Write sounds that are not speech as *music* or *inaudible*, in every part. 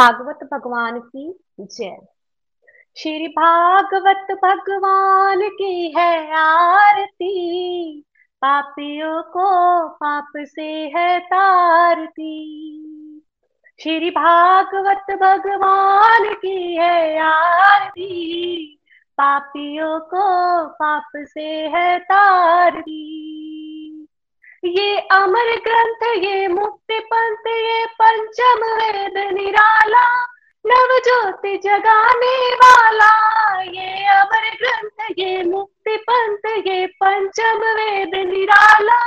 भागवत भगवान की जय। श्री भागवत भगवान की है आरती, पापियों को पाप से है तारती। श्री भागवत भगवान की है आरती, पापियों को पाप से है तारती। ये अमर ग्रंथ, ये मुक्ति पंथ, ये पंचम वेद निराला नव ज्योति जगाने वाला। ये अमर ग्रंथ, ये मुक्ति पंथ, ये पंचम वेद निराला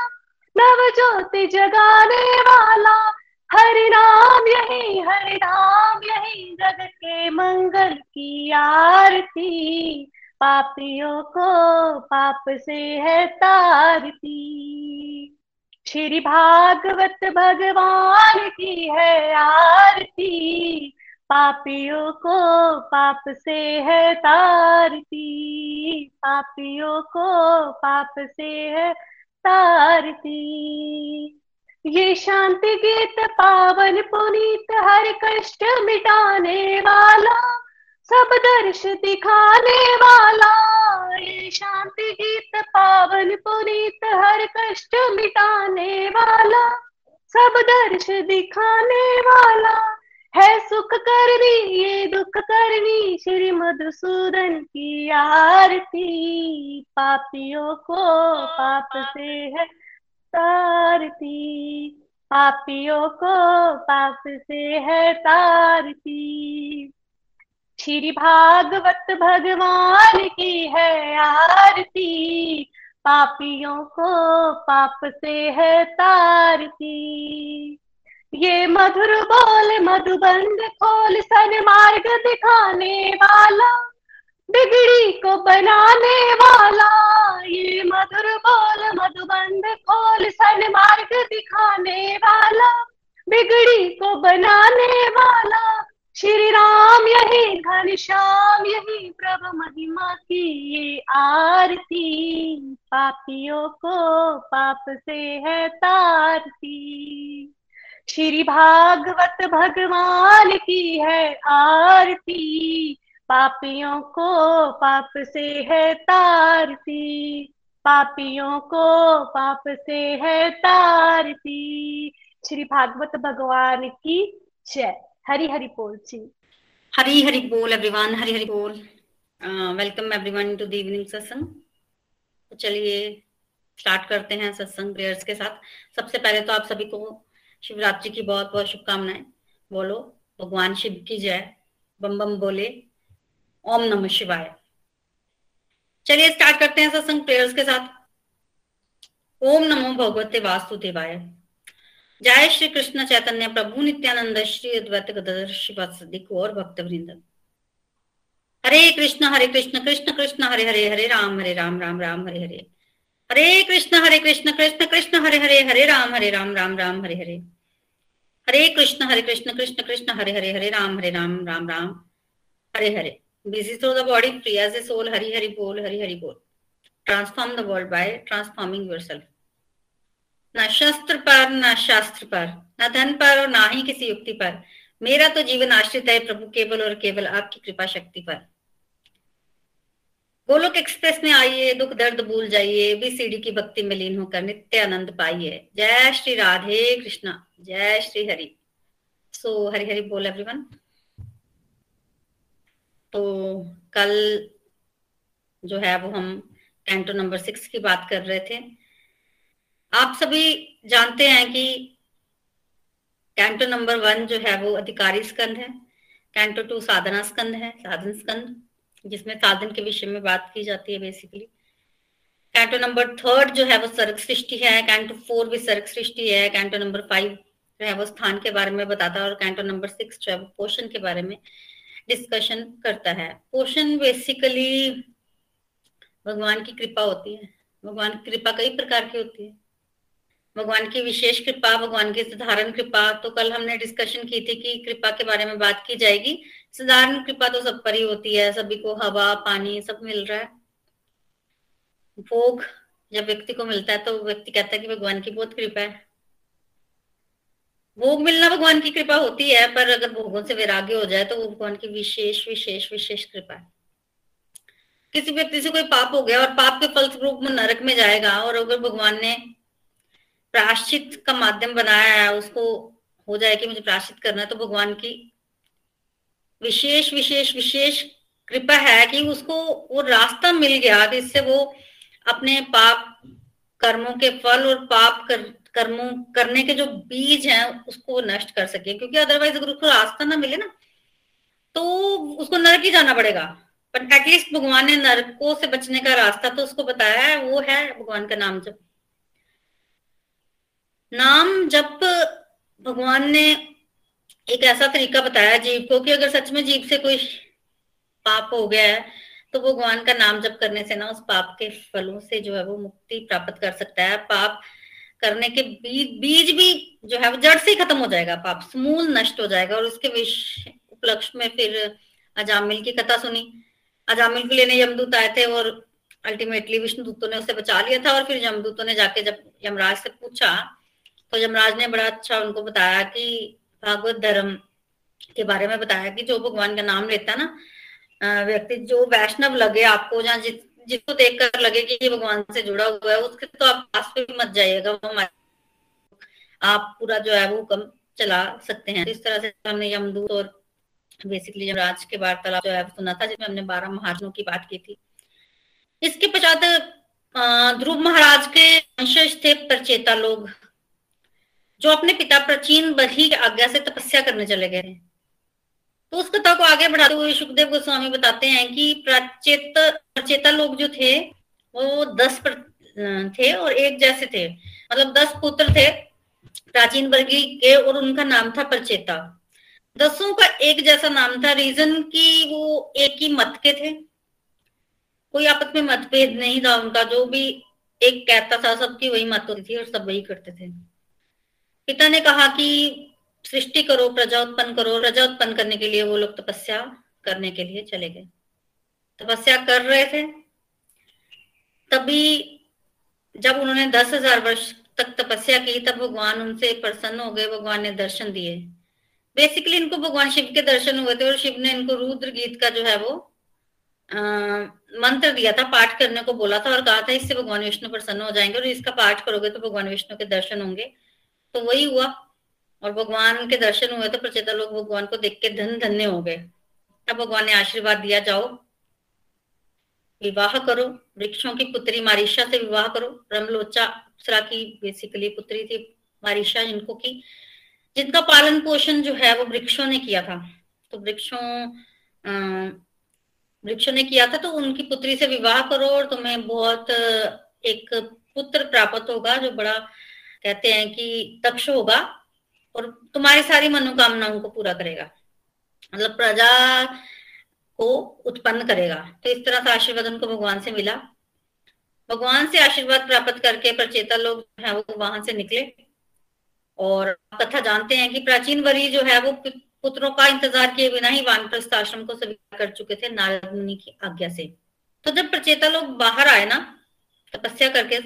नव ज्योति जगाने वाला। हरि नाम यही, हरि नाम यही जगत के मंगल की आरती। पापियों को पाप से है तारती। श्री भागवत भगवान की है आरती। पापियों को पाप से है तारती। पापियों को पाप से है तारती। ये शांति गीत पावन पुनीत हर कष्ट मिटाने वाला। सब दर्श दिखाने वाला। ये शांति गीत पावन पुनीत हर कष्ट मिटाने वाला। सब दर्श दिखाने वाला। है सुख करनी, ये दुख करनी। श्री मधुसूदन की आरती। पापियों को पाप से है तारती। पापियों को पाप से है तारती। श्री भागवत भगवान की है आरती। पापियों को पाप से है तारती। ये मधुर बोल मधुबंद खोल सन मार्ग दिखाने वाला, बिगड़ी को बनाने वाला। ये मधुर बोल मधुबंद खोल सन मार्ग दिखाने वाला, बिगड़ी को बनाने वाला। श्री राम घनश्याम यही प्रभु महिमा की ये आरती। पापियों को पाप से है तारती। श्री भागवत भगवान की है आरती। पापियों को पाप से है तारती। पापियों को पाप से है तारती। श्री भागवत भगवान की जय। हरी हरी बोल जी। हरी हरी बोल एवरीवन हरी हरी बोल welcome everyone to the evening satsang तो चलिए स्टार्ट करते हैं सत्संग प्रेयर्स के साथ। सबसे पहले तो आप सभी को शिवरात्रि की बहुत बहुत शुभकामनाएँ। बोलो, भगवान शिव की जय। बम बम बोले, ओम नमः शिवाय। चलिए स्टार्ट करते हैं सत्संग प्रेयर्स के साथ। ओम नमो भगवते वासुदेवाय। जय श्री कृष्ण चैतन्य प्रभु नित्यानंद श्री अद्वैत गदर और भक्त वृंद Hare Krishna Hare Krishna Krishna Krishna, Hare Hare Hare Ram Hare Ram Ram Ram, Hare Hare. Hare Krishna Hare Krishna Krishna Krishna, Hare Hare Hare Ram Hare Ram Ram Ram, Hare Hare. Hare Krishna Hare Krishna Krishna Krishna, Hare Hare Hare Ram Hare Ram Ram Ram, Hare Hare. Busy through the body as a soul hari hari bol hari hari bol transform the world by transforming yourself न शस्त्र पर, ना शास्त्र पर, ना धन पर और ना ही किसी युक्ति पर। मेरा तो जीवन आश्रित है प्रभु केवल और केवल आपकी कृपा शक्ति पर। गोलोक एक्सप्रेस में आइए, दुख दर्द भूल जाइए बीसीडी की भक्ति में लीन होकर नित्य आनंद पाइए। जय श्री राधे कृष्णा, जय श्री हरि। सो हरि हरि बोल एवरीवन तो कल जो है वो हम कैंटो नंबर सिक्स की बात कर रहे थे। आप सभी जानते हैं कि कैंटो नंबर वन जो है वो अधिकारी स्कंद है कैंटो टू साधना स्कंद है, साधन स्कंद, जिसमें साधन के विषय में बात की जाती है बेसिकली कैंटो नंबर थर्ड जो है वो सर्ग सृष्टि है कैंटो फोर भी सर्ग सृष्टि है कैंटो नंबर फाइव जो है वो स्थान के बारे में बताता है और कैंटो नंबर सिक्स जो है वो पोषण के बारे में डिस्कशन करता है। पोषण बेसिकली भगवान की कृपा होती है, भगवान की कृपा कई प्रकार की होती है। भगवान की विशेष कृपा, भगवान की साधारण कृपा। तो कल हमने डिस्कशन की थी कि कृपा के बारे में बात की जाएगी। साधारण कृपा तो सब पर ही होती है, सभी को हवा, पानी सब मिल रहा है। भोग, जब व्यक्ति को मिलता है तो व्यक्ति कहता है कि भगवान की बहुत कृपा है। भोग मिलना भगवान की कृपा होती है, पर अगर भोगों से वैराग्य हो जाए तो वो भगवान की विशेष विशेष विशेष कृपा है। किसी व्यक्ति से कोई पाप हो गया और पाप के फलस्वरूप में नरक में जाएगा और अगर भगवान ने प्राश्चित का माध्यम बनाया है उसको हो जाए कि मुझे प्राश्चित करना है तो भगवान की विशेष विशेष विशेष कृपा है कि उसको वो रास्ता मिल गया जिससे वो अपने पाप कर्मों के फल और पाप कर, कर्मों करने के जो बीज हैं उसको नष्ट कर सके। क्योंकि अदरवाइज़ अगर उसको रास्ता ना मिले ना तो उसको नरक ही जाना पड़ेगा। पर एटलीस्ट भगवान ने नरकों से बचने का रास्ता तो उसको बताया है वो है भगवान का नाम जब नाम जब भगवान ने एक ऐसा तरीका बताया जीव को कि अगर सच में जीव से कोई पाप हो गया है तो भगवान का नाम जप करने से ना उस पाप के फलों से जो है वो मुक्ति प्राप्त कर सकता है। पाप करने के बीज बीज भी जो है वो जड़ से खत्म हो जाएगा, पाप समूल नष्ट हो जाएगा। और उसके विष उपलक्ष्य में फिर अजामिल की कथा सुनी। अजामिल को लेने यमदूत आए थे और अल्टीमेटली विष्णु दूतों ने उसे बचा लिया था और फिर यमदूतों ने जाके जब यमराज से पूछा तो यमराज ने बड़ा अच्छा उनको बताया कि भागवत धर्म के बारे में बताया कि जो भगवान का नाम लेता ना व्यक्ति जो वैष्णव लगे आपको जिस जिसको देखकर लगे कि ये भगवान से जुड़ा हुआ है, उसके तो आप पास पे भी मत जाइएगा, वो आप पूरा जो है वो कम चला सकते हैं। इस तरह से हमने यमदूत और बेसिकली यमराज के वार्तालाप जो है सुना था, जिसमें हमने बारह महाजनों की बात की थी। इसके पश्चात ध्रुव महाराज के वंशज थे प्रचेता लोग। जो अपने पिता प्राचीन बही की आज्ञा से तपस्या करने चले गए तो उस कथा को आगे बढ़ाते हुए सुखदेव गोस्वामी बताते हैं कि प्राचेत, प्रचेता लोग जो थे, वो दस पर थे और एक जैसे थे। मतलब दस पुत्र थे प्राचीन वर्गी के और उनका नाम था प्रचेता। दसों का एक जैसा नाम था। रीजन की वो एक ही मत के थे। कोई आपस में मतभेद नहीं था उनका। जो भी एक कहता था, सबकी वही मत होती थी और सब वही करते थे। पिता ने कहा कि सृष्टि करो प्रजा उत्पन्न करो प्रजा उत्पन्न करने के लिए वो लोग तपस्या करने के लिए चले गए। तपस्या कर रहे थे। तभी जब उन्होंने दस हज़ार वर्ष तक तपस्या की तब भगवान उनसे प्रसन्न हो गए भगवान ने दर्शन दिए। बेसिकली इनको भगवान शिव के दर्शन हुए थे और शिव ने इनको रुद्र गीत का जो है वो आ, मंत्र दिया था पाठ करने को बोला था और कहा था इससे भगवान विष्णु प्रसन्न हो जाएँगे और इसका पाठ करोगे तो भगवान विष्णु के दर्शन होंगे। तो वही हुआ। और भगवान के दर्शन हुए तो प्रचेता लोग भगवान को देख के धन धन्य हो गए। तब भगवान ने आशीर्वाद दिया, जाओ। विवाह करो, वृक्षों की पुत्री मारिशा से विवाह करो। रमलोचा अप्सरा की बेसिकली पुत्री थी, मारिशा जिनको की। जिनका पालन पोषण जो है वो वृक्षों ने किया था। तो वृक्षों वृक्षों ने किया था तो उनकी पुत्री से विवाह करो और तुम्हें बहुत, एक पुत्र प्राप्त होगा जो बड़ा कहते हैं कि दक्ष होगा और तुम्हारी सारी मनोकामनाओं को पूरा करेगा। मतलब प्रजा को उत्पन्न करेगा। तो इस तरह से आशीर्वाद उनको भगवान से मिला। भगवान से आशीर्वाद प्राप्त करके प्रचेता लोग है वो वहाँ से निकले। और कथा जानते हैं कि प्राचीन वरी जो है वो पुत्रों का इंतज़ार किए बिना ही वानप्रस्थ आश्रम को स्वीकार कर चुके थे नारद मुनि की आज्ञा से। तो जब प्रचेता लोग बाहर आए ना, तपस्या करके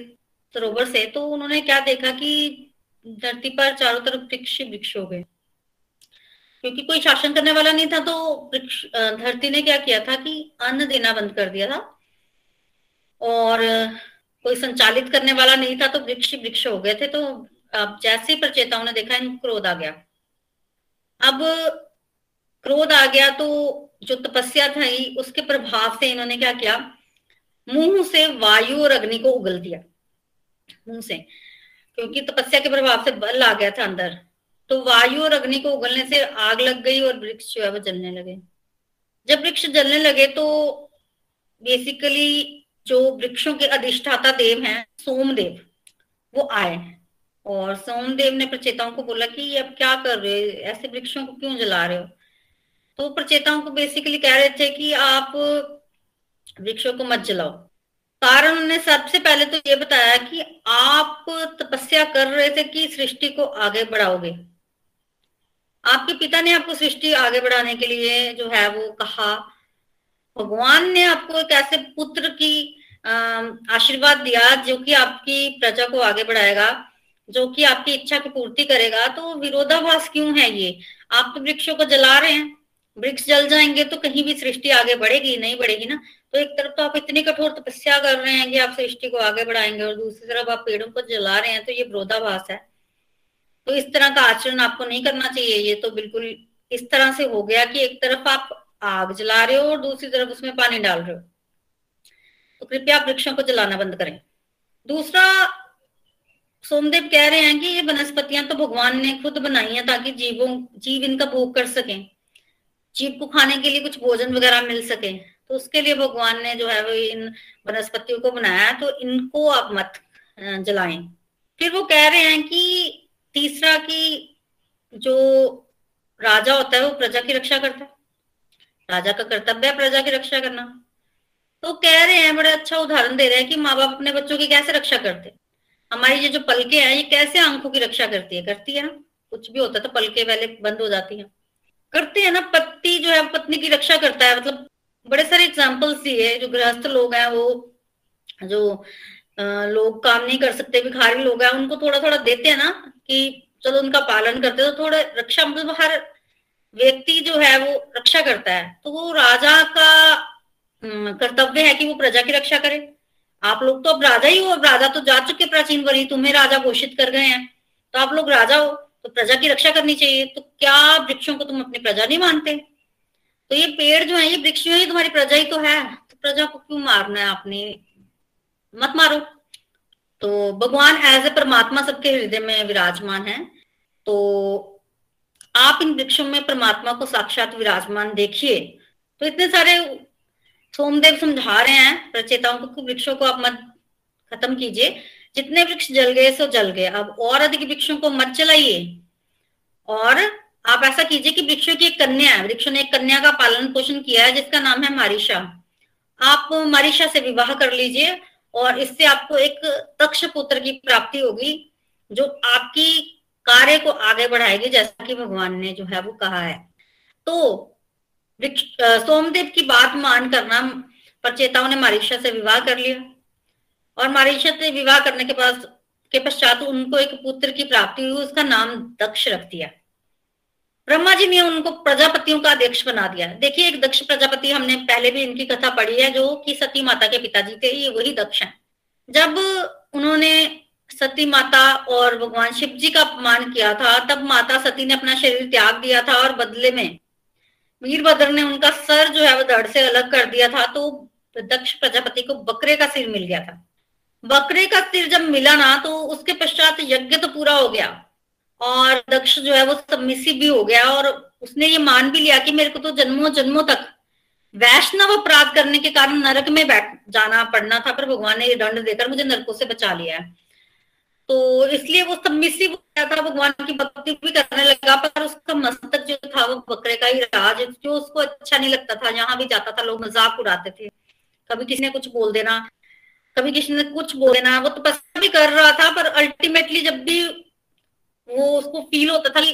सरोवर से तो उन्होंने क्या देखा कि धरती पर चारों तरफ़ वृक्ष वृक्ष हो गए। क्योंकि कोई शासन करने वाला नहीं था तो वृक्ष धरती ने क्या किया था कि अन्न देना बंद कर दिया था। और कोई संचालित करने वाला नहीं था तो वृक्ष वृक्ष हो गए थे। तो अब जैसे ही प्रचेताओं ने देखा, इनको क्रोध आ गया। अब क्रोध आ गया तो जो तपस्या था, उसके प्रभाव से इन्होंने क्या किया? मुँह से वायु और अग्नि को उगल दिया। मुँह से। क्योंकि तपस्या के प्रभाव से बल आ गया था अंदर। तो वायु और अग्नि को उगलने से आग लग गई और वृक्ष जो है वो जलने लगे। जब वृक्ष जलने लगे तो बेसिकली जो वृक्षों के अधिष्ठाता देव हैं, सोमदेव, वो आए। और सोमदेव ने प्रचेताओं को बोला कि अब क्या कर रहे हो? ऐसे वृक्षों को क्यों जला रहे हो? तो प्रचेताओं को बेसिकली कह रहे थे कि आप वृक्षों को मत जलाओ। कारण उन्होंने सबसे पहले तो ये बताया कि आप तपस्या कर रहे थे कि सृष्टि को आगे बढ़ाओगे। आपके पिता ने आपको सृष्टि आगे बढ़ाने के लिए जो है वो कहा। भगवान ने आपको एक ऐसे पुत्र की आशीर्वाद दिया जो कि आपकी प्रजा को आगे बढ़ाएगा, जो कि आपकी इच्छा की पूर्ति करेगा। तो विरोधाभास क्यों है ये? आप तो वृक्षों को जला रहे हैं। वृक्ष जल जाएँगे तो कहीं भी सृष्टि आगे बढ़ेगी, नहीं बढ़ेगी ना? तो एक तरफ़ तो आप इतनी कठोर तपस्या कर रहे हैं कि आप सृष्टि को आगे बढ़ाएँगे और दूसरी तरफ़ आप पेड़ों को जला रहे हैं तो ये विरोधाभास है। तो इस तरह का आचरण आपको नहीं करना चाहिए, ये तो बिल्कुल इस तरह से हो गया कि एक तरफ़ आप आग जला रहे हो और दूसरी तरफ़ उसमें पानी डाल रहे हो। तो कृपया आप वृक्षों को जलाना बंद करें। दूसरा, सोमदेव कह रहे हैं कि ये वनस्पतियाँ तो भगवान ने खुद बनाई हैं ताकि जीवों, जीव इनका भोग कर सकें। जीव को खाने के लिए कुछ भोजन वगैरह मिल सके तो उसके लिए भगवान ने जो है वो इन वनस्पतियों को बनाया तो इनको आप मत जलाएँ। फिर वो कह रहे हैं कि तीसरा कि जो राजा होता है वो प्रजा की रक्षा करता है। राजा का कर्तव्य है प्रजा की रक्षा करना। तो कह रहे हैं, बड़े अच्छा उदाहरण दे रहे हैं कि माँ बाप अपने बच्चों की कैसे रक्षा करते हमारी ये जो पलके हैं, ये कैसे आँखों की रक्षा करती है? करती है ना? कुछ भी होता है तो पलके पहले बंद हो जाती हैं। करते हैं ना, पति जो है, पत्नी की रक्षा करता है। मतलब बड़े सारे एग्जाम्पल्स दिए जो गृहस्थ लोग हैं, वो जो लोग काम नहीं कर सकते, भिखारी लोग हैं, उनको थोड़ा थोड़ा देते हैं ना, कि चलो उनका पालन करते तो थोड़ा रक्षा मतलब हर व्यक्ति जो है, वो रक्षा करता है। तो वो राजा का कर्तव्य है कि वो प्रजा की रक्षा करे। आप लोग तो अब राजा ही हो, अब राजा तो जा चुके प्राचीन वरी, तुम्हें राजा घोषित कर गए हैं। तो आप लोग राजा हो। तो प्रजा की रक्षा करनी चाहिए। तो क्या वृक्षों को तुम अपनी प्रजा नहीं मानते? तो ये पेड़ जो है, ये वृक्ष ही तुम्हारी प्रजा ही तो है। तो प्रजा को क्यों मारना है आपने? मत मारो। तो भगवान एज ए परमात्मा सबके हृदय में विराजमान है। तो आप इन वृक्षों में परमात्मा को साक्षात विराजमान देखिए। तो इतने सारे सोमदेव समझा रहे हैं। प्रचेताओं को, वृक्षों को आप मत खत्म कीजिए। जितने वृक्ष जल गए सो जल गए। अब और अधिक वृक्षों को मत जलाइए और आप ऐसा कीजिए कि वृक्षों की एक कन्या है। वृक्षों ने एक कन्या का पालन पोषण किया है, जिसका नाम है मारिशा। आप मारिशा से विवाह कर लीजिए और इससे आपको एक तक्ष पुत्र की प्राप्ति होगी, जो आपकी कार्य को आगे बढ़ाएगी, जैसा कि भगवान ने जो है वो कहा है। तो सोमदेव की बात मान करना प्रचेताओं ने मारिशा से विवाह कर लिया। और मारीशा से विवाह करने के पास, के पश्चात उनको एक पुत्र की प्राप्ति हुई, उसका नाम दक्ष रख दिया। ब्रह्मा जी ने उनको प्रजापतियों का अध्यक्ष बना दिया। देखिए, एक दक्ष प्रजापति, हमने पहले भी इनकी कथा पढ़ी है, जो कि सती माता के पिताजी थे, ये वही दक्ष हैं। जब उन्होंने सती माता और भगवान शिव जी का अपमान किया था, तब माता सती ने अपना शरीर त्याग दिया था और बदले में वीरभद्र ने उनका सर जो है, वो धड़ से अलग कर दिया था तो दक्ष प्रजापति को बकरे का सिर मिल गया था। बकरे का सिर जब मिला ना तो उसके पश्चात यज्ञ तो पूरा हो गया। और दक्ष जो है वो सबमिसिव भी हो गया और उसने ये मान भी लिया कि मेरे को तो जन्मों जन्मों तक वैष्णव अपराध करने के कारण नरक में बैठ जाना पड़ना था, पर भगवान ने ये दंड देकर मुझे नरकों से बचा लिया है। तो इसलिए वो सबमिसिव हो गया था, भगवान की भक्ति भी करने लगा, पर उसका मस्तक जो था वो बकरे का ही रहा, जो उसको अच्छा नहीं लगता था, जहाँ भी जाता था, लोग मज़ाक उड़ाते थे। कभी किसी ने कुछ बोल देना कभी किसी ने कुछ बोल देना वो तपस्या भी कर रहा था, पर अल्टीमेटली जब भी वो उसको फील होता था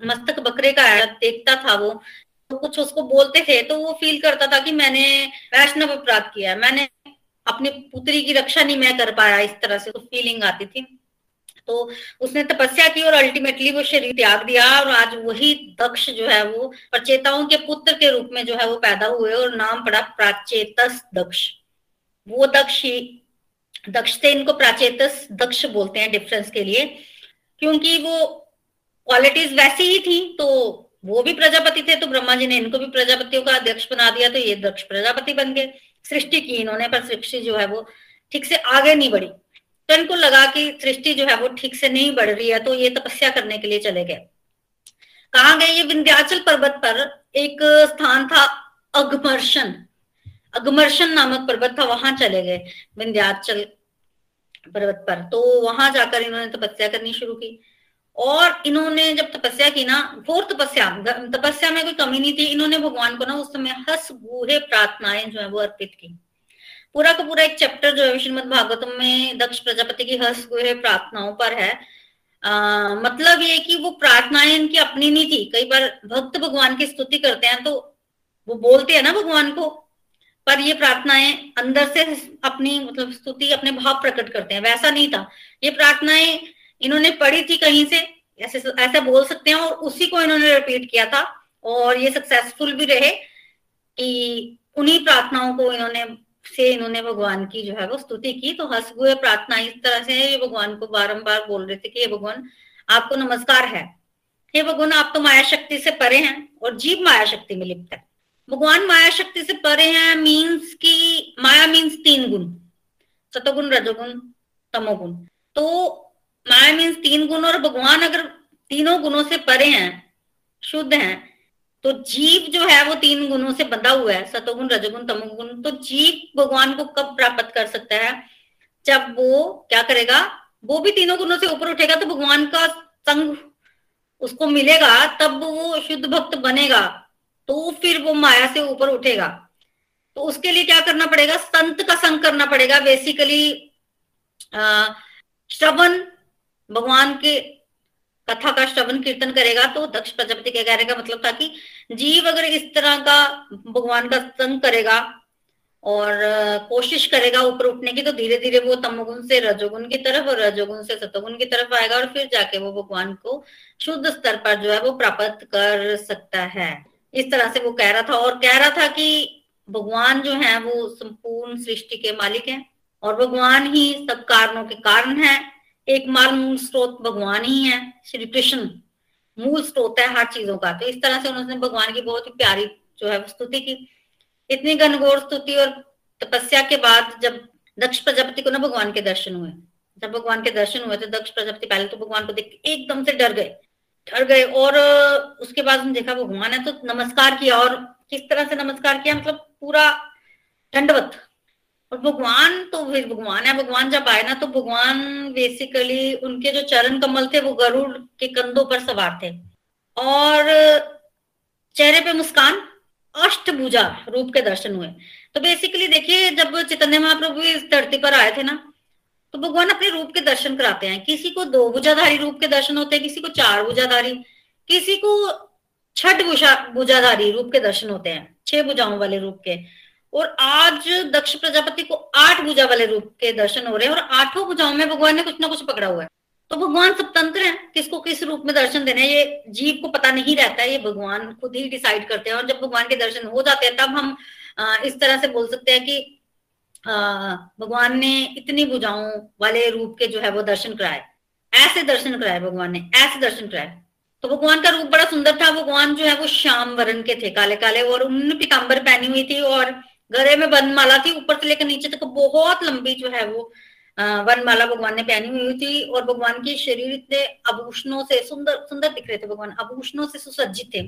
मस्तक बकरे का देखता था वो तो कुछ उसको बोलते थे तो वो फील करता था कि मैंने वैष्णव अपराध किया, मैंने अपनी पुत्री की रक्षा नहीं मैं कर पाया, इस तरह से तो फीलिंग आती थी। तो उसने तपस्या की और अल्टीमेटली वो शरीर त्याग दिया और आज वही दक्ष जो है वो प्रचेताओं के पुत्र के रूप में जो है वो पैदा हुए और नाम पड़ा प्राचेतस दक्ष। वो दक्ष दक्ष से इनको प्राचेतस दक्ष बोलते हैं डिफरेंस के लिए, क्योंकि वो क्वालिटीज वैसी ही थी तो वो भी प्रजापति थे तो ब्रह्मा जी ने इनको भी प्रजापतियों का अध्यक्ष बना दिया तो ये दक्ष प्रजापति बन गए। सृष्टि की इन्होंने, पर सृष्टि जो है वो ठीक से आगे नहीं बढ़ी। तो इनको लगा कि सृष्टि जो है वो ठीक से नहीं बढ़ रही है तो ये तपस्या करने के लिए चले गए। कहा गए? ये विंध्याचल पर्वत पर एक स्थान था अगमर्शन अगमर्शन नामक पर्वत था वहाँ चले गए विंध्याचल पर्वत पर। तो वहाँ जाकर इन्होंने तपस्या करनी शुरू की। और इन्होंने जब तपस्या की ना घोर तपस्या तपस्या में कोई कमी नहीं थी। इन्होंने भगवान को ना उस समय हस गुहे प्रार्थनाएँ जो है वो अर्पित की। पूरा का पूरा एक चैप्टर जो है श्रीमद भागवतम में दक्ष प्रजापति की हस गुहे प्रार्थनाओं पर है। आ, मतलब ये कि वो प्रार्थनाएँ इनकी अपनी नहीं थी। कई बार भक्त भगवान की स्तुति करते हैं तो वो बोलते हैं ना भगवान को पर ये प्रार्थनाएँ अंदर से अपनी मतलब स्तुति, अपने भाव प्रकट करते हैं। वैसा नहीं था। ये प्रार्थनाएँ इन्होंने पढ़ी थी कहीं से, ऐसे ऐसा बोल सकते हैं, और उसी को इन्होंने रिपीट किया था, और ये सक्सेसफुल भी रहे कि उन्हीं प्रार्थनाओं को इन्होंने, से इन्होंने भगवान की जो है वो स्तुति की। तो हंस हुए प्रार्थना इस तरह से ये भगवान को बारंबार बोल रहे थे कि, हे भगवान, आपको नमस्कार है। हे भगवान, आप तो माया शक्ति से परे हैं, और जीव माया शक्ति में लिप्त है। भगवान माया शक्ति से परे हैं मीन्स की, माया मीन्स तीन गुण। सतोगुण, रजोगुण, तमोगुण। तो माया मीन्स तीन गुण और भगवान अगर तीनों गुणों से परे हैं, शुद्ध हैं तो जीव जो है वो तीन गुणों से बंधा हुआ है, सतोगुण, रजोगुण, तमोगुण। तो जीव भगवान को कब प्राप्त कर सकता है? जब वो क्या करेगा? वो भी तीनों गुणों से ऊपर उठेगा तो भगवान का संग उसको मिलेगा, तब वो शुद्ध भक्त बनेगा। तो फिर वो माया से ऊपर उठेगा। तो उसके लिए क्या करना पड़ेगा? संत का संग करना पड़ेगा। बेसिकली श्रवण भगवान के कथा का श्रवण कीर्तन करेगा। तो दक्ष प्रजापति के कहने का मतलब था कि जीव अगर इस तरह का भगवान का संग करेगा और कोशिश करेगा ऊपर उठने की तो धीरे धीरे वो तमोगुण से रजोगुण की तरफ़ और रजोगुण से सतोगुण की तरफ़ आएगा और फिर जाके वो भगवान को शुद्ध स्तर पर जो है वो प्राप्त कर सकता है। इस तरह से वो कह रहा था और कह रहा था कि भगवान जो है वो संपूर्ण सृष्टि के मालिक हैं और भगवान ही सब कारणों के कारण है। एक मार मूल स्रोत भगवान ही है, श्री कृष्ण मूल स्रोत है हर चीज़ों का। तो इस तरह से उन्होंने भगवान की बहुत ही प्यारी जो है स्तुति की। इतनी घनघोर स्तुति और तपस्या के बाद जब दक्ष प्रजापति को ना भगवान के दर्शन हुए, जब भगवान के दर्शन हुए तो दक्ष प्रजापति पहले तो भगवान को देख एकदम से डर गए। डर गए और उसके बाद उन्होंने देखा भगवान है तो नमस्कार किया और किस तरह से नमस्कार किया मतलब पूरा दंडवत। और भगवान तो भगवान है, भगवान जब आए ना तो भगवान बेसिकली उनके जो चरण कमल थे वो गरुड़ के कंधों पर सवार थे। और चेहरे पे मुस्कान, अष्टभुजा रूप के दर्शन हुए। तो बेसिकली देखिए जब चैतन्य महाप्रभु इस धरती पर आए थे ना तो भगवान अपने रूप के दर्शन कराते हैं। किसी को दो भुजाधारी रूप के दर्शन होते हैं, किसी को चार भुजाधारी, किसी को छठ भुजा भुजाधारी रूप के दर्शन होते हैं, छह भुजाओं वाले रूप के। और आज दक्ष प्रजापति को आठ भुजा वाले रूप के दर्शन हो रहे हैं और आठों भुजाओं में भगवान ने कुछ ना कुछ पकड़ा हुआ है। तो भगवान स्वतंत्र है, किसको किस रूप में दर्शन देने ये जीव को पता नहीं रहता है, ये भगवान खुद ही डिसाइड करते हैं और जब भगवान के दर्शन हो जाते हैं, तब हम इस तरह से बोल सकते हैं कि भगवान ने इतनी भुजाओं वाले रूप के जो है वो दर्शन कराए। ऐसे दर्शन कराए भगवान ने, ऐसे दर्शन कराए। तो भगवान का रूप बड़ा सुंदर था। भगवान जो है वो श्याम वरण के थे काले काले और उन्होंने पिताम्बर पहनी हुई थी, और गले में वनमाला थी, ऊपर से लेकर नीचे तक बहुत लंबी जो है वो वनमाला भगवान ने पहनी हुई थी, और भगवान के शरीर इतने आभूषणों से सुंदर सुंदर दिख रहे थे भगवान, आभूषणों से सुसज्जित थे।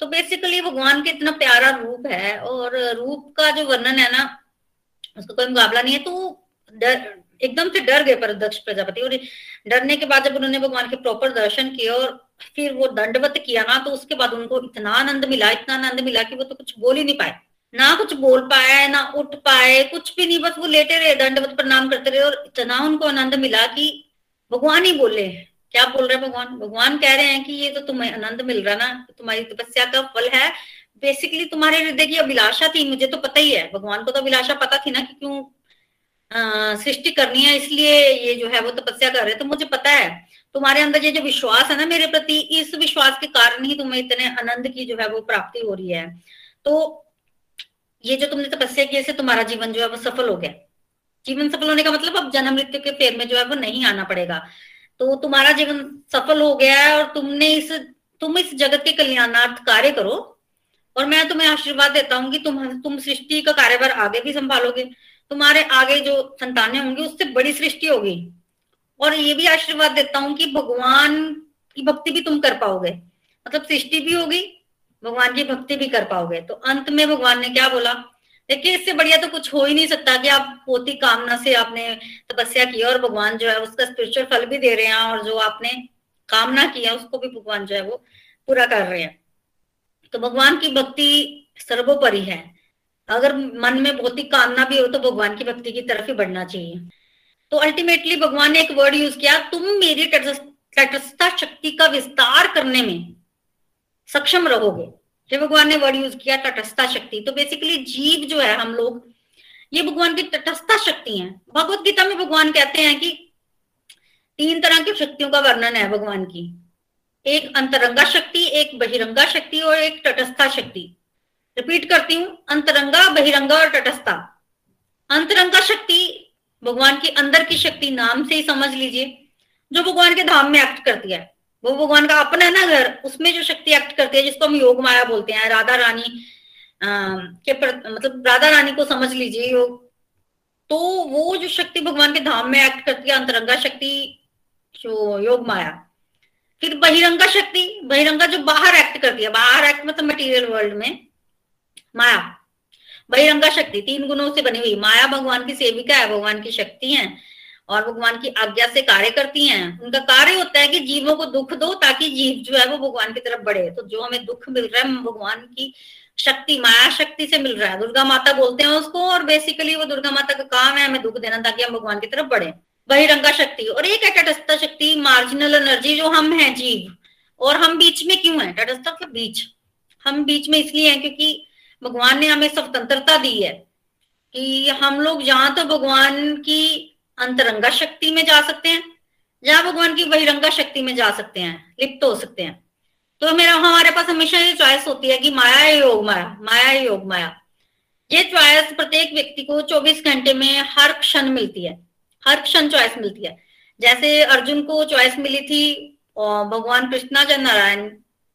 तो बेसिकली भगवान के इतना प्यारा रूप है, और रूप का जो वर्णन है ना उसका कोई मुकाबला नहीं है तो डर, एकदम से डर गए पर दक्ष प्रजापति। और डरने के बाद जब उन्होंने भगवान के प्रॉपर दर्शन किए और फिर वो दंडवत किया ना तो उसके बाद उनको इतना आनंद मिला, इतना आनंद मिला कि वो तो कुछ बोल ही नहीं पाए। ना कुछ बोल पाए, ना उठ पाए, कुछ भी नहीं, बस वो लेटे रहे, दंडवत प्रणाम करते रहे और इतना उनको आनंद मिला कि भगवान ही बोले क्या बोल रहे भगवान? भगवान कह रहे हैं कि ये तो तुम्हें आनंद मिल रहा ना, तुम्हारी तपस्या का फल है बेसिकली तुम्हारे हृदय की अभिलाषा थी, मुझे तो पता ही है। भगवान को तो अभिलाषा पता थी ना कि क्यों सृष्टि करनी है, इसलिए ये जो है वो तपस्या कर रहे तो मुझे पता है, तुम्हारे अंदर ये जो विश्वास है ना मेरे प्रति, इस विश्वास के कारण ही तुम्हें इतने आनंद की जो है वो प्राप्ति हो रही है। तो ये जो तुमने तपस्या की तुम्हारा जीवन जो है वो सफल हो गया। जीवन सफल होने का मतलब अब जन्म मृत्यु के फेर में जो है वो नहीं आना पड़ेगा। तो तुम्हारा जीवन सफल हो गया है और तुमने इस, तुम इस जगत के कल्याणार्थ कार्य करो। और मैं तुम्हें आशीर्वाद देता हूँ कि तुम तुम सृष्टि का कार्यभार आगे भी संभालोगे। तुम्हारे आगे जो संतानें होंगी, उससे बड़ी सृष्टि होगी। और ये भी आशीर्वाद देता हूँ कि भगवान की भक्ति भी तुम कर पाओगे। मतलब सृष्टि भी होगी, भगवान की भक्ति भी कर पाओगे। तो अंत में भगवान ने क्या बोला? देखिए, इससे बढ़िया तो कुछ हो ही नहीं सकता कि आप पोती कामना से आपने तपस्या की और भगवान जो है उसका स्पिरिचुअल फल भी दे रहे हैं और जो आपने कामना की है, उसको भी भगवान जो है वो पूरा कर रहे हैं। तो भगवान की भक्ति सर्वोपरि है। अगर मन में भौतिक कामना भी हो तो भगवान की भक्ति की तरफ़ ही बढ़ना चाहिए। तो अल्टीमेटली भगवान ने एक वर्ड यूज़ किया, तुम मेरी तटस्थता शक्ति का विस्तार करने में सक्षम रहोगे। जब भगवान ने वर्ड यूज़ किया, तटस्थता शक्ति तो बेसिकली जीव जो है हम लोग, ये भगवान की तटस्थता शक्ति है। भगवत गीता में भगवान कहते हैं कि तीन तरह की शक्तियों का वर्णन है भगवान की। एक अंतरंगा शक्ति एक बहिरंगा शक्ति और एक तटस्था शक्ति। रिपीट करती हूँ अंतरंगा बहिरंगा और तटस्था। अंतरंगा शक्ति भगवान के अंदर की शक्ति नाम से ही समझ लीजिए जो भगवान के धाम में एक्ट करती है। वो भगवान का अपना है ना घर उसमें जो शक्ति एक्ट करती है जिसको हम योग माया बोलते हैं राधा रानी आ, के पर, मतलब राधा रानी को समझ लीजिए योग। तो वो जो शक्ति भगवान के धाम में एक्ट करती है अंतरंगा शक्ति जो योग माया फिर बहिरंगा शक्ति, बहिरंगा जो बाहर एक्ट करती है, बाहर एक्ट मतलब मटेरियल वर्ल्ड में, माया। बहिरंगा शक्ति, तीन गुणों से बनी हुई। माया भगवान की सेविका है, भगवान की शक्ति है, और भगवान की आज्ञा से कार्य करती हैं। उनका कार्य होता है कि जीवों को दुख दो, ताकि जीव जो है वो भगवान की तरफ़ बढ़े। तो जो हमें दुख मिल रहा है भगवान की शक्ति, माया शक्ति से मिल रहा है। दुर्गा माता बोलते हैं उसको, और बेसिकली वो दुर्गा माता का काम है हमें दुख देना, ताकि हम भगवान की तरफ़ बढ़े। बहिरंगा शक्ति और एक है तटस्थ शक्ति मार्जिनल एनर्जी जो हम हैं जीव। और हम बीच में क्यों है? तटस्थ के बीच। हम बीच में इसलिए हैं क्योंकि भगवान ने हमें स्वतंत्रता दी है कि हम लोग जहाँ तो भगवान की अंतरंगा शक्ति में जा सकते हैं या भगवान की बहिरंगा शक्ति में जा सकते हैं, लिप्त हो सकते हैं। तो मेरा, हमारे पास हमेशा ये चॉइस होती है कि माया योग माया माया योग माया। ये चॉइस प्रत्येक व्यक्ति को 24 घंटे में हर क्षण मिलती है। हर क्षण चॉइस मिलती है। जैसे अर्जुन को चॉइस मिली थी भगवान कृष्णा या नारायण,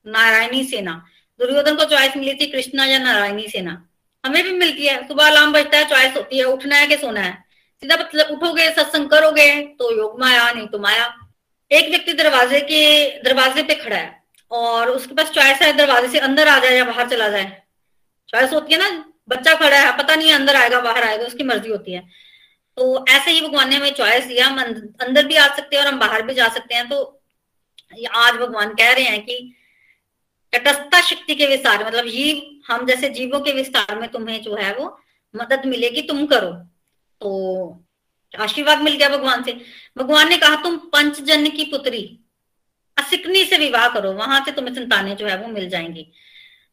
नारायणी सेना। दुर्योधन को चॉइस मिली थी कृष्णा या नारायणी सेना। हमें भी मिलती है। सुबह अलार्म बजता है चॉइस होती है। उठना है कि सोना है? सीधा मतलब उठोगे, सत्संग करोगे तो योग माया, नहीं तो माया। एक व्यक्ति दरवाजे के, दरवाजे पे खड़ा है और उसके पास चॉइस है, दरवाजे से अंदर आ जाए या बाहर चला जाए। चॉइस होती है ना? बच्चा खड़ा है, पता नहीं अंदर आएगा, बाहर आएगा, उसकी मर्ज़ी होती है। तो ऐसे ही भगवान ने हमें चॉइस दिया, हम अंदर भी आ सकते हैं और हम बाहर भी जा सकते हैं। तो आज भगवान कह रहे हैं कि तटस्थता शक्ति के विस्तार मतलब जीव, हम जैसे जीवों के विस्तार में तुम्हें जो है वो मदद मिलेगी, तुम करो। तो आशीर्वाद मिल गया भगवान से। भगवान ने कहा, तुम पंचजन की पुत्री, असिकनी से विवाह करो, वहाँ से तुम्हें संतानें जो है वो मिल जाएँगी।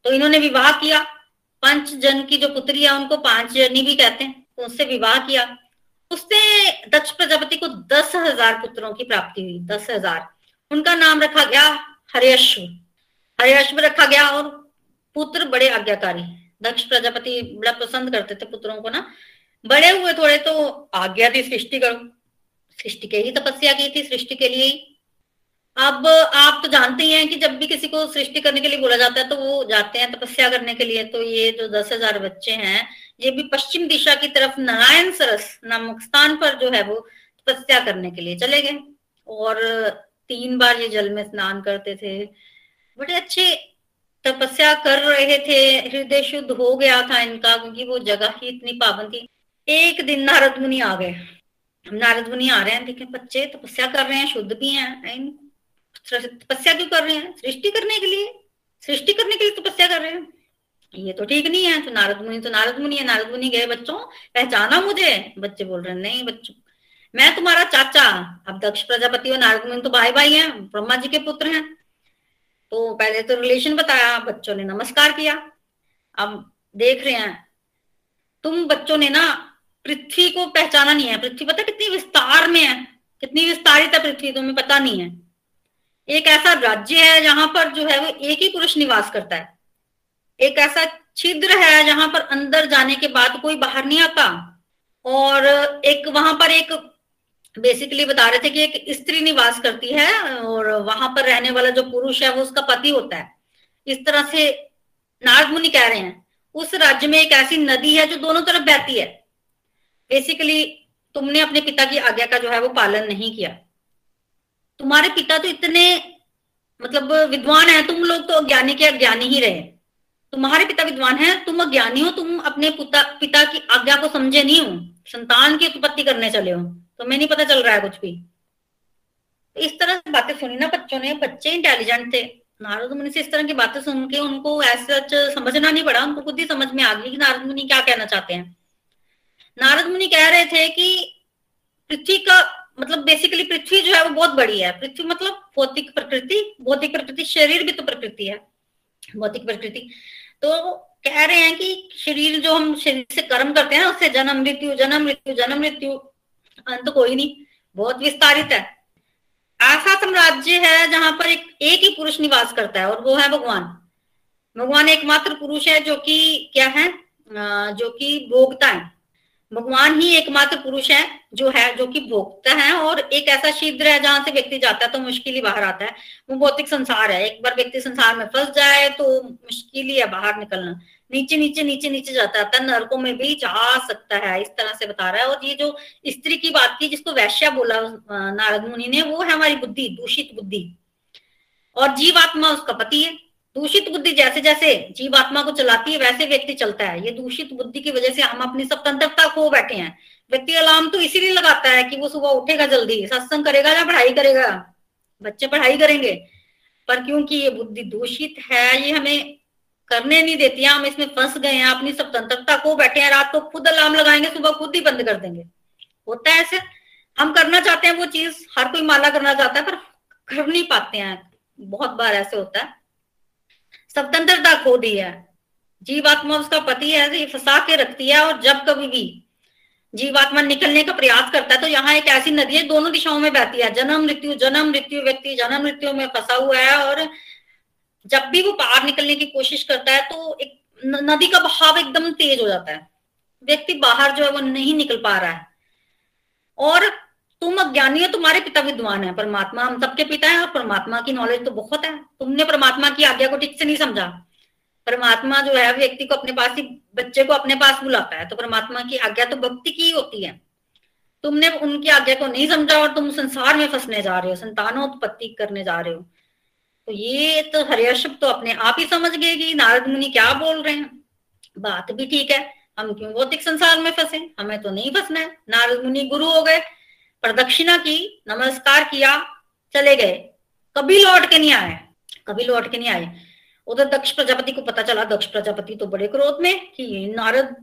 तो इन्होंने विवाह किया। पंचजन की जो पुत्री है, उनको पाँच जनी भी कहते हैं तो उससे विवाह किया। उससे दक्ष प्रजापति को दस हज़ार पुत्रों की प्राप्ति हुई, दस हज़ार। उनका नाम रखा गया हरियश्व। हरियश्व रखा गया और पुत्र बड़े आज्ञाकारी। दक्ष प्रजापति बड़ा पसंद करते थे पुत्रों को ना। बड़े हुए थोड़े तो आज्ञा थी सृष्टि करो। सृष्टि के ही तपस्या की थी, सृष्टि के लिए ही। अब आप तो जानते ही हैं कि जब भी किसी को सृष्टि करने के लिए बोला जाता है तो वो जाते हैं तपस्या करने के लिए। तो ये जो दस हज़ार बच्चे हैं ये भी पश्चिम दिशा की तरफ़ नारायण सरस नामक स्थान पर जो है वो तपस्या करने के लिए चले गए। और तीन बार ये जल में स्नान करते थे। बड़े अच्छे तपस्या कर रहे थे। हृदय शुद्ध हो गया था इनका, क्योंकि वो जगह ही इतनी पावन थी। एक दिन नारद मुनि आ गए। नारद मुनि आ रहे हैं देखे बच्चे तपस्या कर रहे हैं, शुद्ध भी हैं। तपस्या क्यों कर रहे हैं? सृष्टि करने के लिए। सृष्टि करने के लिए तपस्या कर रहे हैं। ये तो ठीक नहीं है तो नारद मुनि तो नारद मुनि है नारद मुनि गए बच्चों, पहचाना मुझे। बच्चे बोल रहे नहीं बच्चों, मैं तुम्हारा चाचा, अब दक्ष प्रजापति और नारद मुनि तो भाई भाई हैं, ब्रह्मा जी के पुत्र हैं। तो पहले तो रिलेशन बताया, बच्चों ने नमस्कार किया। अब देख रहे हैं, तुम बच्चों ने ना, पृथ्वी को पहचाना नहीं है। पृथ्वी पता कितनी विस्तार में है, कितनी विस्तारित है पृथ्वी, तुम्हें पता नहीं है। एक ऐसा राज्य है, जहाँ पर जो है वो एक ही पुरुष निवास करता है। एक ऐसा छिद्र है जहाँ पर अंदर जाने के बाद कोई बाहर नहीं आता। और एक, वहाँ पर एक बेसिकली बता रहे थे कि एक स्त्री निवास करती है और वहाँ पर रहने वाला जो पुरुष है वो उसका पति होता है। इस तरह से नारद मुनि कह रहे हैं, उस राज्य में एक ऐसी नदी है जो दोनों तरफ़ बहती है। बेसिकली तुमने अपने पिता की आज्ञा का जो है वो पालन नहीं किया। तुम्हारे पिता तो इतने मतलब विद्वान है, तुम लोग तो अज्ञानी के अज्ञानी ही रहे। तुम्हारे पिता विद्वान है, तुम अज्ञानी हो, तुम अपने पिता पिता की आज्ञा को समझे नहीं हो, संतान की उत्पत्ति करने चले हो, तुम्हें नहीं पता चल रहा है कुछ भी। तो इस तरह से बातें सुनी ना बच्चों ने, बच्चे इंटेलिजेंट थे। नारद मुनि से इस तरह की बातें सुन के उनको ऐसा समझना नहीं पड़ा, उनको खुद ही समझ में आ गई कि नारद मुनि क्या कहना चाहते हैं। नारद मुनि कह रहे थे कि पृथ्वी का मतलब बेसिकली पृथ्वी जो है वो बहुत बड़ी है। पृथ्वी मतलब भौतिक प्रकृति भौतिक प्रकृति, शरीर भी तो प्रकृति है। भौतिक प्रकृति। तो कह रहे हैं कि शरीर जो हम शरीर से कर्म करते हैं ना, उससे जन्म मृत्यु जन्म मृत्यु जन्म मृत्यु, अंत कोई नहीं, बहुत विस्तारित है। ऐसा साम्राज्य है जहाँ पर एक एक ही पुरुष निवास करता है और वो है भगवान। भगवान एकमात्र पुरुष है जो कि क्या है? जो कि भोगता है। भगवान ही एकमात्र पुरुष है, जो है, जो कि भोगता है और एक ऐसा शीघ्र है जहाँ से व्यक्ति जाता है तो मुश्किल ही बाहर आता है। वो भौतिक संसार है। एक बार व्यक्ति संसार में फंस जाए तो मुश्किल ही है बाहर निकलना। नीचे नीचे नीचे नीचे जाता है। नरकों में भी जा सकता है, इस तरह से बता रहा है। और ये जो स्त्री की बात की, जिसको वैश्या बोला नारद मुनि ने, वो है हमारी बुद्धि, दूषित बुद्धि। और जीवात्मा उसका पति है। दूषित बुद्धि जैसे जैसे जीव आत्मा को चलाती है, वैसे व्यक्ति चलता है। ये दूषित बुद्धि की वजह से हम अपनी स्वतंत्रता खो बैठे हैं। व्यक्ति अलार्म तो इसीलिए लगाता है कि वो सुबह उठेगा जल्दी, सत्संग करेगा या पढ़ाई करेगा। बच्चे पढ़ाई करेंगे, पर क्योंकि ये बुद्धि दूषित है, ये हमें करने नहीं देती है हम इसमें फंस गए हैं, अपनी स्वतंत्रता को बैठे हैं। रात को खुद अलार्म लगाएँगे, सुबह खुद ही बंद कर देंगे। होता है ऐसे हम करना चाहते हैं वो चीज़, हर कोई माला करना चाहता है, पर कर नहीं पाते हैं। बहुत बार ऐसे होता है। स्वतंत्रता खो दी है। जीवात्मा उसका पति है, ये फंसा के रखती है और जब कभी भी जीवात्मा निकलने का प्रयास करता है तो यहाँ एक ऐसी नदी है, दोनों दिशाओं में बहती है। जन्म, मृत्यु जन्म, मृत्यु, व्यक्ति, जन्म, मृत्यु में फंसा हुआ है और जब भी वो बाहर निकलने की कोशिश करता है तो एक नदी का बहाव एकदम तेज हो जाता है। व्यक्ति बाहर जो है, वो नहीं निकल पा रहा है। और तुम अज्ञानी हो, तुम्हारे पिता विद्वान है, परमात्मा, हम सबके पिता है, और परमात्मा की नॉलेज तो बहुत है। तुमने परमात्मा की आज्ञा को ठीक से नहीं समझा। परमात्मा जो है व्यक्ति को अपने पास ही, बच्चे को अपने पास बुलाता है तो परमात्मा की आज्ञा तो भक्ति की होती है। तुमने उनकी आज्ञा को नहीं समझा और तुम संसार में फंसने जा रहे हो, संतानोत्पत्ति करने जा रहे हो। तो ये तो हरियर्षभ तो अपने आप ही समझ गए कि नारद मुनि क्या बोल रहे हैं। बात भी ठीक है, हम क्यों भौतिक संसार में फंसे? हमें तो नहीं फंसना है। नारद मुनि गुरु हो गए प्रदक्षिणा की, नमस्कार किया, चले गए। कभी लौट के नहीं आए। कभी लौट के नहीं आए। उधर दक्ष प्रजापति को पता चला, दक्ष प्रजापति तो बड़े क्रोध में कि नारद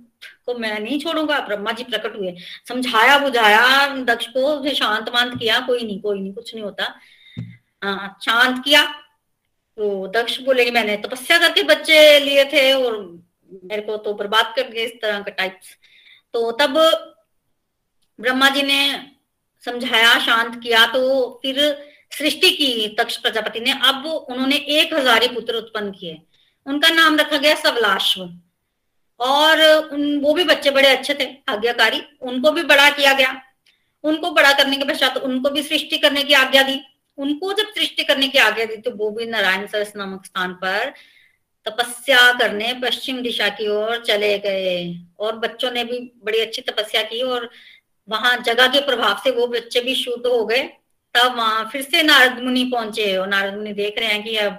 को मैं नहीं छोड़ूँगा। ब्रह्मा जी प्रकट हुए। समझाया, बुझाया, दक्ष को शांत मांत किया, कोई नहीं कोई नहीं, कुछ नहीं होता। शांत किया। तो दक्ष बोले मैंने तपस्या करके बच्चे लिए थे और मेरे को तो बर्बाद कर दिए इस तरह का टाइप तो तब ब्रह्मा जी ने समझाया, शांत किया तो फिर सृष्टि की तक्ष प्रजापति ने, अब उन्होंने एक हजारी पुत्र उत्पन्न किए। उनका नाम रखा गया सवलाश्व और उन, वो भी बच्चे बड़े अच्छे थे, आज्ञाकारी। उनको भी बड़ा किया गया। उनको बड़ा करने के पश्चात तो उनको भी सृष्टि करने की आज्ञा दी। उनको जब सृष्टि करने की आज्ञा दी तो वो भी नारायण सरस नामक स्थान पर तपस्या करने पश्चिम दिशा की ओर चले गए। और बच्चों ने भी बड़ी अच्छी तपस्या की और वहाँ जगह के प्रभाव से वो बच्चे भी शुद्ध हो गए। तब वहाँ फिर से नारद मुनि पहुँचे और नारद मुनि देख रहे हैं कि अब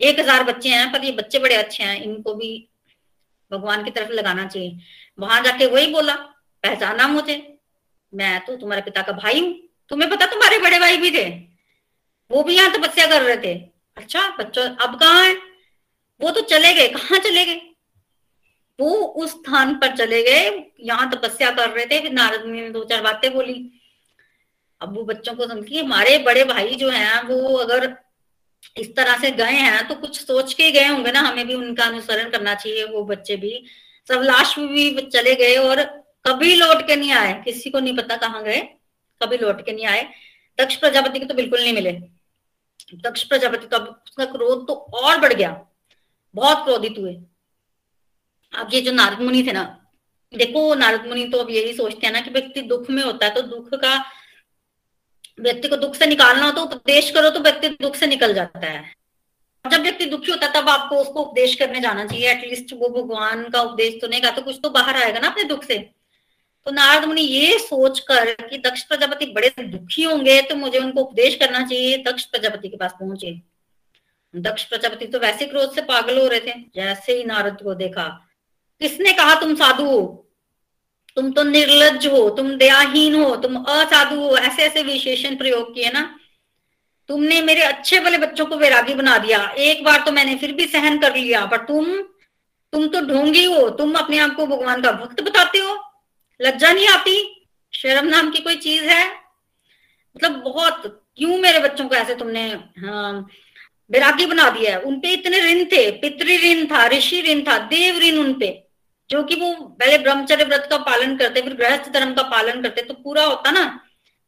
एक हज़ार बच्चे हैं, पर ये बच्चे बड़े अच्छे हैं, इनको भी भगवान की तरफ़ लगाना चाहिए। वहाँ जाके वही बोला, पहचाना मुझे। मैं तो तुम्हारे पिता का भाई हूँ। तुम्हें पता तुम्हारे बड़े भाई भी थे? वो भी यहाँ तपस्या कर रहे थे। अच्छा बच्चों, अब कहाँ है? वो तो चले गए। कहाँ चले गए? वो उस स्थान पर चले गए। यहाँ तपस्या कर रहे थे, फिर नारद ने दो चार बातें बोली। अब वो बच्चों को समझिए, हमारे बड़े भाई जो हैं, वो अगर इस तरह से गए हैं तो कुछ सोच के गए होंगे ना, हमें भी उनका अनुसरण करना चाहिए, वो बच्चे भी। सब लाश भी चले गए और कभी लौट के नहीं आए। किसी को नहीं पता कहाँ गए, कभी लौट के नहीं आए। दक्ष प्रजापति के तो बिल्कुल नहीं मिले। दक्ष प्रजापति तो उसका क्रोध तो और बढ़ गया, बहुत क्रोधित हुए। अब ये जो नारद मुनि थे ना, देखो नारद मुनि तो अब यही सोचते हैं ना कि व्यक्ति दुख में होता है तो दुख का, व्यक्ति को दुख से निकालना हो तो उपदेश करो तो व्यक्ति दुख से निकल जाता है। जब व्यक्ति दुखी होता है, तब आपको उसको उपदेश करने जाना चाहिए एटलीस्ट वो भगवान का उपदेश सुनेगा तो कुछ तो बाहर आएगा ना अपने दुख से। तो नारद मुनि ये सोचकर कि दक्ष प्रजापति बड़े दुखी होंगे तो मुझे उनको उपदेश करना चाहिए, दक्ष प्रजापति के पास पहुँचे। दक्ष प्रजापति तो वैसे क्रोध से पागल हो रहे थे, जैसे ही नारद को देखा किसने कहा तुम साधु हो? तुम तो निर्लज हो, तुम दयाहीन हो, तुम असाधु हो, ऐसे ऐसे विशेषण प्रयोग किए ना। तुमने मेरे अच्छे वाले बच्चों को वैरागी बना दिया। एक बार तो मैंने फिर भी सहन कर लिया, पर तुम तुम तो ढोंगी हो, तुम अपने आप को भगवान का भक्त बताते हो। लज्जा नहीं आती? शर्म नाम की कोई चीज़ है? मतलब बहुत, क्यों मेरे बच्चों को ऐसे तुमने हाँ वैरागी बना दिया है? उनपे इतने ऋण थे, पितृ ऋण था, ऋषि ऋण था, देव ऋण उनपे। जो कि वो पहले ब्रह्मचर्य व्रत का पालन करते, फिर गृहस्थ धर्म का पालन करते तो पूरा होता ना।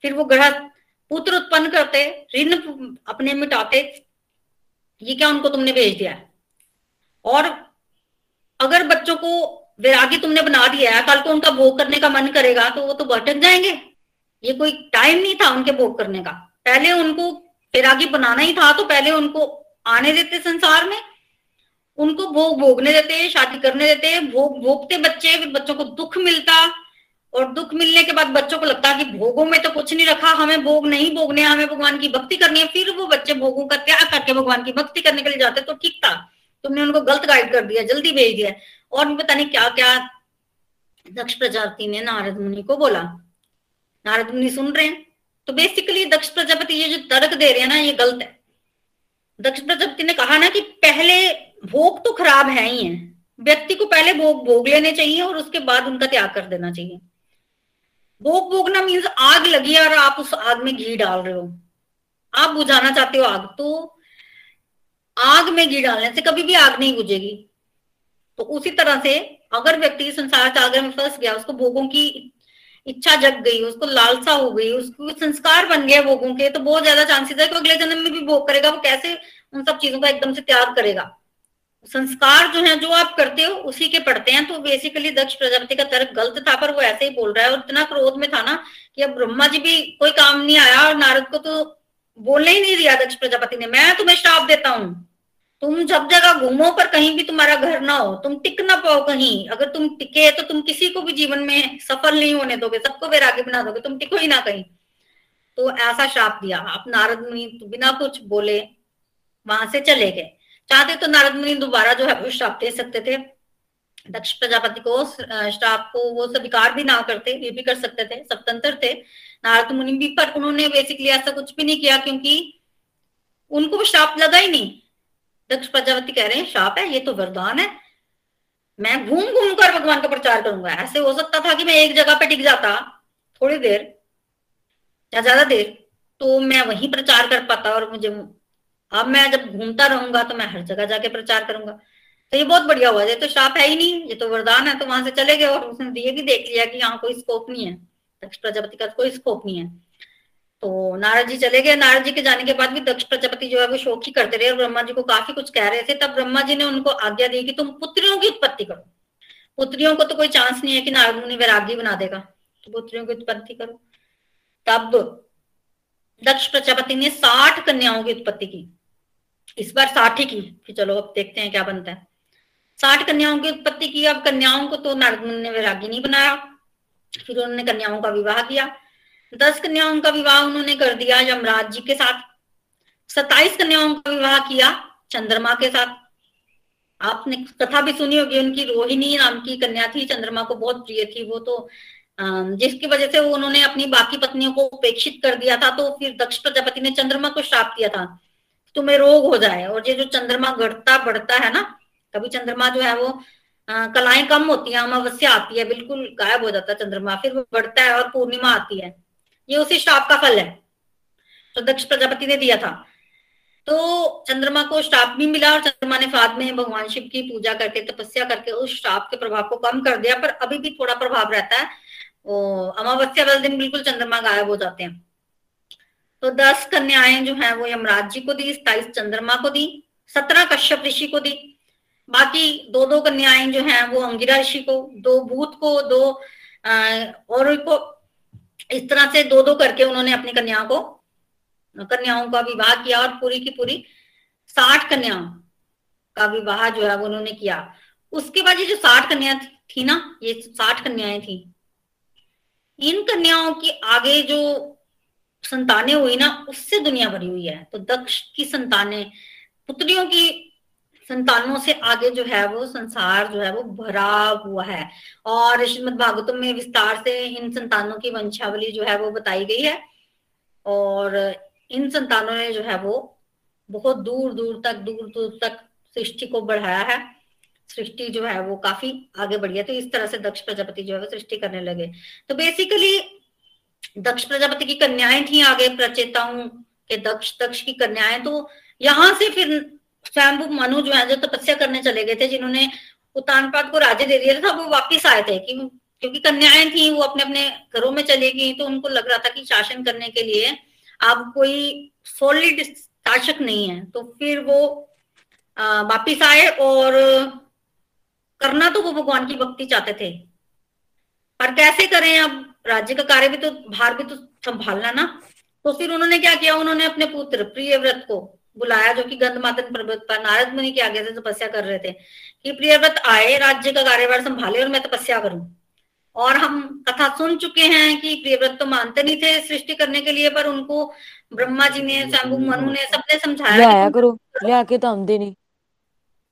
फिर वो गृहस्थ पुत्र उत्पन्न करते, ऋण अपने मिटाते। ये क्या उनको तुमने भेज दिया और अगर बच्चों को वैरागी तुमने बना दिया है, कल को उनका भोग करने का मन करेगा तो वो तो भटक जाएँगे। ये कोई टाइम नहीं था उनके भोग करने का। पहले उनको वैरागी बनाना ही था तो पहले उनको आने देते संसार में। उनको भोग भोगने देते शादी करने देते भोग भोगते बच्चे, फिर बच्चों को दुख मिलता। और दुख मिलने के बाद बच्चों को लगता कि भोगों में तो कुछ नहीं रखा, हमें भोग नहीं भोगने हमें भगवान की भक्ति करनी है। फिर वो बच्चे भोगों का त्याग करके भगवान की भक्ति करने के लिए जाते तो ठीक था। तुमने उनको गलत गाइड कर दिया, जल्दी भेज दिया। और पता नहीं क्या क्या दक्ष प्रजापति ने नारद मुनि को बोला। नारद मुनि सुन रहे हैं? तो बेसिकली दक्ष प्रजापति ये जो तर्क दे रहे हैं ना, ये गलत है। दक्ष प्रजापति ने कहा ना कि पहले भोग तो खराब है ही है। व्यक्ति को पहले भोग भोग लेने चाहिए और उसके बाद उनका त्याग कर देना चाहिए। भोग भोगना मीन्स आग लगी और आप उस आग में घी डाल रहे हो। आप बुझाना चाहते हो आग तो आग में घी डालने से कभी भी आग नहीं बुझेगी। तो उसी तरह से अगर व्यक्ति संसार सागर में फंस गया, उसको भोगों की इच्छा जग गई, उसको लालसा हो गई, उसको संस्कार बन गया भोगों के तो बहुत ज़्यादा चांसेस है कि अगले जन्म में भी भोग करेगा। वो कैसे उन सब चीज़ों का एकदम से त्याग करेगा? संस्कार जो है, जो आप करते हो, उसी के पढ़ते हैं। तो बेसिकली दक्ष प्रजापति का तर्क गलत था, पर वो ऐसे ही बोल रहा है। और इतना क्रोध में था ना कि अब ब्रह्मा जी भी कोई काम नहीं आया और नारद को तो बोलने ही नहीं दिया दक्ष प्रजापति ने। मैं तुम्हें श्राप देता हूँ। तुम जब जगह घूमो, पर कहीं भी तुम्हारा घर ना हो। तुम टिक ना पाओ कहीं। अगर तुम टिके तो तुम किसी को भी जीवन में सफल नहीं होने दोगे। सबको वैराग्य बना दोगे। तुम टिको ही ना कहीं। तो ऐसा श्राप दिया। आप नारद मुनि तो बिना कुछ बोले वहाँ से चले गए। चाहते तो नारद मुनि दोबारा जो है वो श्राप दे सकते थे। दक्ष प्रजापति को श्राप को वो स्वीकार भी ना करते, ये भी कर सकते थे, स्वतंत्र थे। नारद मुनि भी, पर उन्होंने बेसिकली ऐसा कुछ भी नहीं किया क्योंकि उनको श्राप लगा ही नहीं। दक्ष प्रजापति कह रहे हैं, श्राप है, ये तो वरदान है। मैं घूम घूम कर भगवान का प्रचार करूँगा। ऐसे हो सकता था कि मैं एक जगह पे टिक जाता, थोड़ी देर या ज़्यादा देर तो मैं वहीं प्रचार कर पाता और मुझे अब मैं जब घूमता रहूँगा तो मैं हर जगह जाके प्रचार करूँगा। तो ये बहुत बढ़िया हुआ, ये तो श्राप है ही नहीं, ये तो वरदान है तो वहाँ से चले गए और उसने ये भी देख लिया कि यहाँ कोई स्कोप नहीं है, दक्ष प्रजापति का कोई स्कोप नहीं है। तो नारद जी चले गए, नारद जी के जाने के बाद भी दक्ष प्रजापति जो है वो शोक ही करते रहे और ब्रह्मा जी को काफ़ी कुछ कह रहे थे, तब ब्रह्मा जी ने उनको आज्ञा दी कि तुम पुत्रियों की उत्पत्ति करो। पुत्रियों को तो कोई चांस नहीं है कि नारद मुनि वैरागी बना देगा तो पुत्रियों की उत्पत्ति करो। तब दक्ष प्रजापति ने साठ कन्याओं की उत्पत्ति की। इस बार साठ ही की। चलो अब देखते हैं क्या बनता है। साठ कन्याओं की उत्पत्ति की। अब कन्याओं को तो नारद मुनि ने वैरागी नहीं बनाया। फिर उन्होंने कन्याओं का विवाह किया। दस कन्याओं का विवाह उन्होंने कर दिया यमराज जी के साथ। सताइस कन्याओं का विवाह किया चंद्रमा के साथ। आपने कथा भी सुनी होगी, उनकी रोहिणी नाम की कन्या थी, चंद्रमा को बहुत प्रिय थी। वो तो जिसकी वजह से वो उन्होंने अपनी बाकी पत्नियों को उपेक्षित कर दिया था तो फिर दक्ष प्रजापति ने चंद्रमा को श्राप दिया था। तुम्हें रोग हो जाए और ये जो चंद्रमा घटता बढ़ता है ना कभी चंद्रमा जो है वो कलाएँ कम होती है, अमावस्या आती है, बिल्कुल गायब हो जाता है चंद्रमा, फिर वो बढ़ता है और पूर्णिमा आती है। ये उसी श्राप का फल है तो दक्ष प्रजापति ने दिया था। तो चंद्रमा को श्राप भी मिला और चंद्रमा ने बाद में भगवान शिव की पूजा करके, तपस्या करके उस श्राप के प्रभाव को कम कर दिया, पर अभी भी थोड़ा प्रभाव रहता है। अमावस्या वाले दिन बिल्कुल चंद्रमा गायब हो जाते हैं। तो दस कन्याएँ जो है वो यमराज जी को दी सताइस चंद्रमा को दी, सत्रह कश्यप ऋषि को दी। बाकी दो दो कन्याएँ जो हैं वो अंगिरा ऋषि को, दो भूत को, दो और को इस तरह से दो दो करके उन्होंने अपनी कन्याओं को, कन्याओं का विवाह किया और पूरी की पूरी साठ कन्याओं का विवाह जो है वो उन्होंने किया। उसके बाद ये जो साठ कन्या थी ना, ये साठ कन्याएँ थी। इन कन्याओं की आगे जो संतानें हुई ना, उससे दुनिया भरी हुई है। तो दक्ष की संतानें, पुत्रियों की संतानों से आगे जो है वो संसार जो है वो भरा हुआ है। और श्रीमद भागवतम में विस्तार से इन संतानों की वंशावली जो है वो बताई गई है। और इन संतानों ने जो है वो बहुत दूर दूर तक, दूर दूर तक सृष्टि को बढ़ाया है। सृष्टि जो है वो काफ़ी आगे बढ़ी है। तो इस तरह से दक्ष प्रजापति जो है वो सृष्टि करने लगे। तो बेसिकली दक्ष प्रजापति की कन्याएँ थी आगे प्रचेताओं के दक्ष दक्ष की कन्याएँ तो यहाँ से फिर स्वयं मनु जो है, जो तपस्या करने चले गए थे, जिन्होंने उत्तानपाद को राज्य दे दिया था वो वापिस आए थे, कि क्योंकि कन्याएँ थी, वो अपने अपने घरों में चली गई तो उनको लग रहा था कि शासन करने के लिए अब कोई सॉलिड शासक नहीं है तो फिर वो वापिस आए और करना तो वो भगवान की भक्ति चाहते थे। पर कैसे करें अब? राज्य का कार्य भी तो भार भी तो संभालना ना। तो फिर उन्होंने क्या किया? उन्होंने अपने पुत्र प्रिय व्रत को बुलाया जो कि गंधमातन पर्वत पर नारद मुनि के आगे से तपस्या कर रहे थे कि प्रियव्रत आए राज्य का कार्यभार संभाले और मैं तपस्या करूँ। और हम कथा सुन चुके हैं कि प्रियव्रत तो मानते नहीं थे सृष्टि करने के लिए पर उनको ब्रह्मा जी ने शंभु मनु ने सबने समझाया लिया करो के तो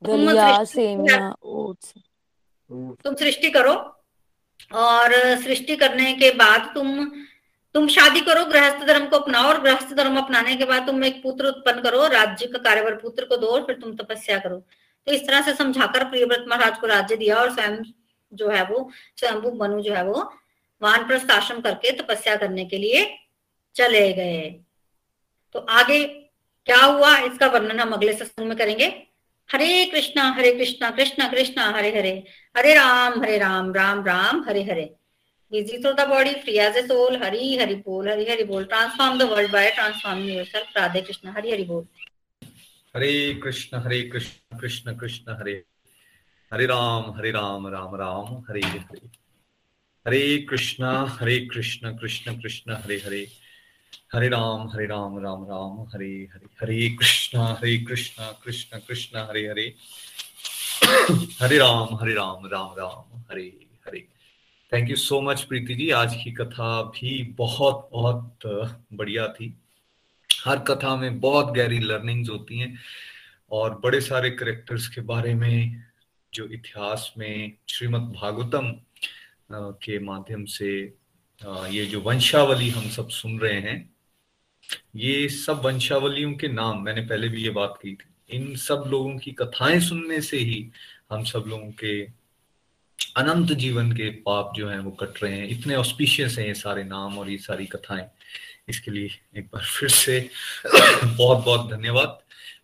दलिया सेमिया ओट्स। तुम सृष्टि करो। और सृष्टि करने के बाद तुम तुम शादी करो, गृहस्थ धर्म को अपनाओ और गृहस्थ धर्म अपनाने के बाद तुम एक पुत्र उत्पन्न करो, राज्य का कार्यवर पुत्र को दो और फिर तुम तपस्या करो। तो इस तरह से समझाकर प्रियव्रत महाराज को राज्य दिया और स्वयं जो है वो, स्वयंभू मनु जो है वो वानप्रस्थ आश्रम करके तपस्या करने के लिए चले गए। तो आगे क्या हुआ, इसका वर्णन हम अगले सत्संग में करेंगे। Hare Krishna Hare Krishna Krishna Krishna Hare Hare. Hare Ram Hare Ram Ram Ram Hare Hare. Easy through the body free as a soul Hari Hari बोल हरी हरि बोल। Transform the world by transform your Radhe Krishna Hari Hari बोल। Hare Krishna Hare Krishna Krishna Krishna Hare. Hare Ram Hare Ram Ram Ram Hare Hare. Hare Krishna Hare Krishna Krishna Krishna Hare, Hare. Hare Ram Hare Ram Ram Ram, Hare Hare Hare Krishna Hare Krishna, Krishna Krishna, Hare Hare. Hare Ram Hare Ram Ram Ram, Hare Hare. Thank you so much Preeti ji. आज की कथा भी बहुत बहुत बढ़िया थी। हर कथा में बहुत गहरी लर्निंग्स होती हैं और बड़े सारे करेक्टर्स के बारे में, जो इतिहास में श्रीमद् भागवतम के माध्यम से ये जो वंशावली हम सब सुन रहे हैं, ये सब वंशावलियों के नाम, मैंने पहले भी ये बात की थी, इन सब लोगों की कथाएँ सुनने से ही हम सब लोगों के अनंत जीवन के पाप जो हैं वो कट रहे हैं। इतने ऑस्पिशियस हैं ये सारे नाम और ये सारी कथाएँ। इसके लिए एक बार फिर से बहुत बहुत धन्यवाद।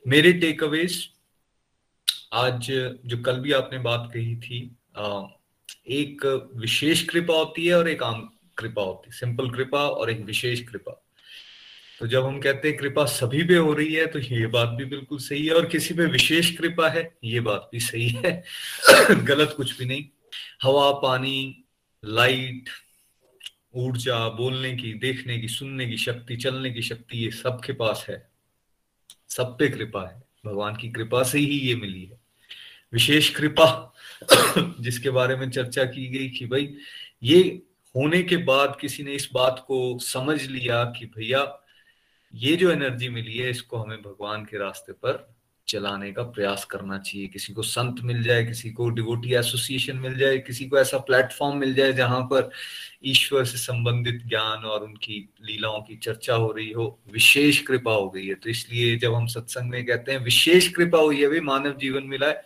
मेरे टेक अवेज आज जो कल भी आपने बात कही थी एक विशेष कृपा होती है और एक आम कृपा होती, सिंपल कृपा और एक विशेष कृपा। तो जब हम कहते हैं कृपा सभी पे हो रही है तो ये बात भी बिल्कुल सही है और किसी पे विशेष कृपा है, ये बात भी सही है। *coughs* गलत कुछ भी नहीं। हवा, पानी, लाइट, ऊर्जा, बोलने की, देखने की, सुनने की शक्ति, चलने की शक्ति, ये सबके पास है। सब पे कृपा है। भगवान की कृपा से ही ये मिली है। विशेष कृपा *coughs* जिसके बारे में चर्चा की गई कि भाई, ये होने के बाद किसी ने इस बात को समझ लिया कि भैया, ये जो एनर्जी मिली है, इसको हमें भगवान के रास्ते पर चलाने का प्रयास करना चाहिए। किसी को संत मिल जाए, किसी को डिवोटी एसोसिएशन मिल जाए, किसी को ऐसा प्लेटफॉर्म मिल जाए जहाँ पर ईश्वर से संबंधित ज्ञान और उनकी लीलाओं की चर्चा हो रही हो, विशेष कृपा हो गई है। तो इसलिए जब हम सत्संग में कहते हैं, विशेष कृपा हुई है भी मानव जीवन मिला है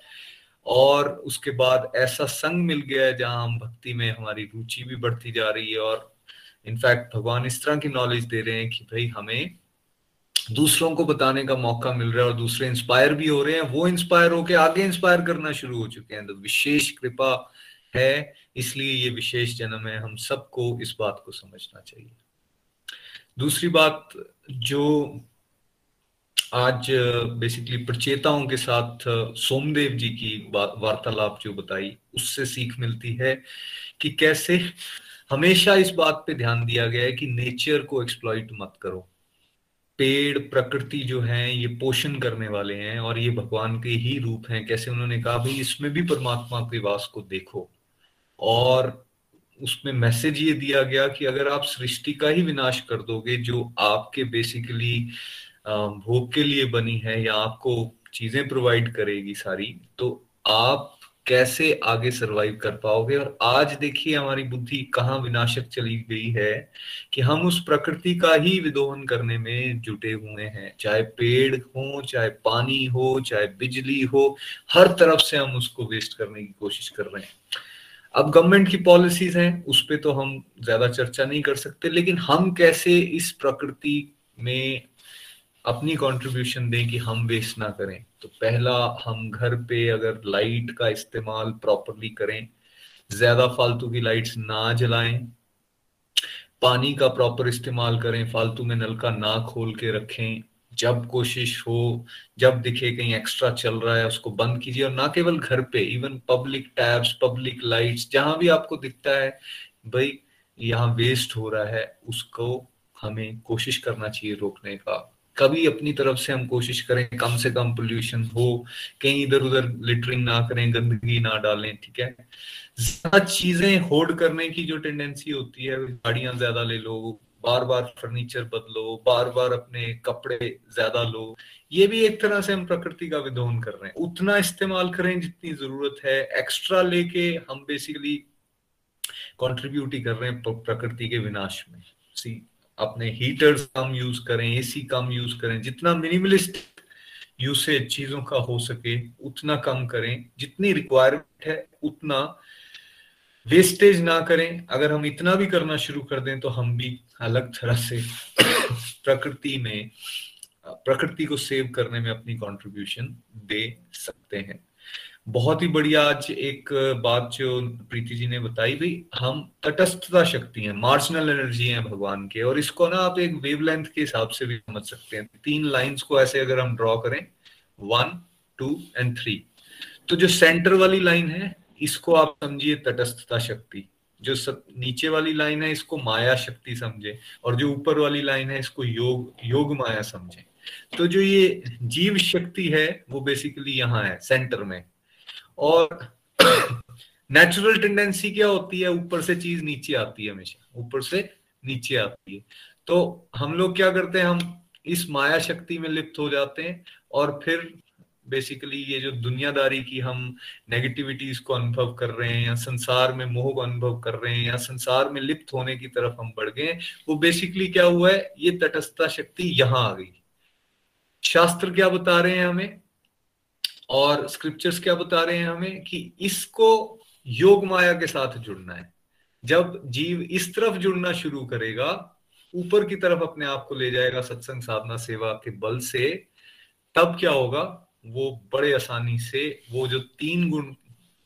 और उसके बाद ऐसा संग मिल गया है जहाँ हम भक्ति में हमारी रुचि भी बढ़ती जा रही है और इनफैक्ट भगवान इस तरह की नॉलेज दे रहे हैं कि भाई हमें दूसरों को बताने का मौका मिल रहा है और दूसरे इंस्पायर भी हो रहे हैं। वो इंस्पायर होके आगे इंस्पायर करना शुरू हो चुके हैं। तो विशेष कृपा है, इसलिए ये विशेष जन्म है। हम सबको इस बात को समझना चाहिए। दूसरी बात जो आज बेसिकली प्रचेताओं के साथ, सोमदेव जी की वार्तालाप जो बताई, उससे सीख मिलती है कि कैसे हमेशा इस बात पे ध्यान दिया गया है कि नेचर को एक्सप्लॉइट मत करो। पेड़, प्रकृति जो है, ये पोषण करने वाले हैं और ये भगवान के ही रूप हैं। कैसे उन्होंने कहा, भाई, इसमें भी परमात्मा के वास को देखो। और उसमें मैसेज ये दिया गया कि अगर आप सृष्टि का ही विनाश कर दोगे, जो आपके बेसिकली भोग के लिए बनी है या आपको चीज़ें प्रोवाइड करेगी सारी तो आप कैसे आगे सरवाइव कर पाओगे? और आज देखिए हमारी बुद्धि कहाँ विनाशक चली गई है कि हम उस प्रकृति का ही विदोहन करने में जुटे हुए हैं। चाहे पेड़ हो, चाहे पानी हो, चाहे बिजली हो, हर तरफ़ से हम उसको वेस्ट करने की कोशिश कर रहे हैं। अब गवर्नमेंट की पॉलिसीज़ हैं, उस पर तो हम ज़्यादा चर्चा नहीं कर सकते, लेकिन हम कैसे इस प्रकृति में अपनी कंट्रीब्यूशन दें कि हम वेस्ट ना करें। तो पहला, हम घर पे अगर लाइट का इस्तेमाल प्रॉपरली करें, ज़्यादा फालतू की लाइट्स ना जलाएँ, पानी का प्रॉपर इस्तेमाल करें, फालतू में नलका ना खोल के रखें, जब कोशिश हो, जब दिखे कहीं एक्स्ट्रा चल रहा है, उसको बंद कीजिए और ना केवल घर पे even public taps public lights जहाँ भी आपको दिखता है, भाई, यहाँ वेस्ट हो रहा है, उसको हमें कोशिश करना चाहिए रोकने का। कभी अपनी तरफ़ से हम कोशिश करें कम से कम पोल्यूशन हो, कहीं इधर उधर लिटरिंग ना करें, गंदगी ना डालें, ठीक है? ज़्यादा चीज़ें होल्ड करने की जो टेंडेंसी होती है, गाड़ियाँ ज़्यादा ले लो बार बार फर्नीचर बदलो बार बार अपने कपड़े ज़्यादा लो, ये भी एक तरह से हम प्रकृति का विधोन कर रहे हैं। उतना इस्तेमाल करें जितनी ज़रूरत है एक्स्ट्रा लेके हम बेसिकली कंट्रीब्यूट ही कर रहे हैं प्रकृति के विनाश में। सी अपने हीटर्स कम यूज़ करें, एसी कम यूज़ करें, जितना मिनिमलिस्ट यूसेज चीज़ों का हो सके, उतना कम करें। जितनी रिक्वायरमेंट है, उतना वेस्टेज ना करें। अगर हम इतना भी करना शुरू कर दें तो हम भी अलग तरह से *coughs* प्रकृति में, प्रकृति को सेव करने में अपनी कंट्रीब्यूशन दे सकते हैं। बहुत ही बढ़िया आज एक बात जो प्रीति जी ने बताई भाई हम तटस्थता शक्ति हैं मार्जिनल एनर्जी हैं भगवान के, और इसको ना आप एक वेवलेंथ के हिसाब से भी समझ सकते हैं। तीन लाइंस को ऐसे अगर हम ड्रॉ करें वन टू एंड थ्री तो जो सेंटर वाली लाइन है, इसको आप समझिए तटस्थता शक्ति। जो सब नीचे वाली लाइन है, इसको माया शक्ति समझे, और जो ऊपर वाली लाइन है, इसको योग योग माया समझे। तो जो ये जीव शक्ति है, वो बेसिकली यहाँ है सेंटर में। और *coughs* नेचुरल टेंडेंसी क्या होती है? ऊपर से चीज़ नीचे आती है हमेशा। ऊपर से नीचे आती है। तो हम लोग क्या करते हैं? हम इस माया शक्ति में लिप्त हो जाते हैं और फिर बेसिकली ये जो दुनियादारी की हम नेगेटिविटीज को अनुभव कर रहे हैं या संसार में मोह को अनुभव कर रहे हैं या संसार में लिप्त होने की तरफ़ हम बढ़ गए वो बेसिकली क्या हुआ है? ये तटस्थता शक्ति यहाँ आ गई। शास्त्र क्या बता रहे हैं हमें? और स्क्रिप्चर्स क्या बता रहे हैं हमें कि इसको योग माया के साथ जुड़ना है। जब जीव इस तरफ़ जुड़ना शुरू करेगा, ऊपर की तरफ़ अपने आप को ले जाएगा सत्संग, साधना, सेवा के बल से, तब क्या होगा? वो बड़े आसानी से, वो जो तीन गुण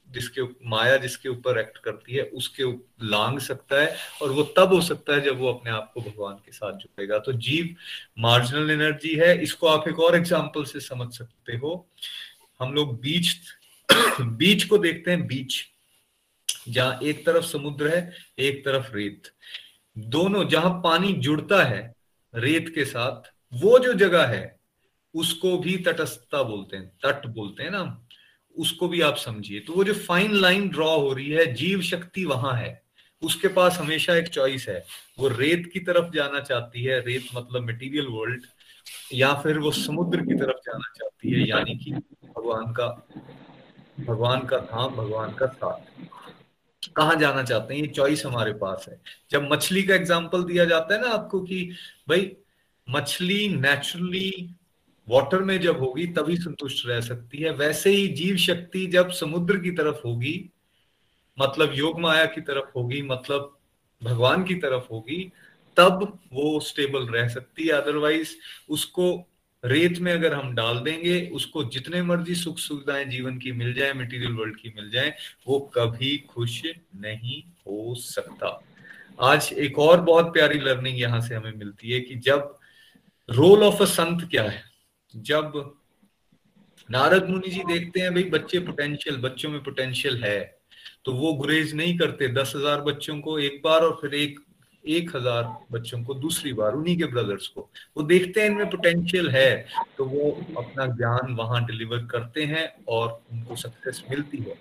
जिसके माया जिसके ऊपर एक्ट करती है, उसके लांग सकता है और वो तब हो सकता है जब वो अपने आप को भगवान के साथ जुड़ेगा। तो जीव मार्जिनल एनर्जी है, इसको आप एक और एग्ज़ाम्पल से समझ सकते हो। हम लोग बीच बीच को देखते हैं, बीच, जहाँ एक तरफ़ समुद्र है, एक तरफ़ रेत। दोनों, जहाँ पानी जुड़ता है, रेत के साथ, वो जो जगह है, उसको भी तटस्थता बोलते हैं, तट बोलते हैं ना उसको भी आप समझिए। तो वो जो फाइन लाइन ड्रॉ हो रही है, जीव शक्ति वहाँ है, उसके पास हमेशा एक चॉइस है। वो रेत की तरफ़ जाना चाहती है, रेत मतलब मटेरियल वर्ल्ड या फिर वो समुद्र की तरफ़ जाना चाहती है, यानी कि भगवान का भगवान का धाम भगवान का साथ। कहा जाना चाहते हैं? ये चॉइस हमारे पास है। जब मछली का एग्ज़ाम्पल दिया जाता है ना आपको कि, भाई, मछली नेचुरली वाटर में जब होगी, तभी संतुष्ट रह सकती है। वैसे ही जीव शक्ति जब समुद्र की तरफ़ होगी मतलब योग माया की तरफ़ होगी मतलब भगवान की तरफ़ होगी तब वो स्टेबल रह सकती है। अदरवाइज़ उसको रेत में अगर हम डाल देंगे, उसको जितने मर्ज़ी सुख सुविधाएँ जीवन की मिल जाए मटेरियल वर्ल्ड की मिल जाए, वो कभी खुश नहीं हो सकता। आज एक और बहुत प्यारी लर्निंग यहाँ से हमें मिलती है कि जब रोल ऑफ़ अ संत क्या है? जब नारद मुनि जी देखते हैं, भाई, बच्चे पोटेंशियल बच्चों में पोटेंशियल है। तो वो गुरेज नहीं करते। दस हज़ार बच्चों को एक बार और फिर एक एक हज़ार बच्चों को, दूसरी बार उन्हीं के ब्रदर्स को। वो देखते हैं इनमें पोटेंशियल है तो वो अपना ज्ञान वहाँ डिलीवर करते हैं और उनको सक्सेस मिलती है।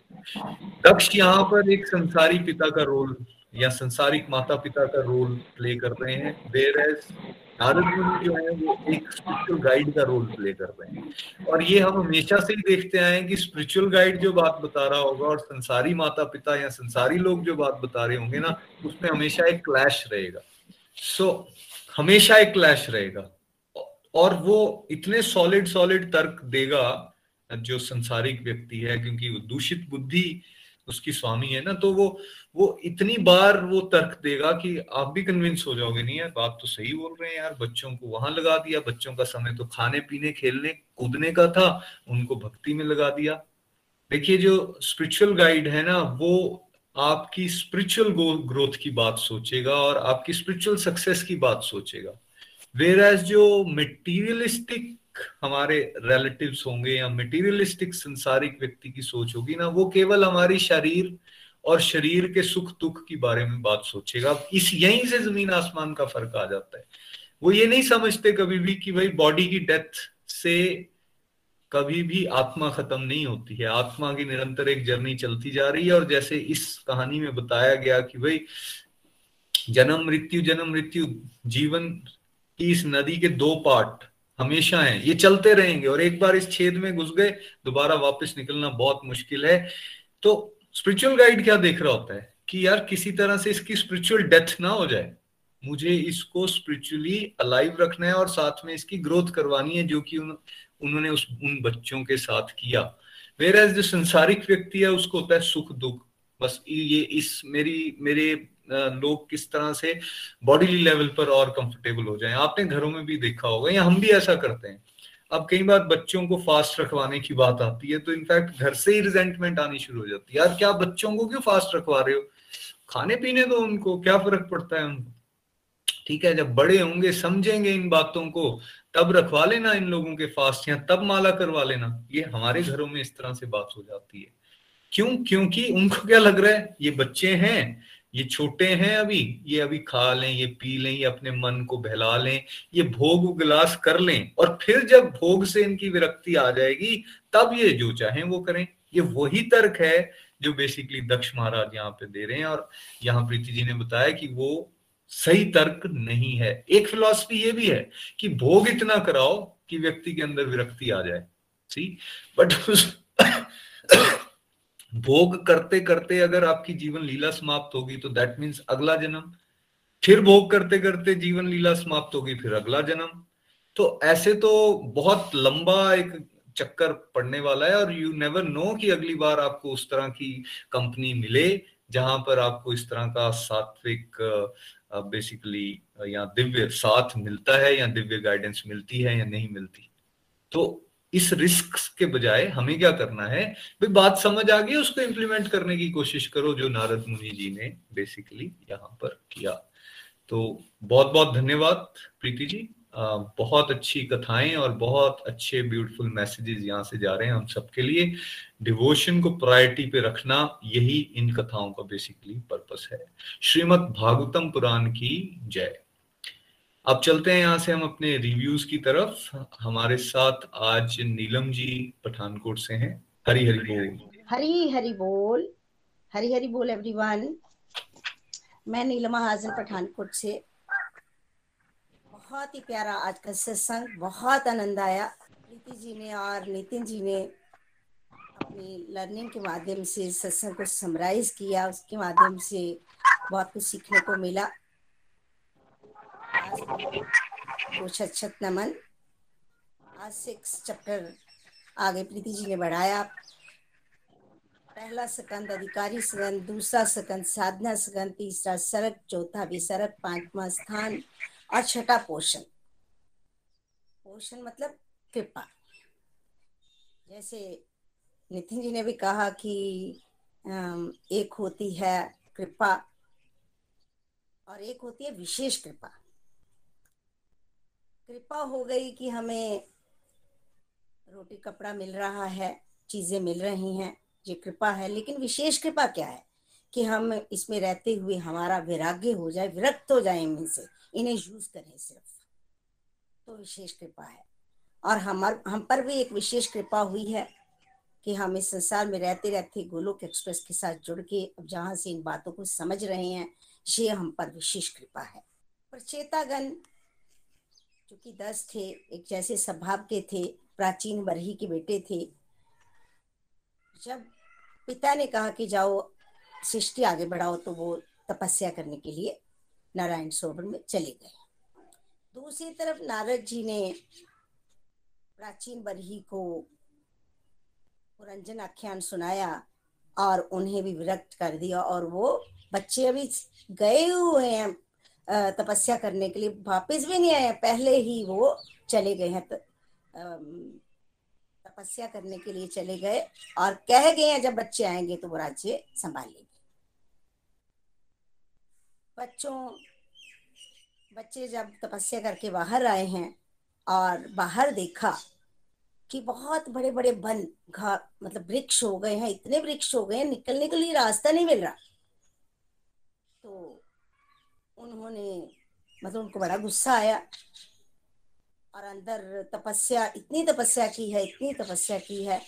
दक्ष यहाँ पर एक संसारी पिता का रोल या संसारिक माता पिता का रोल प्ले कर रहे हैं। देर एज नारद मुनि जो है वो एक स्पिरिचुअल गाइड का रोल प्ले कर रहे हैं। और ये हम हमेशा से ही देखते आए हैं कि स्पिरिचुअल गाइड जो बात बता रहा होगा और संसारी माता पिता या संसारी लोग जो बात बता रहे होंगे ना उसमें हमेशा एक क्लैश रहेगा। सो so, हमेशा एक क्लैश रहेगा। और वो इतने सॉलिड सॉलिड तर्क देगा जो संसारिक व्यक्ति है क्योंकि वो दूषित बुद्धि उसकी स्वामी है ना तो वो वो इतनी बार वो तर्क देगा कि आप भी कन्विंस हो जाओगे, नहीं यार, बात तो सही बोल रहे हैं यार, बच्चों को वहाँ लगा दिया, बच्चों का समय तो खाने, पीने, खेलने, कूदने का था, उनको भक्ति में लगा दिया। देखिए, जो स्पिरिचुअल गाइड है ना, वो आपकी स्पिरिचुअल ग्रोथ की बात सोचेगा और आपकी स्पिरिचुअल सक्सेस की बात सोचेगा। वेर एज जो मटेरियलिस्टिक हमारे रिलेटिव्स होंगे या मटेरियलिस्टिक संसारिक व्यक्ति की सोच होगी ना, वो केवल हमारी शरीर और शरीर के सुख दुख के बारे में बात सोचेगा। इस यहीं से ज़मीन आसमान का फ़र्क आ जाता है। वो ये नहीं समझते कभी भी कि भाई बॉडी की डेथ से कभी भी आत्मा खत्म नहीं होती है। आत्मा की निरंतर एक जर्नी चलती जा रही है और जैसे इस कहानी में बताया गया कि भाई जन्म, मृत्यु जन्म, मृत्यु, जीवन की इस नदी के दो पार्ट हमेशा हैं। ये चलते रहेंगे और एक बार इस छेद में घुस गए, दोबारा वापस निकलना बहुत मुश्किल है। तो स्पिरिचुअल गाइड क्या देख रहा होता है? कि यार किसी तरह से इसकी स्पिरिचुअल डेथ ना हो जाए। मुझे इसको स्पिरिचुअली अलाइव रखना है और साथ में इसकी ग्रोथ करवानी है जो कि उन, उन्होंने उस उन बच्चों के साथ किया। वेर एज जो संसारिक व्यक्ति है उसको होता है सुख दुख। बस ये इस मेरी मेरे लोग किस तरह से बॉडीली लेवल पर और कंफर्टेबल हो जाएँ। आपने घरों में भी देखा होगा या हम भी ऐसा करते हैं। अब कई बार बच्चों को फास्ट रखवाने की बात आती है तो इनफैक्ट घर से ही रिजेंटमेंट आनी शुरू हो जाती है। यार, क्या बच्चों को क्यों फास्ट रखवा रहे हो? खाने पीने दो उनको, क्या फ़र्क पड़ता है उनको? ठीक है, जब बड़े होंगे, समझेंगे इन बातों को, तब रखवा लेना इन लोगों के फास्ट या तब माला करवा लेना। ये हमारे घरों में इस तरह से बात हो जाती है। क्यों? क्योंकि उनको क्या लग रहा है? ये बच्चे हैं ये छोटे हैं अभी, ये अभी खा लें, ये पी लें, ये अपने मन को बहला लें, ये भोग गिलास कर लें और फिर जब भोग से इनकी विरक्ति आ जाएगी, तब ये जो चाहें वो करें। ये वही तर्क है जो बेसिकली दक्ष महाराज यहाँ पे दे रहे हैं और यहाँ प्रीति जी ने बताया कि वो सही तर्क नहीं है। एक फिलॉसफी ये भी है कि भोग इतना कराओ कि व्यक्ति के अंदर विरक्ति आ जाए। सी बट भोग करते करते अगर आपकी जीवन लीला समाप्त होगी तो दैट मीन्स अगला जन्म। फिर भोग करते करते जीवन लीला समाप्त होगी, फिर अगला जन्म। तो ऐसे तो बहुत लंबा एक चक्कर पड़ने वाला है, और यू नेवर नो कि अगली बार आपको उस तरह की कंपनी मिले, जहाँ पर आपको इस तरह का सात्विक बेसिकली या दिव्य साथ मिलता है, या दिव्य गाइडेंस मिलती है, या नहीं मिलती। तो इस रिस्क के बजाय हमें क्या करना है? भाई बात समझ आ गई, उसको इम्प्लीमेंट करने की कोशिश करो, जो नारद मुनि जी ने बेसिकली यहाँ पर किया। तो बहुत बहुत धन्यवाद, प्रीति जी। बहुत अच्छी कथाएँ और बहुत अच्छे ब्यूटीफुल मैसेजेस यहाँ से जा रहे हैं हम सबके लिए। डिवोशन को प्रायोरिटी पे रखना, यही इन कथाओं का बेसिकली पर्पस है। श्रीमद भागवतम पुराण की जय। अब चलते हैं यहाँ से हम अपने रिव्यूज़ की तरफ़। हमारे साथ आज नीलम जी पठानकोट से हैं। हरी हरी बोल। हरी हरी बोल। हरी हरी बोल एवरीवन मैं नीलमा हाजन पठानकोट से। बहुत ही प्यारा आज का सत्संग, बहुत आनंद आया। प्रीति जी ने और नितिन जी ने अपनी लर्निंग के माध्यम से सत्संग को समराइज किया। उसके माध्यम से बहुत कुछ सीखने को मिला। अच्छत नमन। आज सिक्स चैप्टर आगे प्रीति जी ने बढ़ाया। पहला सकंद अधिकारी सकंद, दूसरा सकंद साधना सकंद, तीसरा सरक, चौथा विसरक पांचवा स्थान और छठा पोषण। पोषण मतलब कृपा। जैसे नितिन जी ने भी कहा कि एक होती है कृपा और एक होती है विशेष कृपा। कृपा हो गई कि हमें रोटी कपड़ा मिल रहा है, चीज़ें मिल रही हैं, ये कृपा है। लेकिन विशेष कृपा क्या है? कि हम इसमें रहते हुए हमारा वैराग्य हो जाए, विरक्त हो जाए इनसे इन्हें यूज़ करें सिर्फ़। तो विशेष कृपा है। और हमार, हम पर भी एक विशेष कृपा हुई है कि हम इस संसार में रहते रहते गोलोक एक्सप्रेस के साथ जुड़ के अब जहाँ से इन बातों को समझ रहे हैं, ये हम पर विशेष कृपा है। पर चेतागन जो कि दस थे, एक जैसे स्वभाव के थे, प्राचीन बरही के बेटे थे। जब पिता ने कहा कि जाओ, सृष्टि आगे बढ़ाओ तो वो तपस्या करने के लिए नारायण सरोवर में चले गए। दूसरी तरफ़ नारद जी ने प्राचीन बरही को पुरंजन आख्यान सुनाया और उन्हें भी विरक्त कर दिया और वो बच्चे अभी गए हुए हैं। तपस्या करने के लिए वापस भी नहीं आए पहले ही वो चले गए हैं तपस्या करने के लिए चले गए और कह गए हैं, जब बच्चे आएँगे तो वो राज्य संभालेंगे बच्चों, बच्चे जब तपस्या करके बाहर आए हैं और बाहर देखा कि बहुत बड़े बड़े वन घा मतलब वृक्ष हो गए हैं, इतने वृक्ष हो गए हैं, निकलने के लिए रास्ता नहीं मिल रहा तो उन्होंने मतलब उनको बड़ा गुस्सा आया और अंदर तपस्या, इतनी तपस्या की है, इतनी तपस्या की है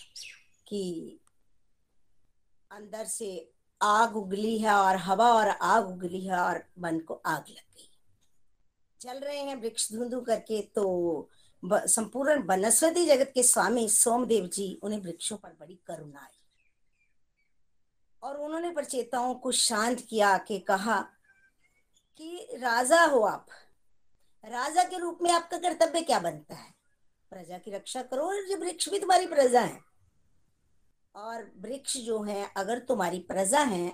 कि अंदर से आग उगली है और हवा और आग उगली है और मन को आग लग गई। चल रहे हैं वृक्ष धुंधु करके तो संपूर्ण वनस्पति जगत के स्वामी सोमदेव जी उन्हें वृक्षों पर बड़ी करुणा आई। और उन्होंने प्रचेताओं को शांत किया के कहा कि राजा हो आप। राजा के रूप में आपका कर्तव्य क्या बनता है? प्रजा की रक्षा करो और ये वृक्ष भी तुम्हारी प्रजा है। और वृक्ष जो है, अगर तुम्हारी प्रजा है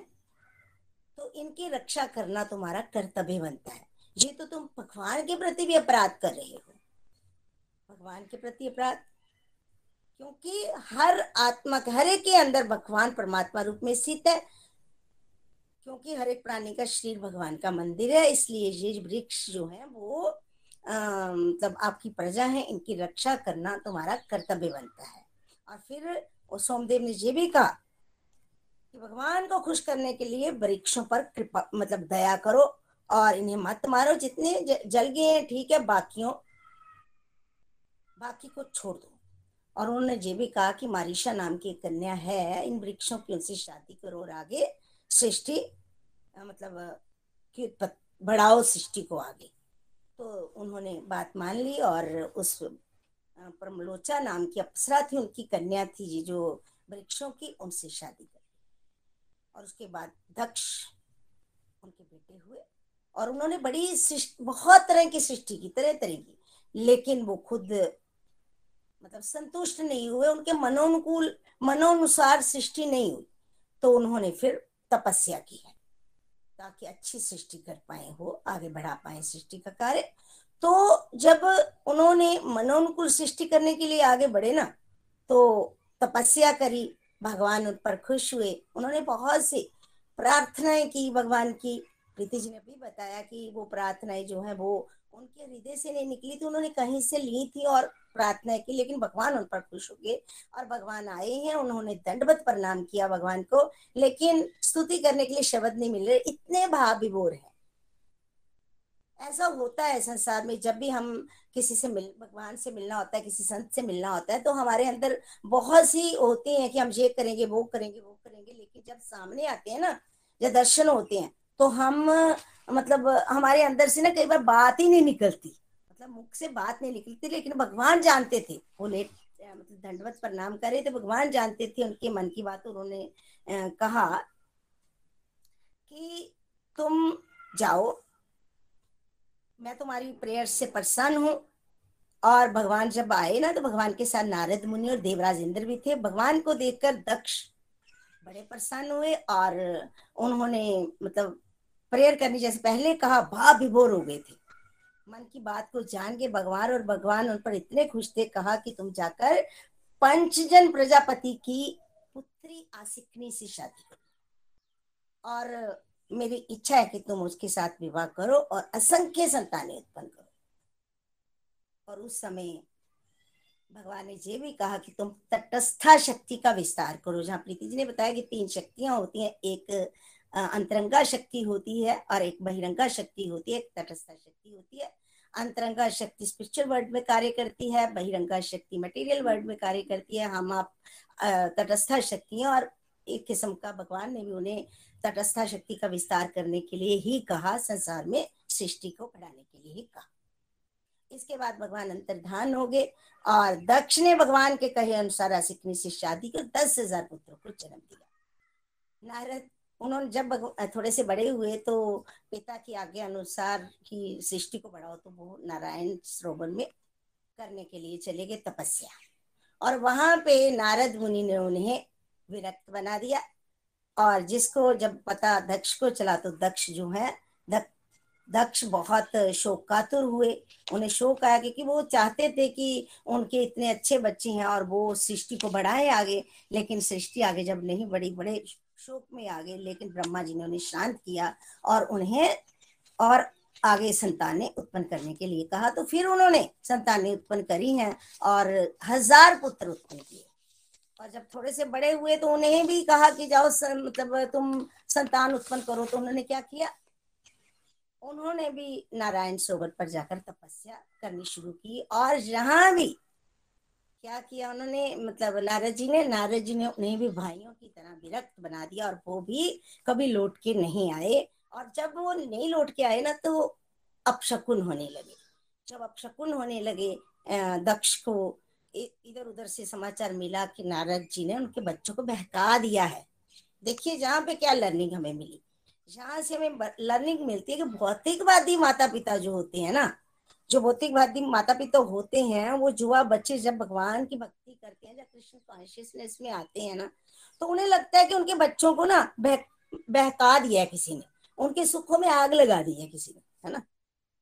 तो इनकी रक्षा करना तुम्हारा कर्तव्य बनता है। ये तो तुम भगवान के प्रति भी अपराध कर रहे हो। भगवान के प्रति अपराध? क्योंकि हर आत्मा, हर एक के अंदर भगवान परमात्मा रूप में स्थित है। क्योंकि हर एक प्राणी का शरीर भगवान का मंदिर है, इसलिए ये वृक्ष जो है वो मतलब आपकी प्रजा है, इनकी रक्षा करना तुम्हारा कर्तव्य बनता है। और फिर सोमदेव ने ये भी कहा कि भगवान को खुश करने के लिए वृक्षों पर कृपा मतलब दया करो और इन्हें मत मारो, जितने जल गए हैं, ठीक है, बाकियों, बाकी को छोड़ दो। और उन्होंने ये भी कहा कि मारिशा नाम की कन्या है, इन वृक्षों की उनसे शादी करो और आगे सृष्टि मतलब कि बढ़ाओ सृष्टि को आगे। तो उन्होंने बात मान ली और उस परमलोचा नाम की अप्सरा थी, उनकी कन्या थी जो वृक्षों की उनसे शादी कर और उसके बाद दक्ष उनके बेटे हुए और उन्होंने बड़ी बहुत तरह की सृष्टि की, तरह तरह की। लेकिन वो खुद मतलब संतुष्ट नहीं हुए, उनके मनोनुकूल, मनोनुसार सृष्टि नहीं हुई। तो उन्होंने फिर तपस्या की है। ताकि अच्छी सृष्टि कर पाए हो, आगे बढ़ा पाए सृष्टि का कार्य। तो जब उन्होंने मनोनुकूल सृष्टि करने के लिए आगे बढ़े ना तो तपस्या करी, भगवान उन पर खुश हुए। उन्होंने बहुत सी प्रार्थनाएँ की भगवान की। प्रीति जी ने भी बताया कि वो प्रार्थनाएँ जो है वो उनके हृदय से नहीं निकली थी, उन्होंने कहीं से ली थी और प्रार्थना की, लेकिन भगवान उन पर खुश हो गए और भगवान आए हैं, उन्होंने दंडवत प्रणाम किया भगवान को, लेकिन स्तुति करने के लिए शब्द नहीं मिल रहे, इतने भाव विभोर है। ऐसा होता है संसार में, जब भी हम किसी से मिल, भगवान से मिलना होता है, किसी संत से मिलना होता है तो हमारे अंदर बहुत सी होती हैं कि हम ये करेंगे, वो करेंगे वो करेंगे, लेकिन जब सामने आते हैं ना, जब दर्शन होते हैं तो हम मतलब हमारे अंदर से ना कई बार बात ही नहीं निकलती। मतलब मुख से बात नहीं निकलती, लेकिन भगवान जानते थे। वो लेट मतलब दंडवत प्रणाम करे तो भगवान जानते थे उनके मन की बात, उन्होंने कहा कि तुम जाओ, मैं तुम्हारी प्रेयर से परेशान हूँ। और भगवान जब आए ना तो भगवान के साथ नारद मुनि और देवराज इंद्र भी थे। भगवान को देखकर दक्ष बड़े परेशान हुए और उन्होंने मतलब प्रेयर करनी। जैसे पहले कहा भाव विभोर हो गए थे। मन की बात को जान के भगवान और भगवान उन पर इतने खुश थे, कहा कि तुम जाकर पंचजन प्रजापति की पुत्री आसिकनी से शादी करो। और मेरी इच्छा है कि तुम उसके साथ विवाह करो और असंख्य संतानें उत्पन्न करो। और उस समय भगवान ने ये भी कहा कि तुम तटस्था शक्ति का विस्तार करो। जहाँ प्रीति जी ने बताया कि तीन शक्तियाँ होती हैं, एक अंतरंगा शक्ति होती है और एक बहिरंगा शक्ति होती है, एक तटस्था शक्ति होती है। अंतरंगा शक्ति स्पिरिचुअल वर्ल्ड में कार्य करती है, बहिरंगा शक्ति मटेरियल वर्ल्ड में कार्य करती है। हम आप तटस्था शक्ति और एक किस्म का भगवान ने भी उन्हें तटस्था शक्ति का विस्तार करने के लिए ही कहा, संसार में सृष्टि को बढ़ाने के लिए ही कहा। इसके बाद भगवान अंतर्धान हो गए और दक्ष ने भगवान के कहे अनुसार असिकनी से शादी कर दस हज़ार पुत्रों को जन्म दिया। नारद उन्होंने जब थोड़े से बड़े हुए तो पिता की आज्ञा अनुसार की सृष्टि को बढ़ाओ तो वो नारायण सरोवर में करने के लिए चले गए तपस्या। और वहाँ पे नारद मुनि ने उन्हें विरक्त बना दिया। और जिसको जब पता दक्ष को चला तो दक्ष जो है दक्ष बहुत शोकातुर हुए। उन्हें शोक आया क्योंकि वो चाहते थे कि उनके इतने अच्छे बच्चे हैं और वो सृष्टि को बढ़ाए आगे, लेकिन सृष्टि आगे जब नहीं बढ़ी, बड़े शोक में आ गए, लेकिन ब्रह्मा जी ने उन्हें शांत किया और उन्हें और आगे संतानें उत्पन्न करने के लिए कहा। तो फिर उन्होंने संतानें उत्पन्न करी हैं और हज़ार पुत्र उत्पन्न किए। और जब थोड़े से बड़े हुए तो उन्हें भी कहा कि जाओ मतलब तुम संतान उत्पन्न करो। तो उन्होंने क्या किया? उन्होंने भी नारायण सरोवर पर जाकर तपस्या करनी शुरू की और जहाँ भी क्या किया उन्होंने? मतलब नारद जी ने नारद जी ने उन्हें भी भाइयों की तरह विरक्त बना दिया और वो भी कभी लौट के नहीं आए। और जब वो नहीं लौट के आए ना तो अपशकुन होने लगे। जब अपशकुन होने लगे दक्ष को इधर उधर से समाचार मिला कि नारद जी ने उनके बच्चों को बहका दिया है। देखिए, जहाँ पे क्या लर्निंग हमें मिली। जहाँ से हमें लर्निंग मिलती है कि भौतिकवादी माता पिता जो होते हैं ना जो भौतिक भौतिकवादी माता पिता होते हैं वो जुआ बच्चे जब भगवान की भक्ति करते हैं जब कृष्ण कॉन्शियसनेस में आते हैं ना तो उन्हें लगता है कि उनके बच्चों को ना बह, बहका दिया है किसी ने उनके सुखों में आग लगा दी है किसी ने है ना?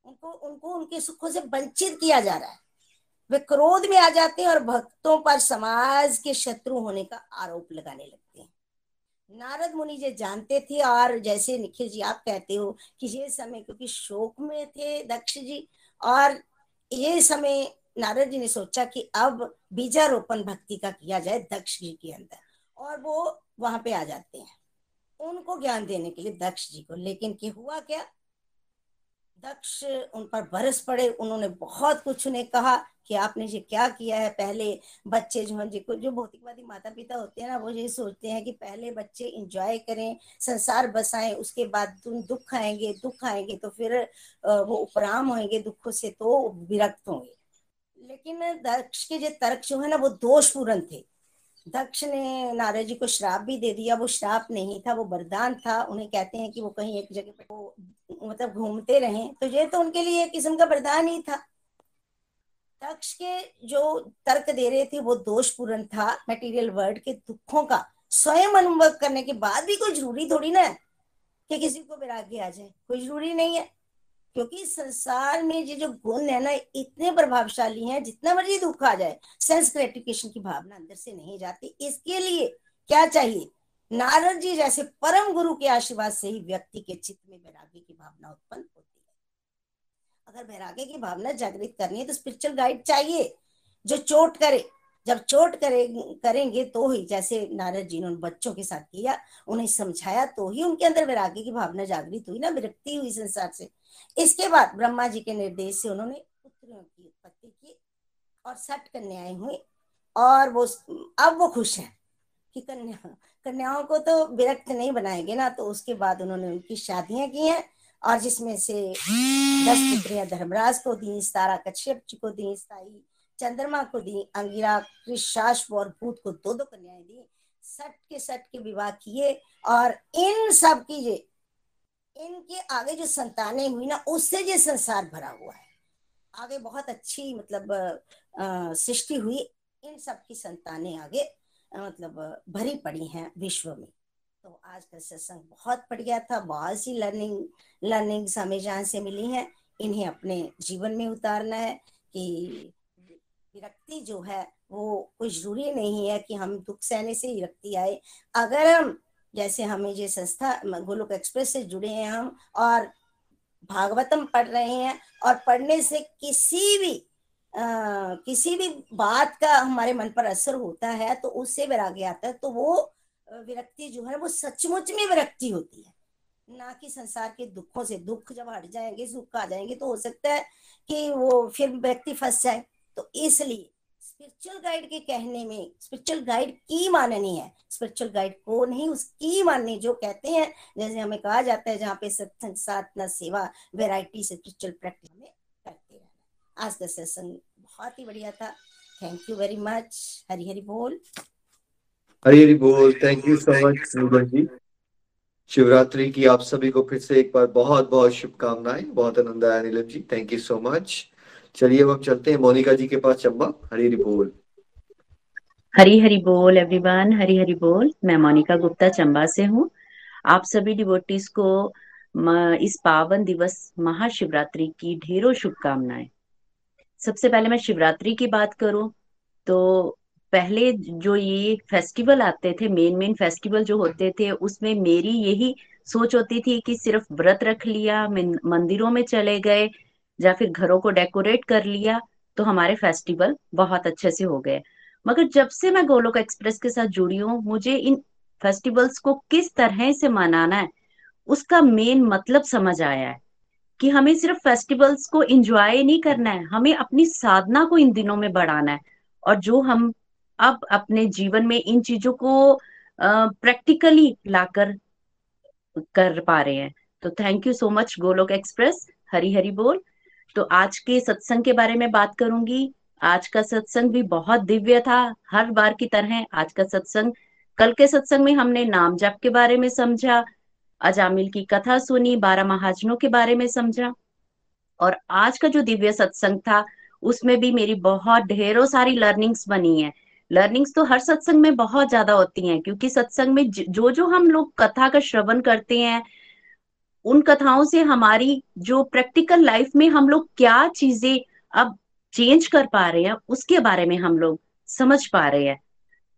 उनको उनको उनके सुखों से वंचित किया जा रहा है। वे क्रोध में आ जाते हैं और भक्तों पर समाज के शत्रु होने का आरोप लगाने लगते हैं। नारद मुनि जी जानते थे और जैसे निखिल जी आप कहते हो कि ये समय क्योंकि शोक में थे दक्ष जी और ये समय नारद जी ने सोचा कि अब बीजारोपण भक्ति का किया जाए दक्ष जी के अंदर, और वो वहाँ पे आ जाते हैं। उनको ज्ञान देने के लिए दक्ष जी को, लेकिन कि हुआ क्या? दक्ष उन पर बरस पड़े, उन्होंने बहुत कुछ उन्हें कहा कि आपने ये क्या किया है? पहले बच्चे जो हैं, जिनको जो भौतिकवादी माता पिता होते हैं ना, वो ये सोचते हैं कि पहले बच्चे इंजॉय करें, संसार बसाएँ, उसके बाद दुख आएँगे दुख आएँगे तो फिर वो उपराम होंगे दुखों से तो विरक्त होंगे। लेकिन दक्ष के जो तर्क जो है ना, वो दोषपूर्ण थे। दक्ष ने नारद जी को श्राप भी दे दिया। वो श्राप नहीं था, वो वरदान था। उन्हें कहते हैं कि वो कहीं एक जगह पर वो मतलब घूमते रहे। तो ये तो उनके लिए एक किस्म का वरदान ही था। दक्ष के जो तर्क दे रहे थे, वो दोषपूर्ण था मटेरियल वर्ल्ड के दुखों का। स्वयं अनुभव करने के बाद भी कोई ज़रूरी थोड़ी ना है कि किसी को वैराग्य आ जाए। कोई ज़रूरी नहीं है। क्योंकि संसार में ये जो गुण है ना, इतने प्रभावशाली हैं, जितना मर्ज़ी दुख आ जाए सेंस ग्रेटिफिकेशन की भावना अंदर से नहीं जाती। इसके लिए क्या चाहिए? नारद जी जैसे परम गुरु के आशीर्वाद से ही व्यक्ति के चित्त में वैराग्य की भावना उत्पन्न होती है। अगर वैराग्य की भावना जागृत करनी है तो स्पिरिचुअल गाइड चाहिए। जो चोट करे, जब चोट करे, करेंगे तो ही, जैसे नारद जी ने उन बच्चों के साथ किया, उन्हें समझाया तो ही उनके अंदर वैराग्य की भावना जागृत हुई ना, विरक्ति हुई संसार से। इसके बाद ब्रह्मा जी के निर्देश से उन्होंने पुत्रियों की उत्पत्ति की और सठ कन्याएँ हुई और वो अब वो खुश हैं कि कन्या, कन्याओं को तो विरक्त नहीं बनाएँगे ना तो उसके बाद उन्होंने उनकी शादियाँ की हैं और जिसमें से दस पुत्रियाँ धर्मराज को दी तारा कश्यप को दी स्थायी चंद्रमा को दी, अंगिरा कृषाश्व और भूत को दो दो कन्याएँ दी। सट के सट के विवाह किए और इन सब की इनके आगे जो संतानें हुई ना, उससे ये संसार भरा हुआ है। आगे बहुत अच्छी मतलब सृष्टि हुई, इन सब की संतानें आगे मतलब भरी पड़ी हैं विश्व में। तो आज का सत्संग बहुत बढ़िया था, बहुत सी लर्निंग लर्निंग हमें जहाँ से मिली हैं, इन्हें अपने जीवन में उतारना है कि विरक्ति जो है, वो कोई ज़रूरी नहीं है कि हम दुख सहने से विरक्ति आए। अगर हम जैसे हमें ये संस्था गोलोक एक्सप्रेस से जुड़े हैं हम और भागवतम पढ़ रहे हैं और पढ़ने से किसी भी आ, किसी भी बात का हमारे मन पर असर होता है तो उससे वैराग्य आता है तो वो विरक्ति जो है वो सचमुच में विरक्ति होती है। ना कि संसार के दुखों से दुख जब हट जाएँगे सुख आ जाएँगे तो हो सकता है कि वो फिर व्यक्ति फंस जाए। तो इसलिए स्पिरिचुअल गाइड के कहने में स्पिरिचुअल गाइड की माननी है। स्पिरिचुअल गाइड को नहीं, उसकी माननी जो कहते हैं, जैसे हमें कहा जाता है जहाँ पे सत्संग, साधना, सेवा वेराइटी स्पिरिचुअल प्रैक्टिस में करते रहना आज का सत्संग बहुत ही बढ़िया था। Thank you very much Hari Hari बोल। हरी हरी बोल। Thank you so much Neelam ji. Shivratri की आप सभी को फिर से एक बार बहुत बहुत शुभकामनाएँ। बहुत आनंद आया Neelam ji. Thank you so much चलिए अब हम चलते हैं मोनिका जी के पास चंबा। हरी हरी बोल। हरी हरी बोल एवरीवन हरी हरी बोल। मैं मोनिका गुप्ता चंबा से हूँ। आप सभी डिवोटीज को इस पावन दिवस महाशिवरात्रि की ढेरों शुभकामनाएँ। सबसे पहले मैं शिवरात्रि की बात करूँ तो पहले जो ये फेस्टिवल आते थे मेन मेन फेस्टिवल जो होते थे, उसमें मेरी यही सोच होती थी कि सिर्फ़ व्रत रख लिया मंदिरों में चले गए या फिर घरों को डेकोरेट कर लिया तो हमारे फेस्टिवल बहुत अच्छे से हो गए। मगर जब से मैं गोलोक एक्सप्रेस के साथ जुड़ी हूँ, मुझे इन फेस्टिवल्स को किस तरह से मनाना है, उसका मेन मतलब समझ आया है कि हमें सिर्फ़ फेस्टिवल्स को एंजॉय नहीं करना है, हमें अपनी साधना को इन दिनों में बढ़ाना है। और जो हम अब अपने जीवन में इन चीज़ों को प्रैक्टिकली लाकर कर पा रहे हैं। तो thank you so much Golok Express Hari Hari बोल। तो आज के सत्संग के बारे में बात करूँगी। आज का सत्संग भी बहुत दिव्य था, हर बार की तरह आज का सत्संग। कल के सत्संग में हमने नाम जप के बारे में समझा, अजामिल की कथा सुनी, बारह महाजनों के बारे में समझा। और आज का जो दिव्य सत्संग था, उसमें भी मेरी बहुत ढेरों सारी लर्निंग्स बनी है। लर्निंग्स तो हर सत्संग में बहुत ज़्यादा होती हैं, क्योंकि सत्संग में जो जो हम लोग कथा का श्रवण करते हैं उन कथाओं से हमारी जो प्रैक्टिकल लाइफ में हम लोग क्या चीज़ें अब चेंज कर पा रहे हैं, उसके बारे में हम लोग समझ पा रहे हैं।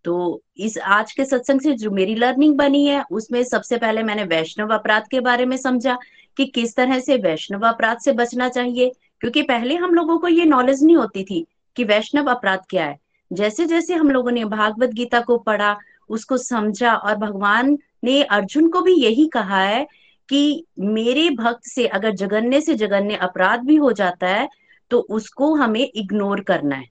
तो इस आज के सत्संग से जो मेरी लर्निंग बनी है, उसमें सबसे पहले मैंने वैष्णव अपराध के बारे में समझा कि किस तरह से वैष्णव अपराध से बचना चाहिए, क्योंकि पहले हम लोगों को ये नॉलेज नहीं होती थी कि वैष्णव अपराध क्या है। जैसे जैसे हम लोगों ने भागवत गीता को पढ़ा, उसको समझा और भगवान ने अर्जुन को भी यही कहा है कि मेरे भक्त से, अगर जगन्य से जगन्य अपराध भी हो जाता है तो उसको हमें इग्नोर करना है।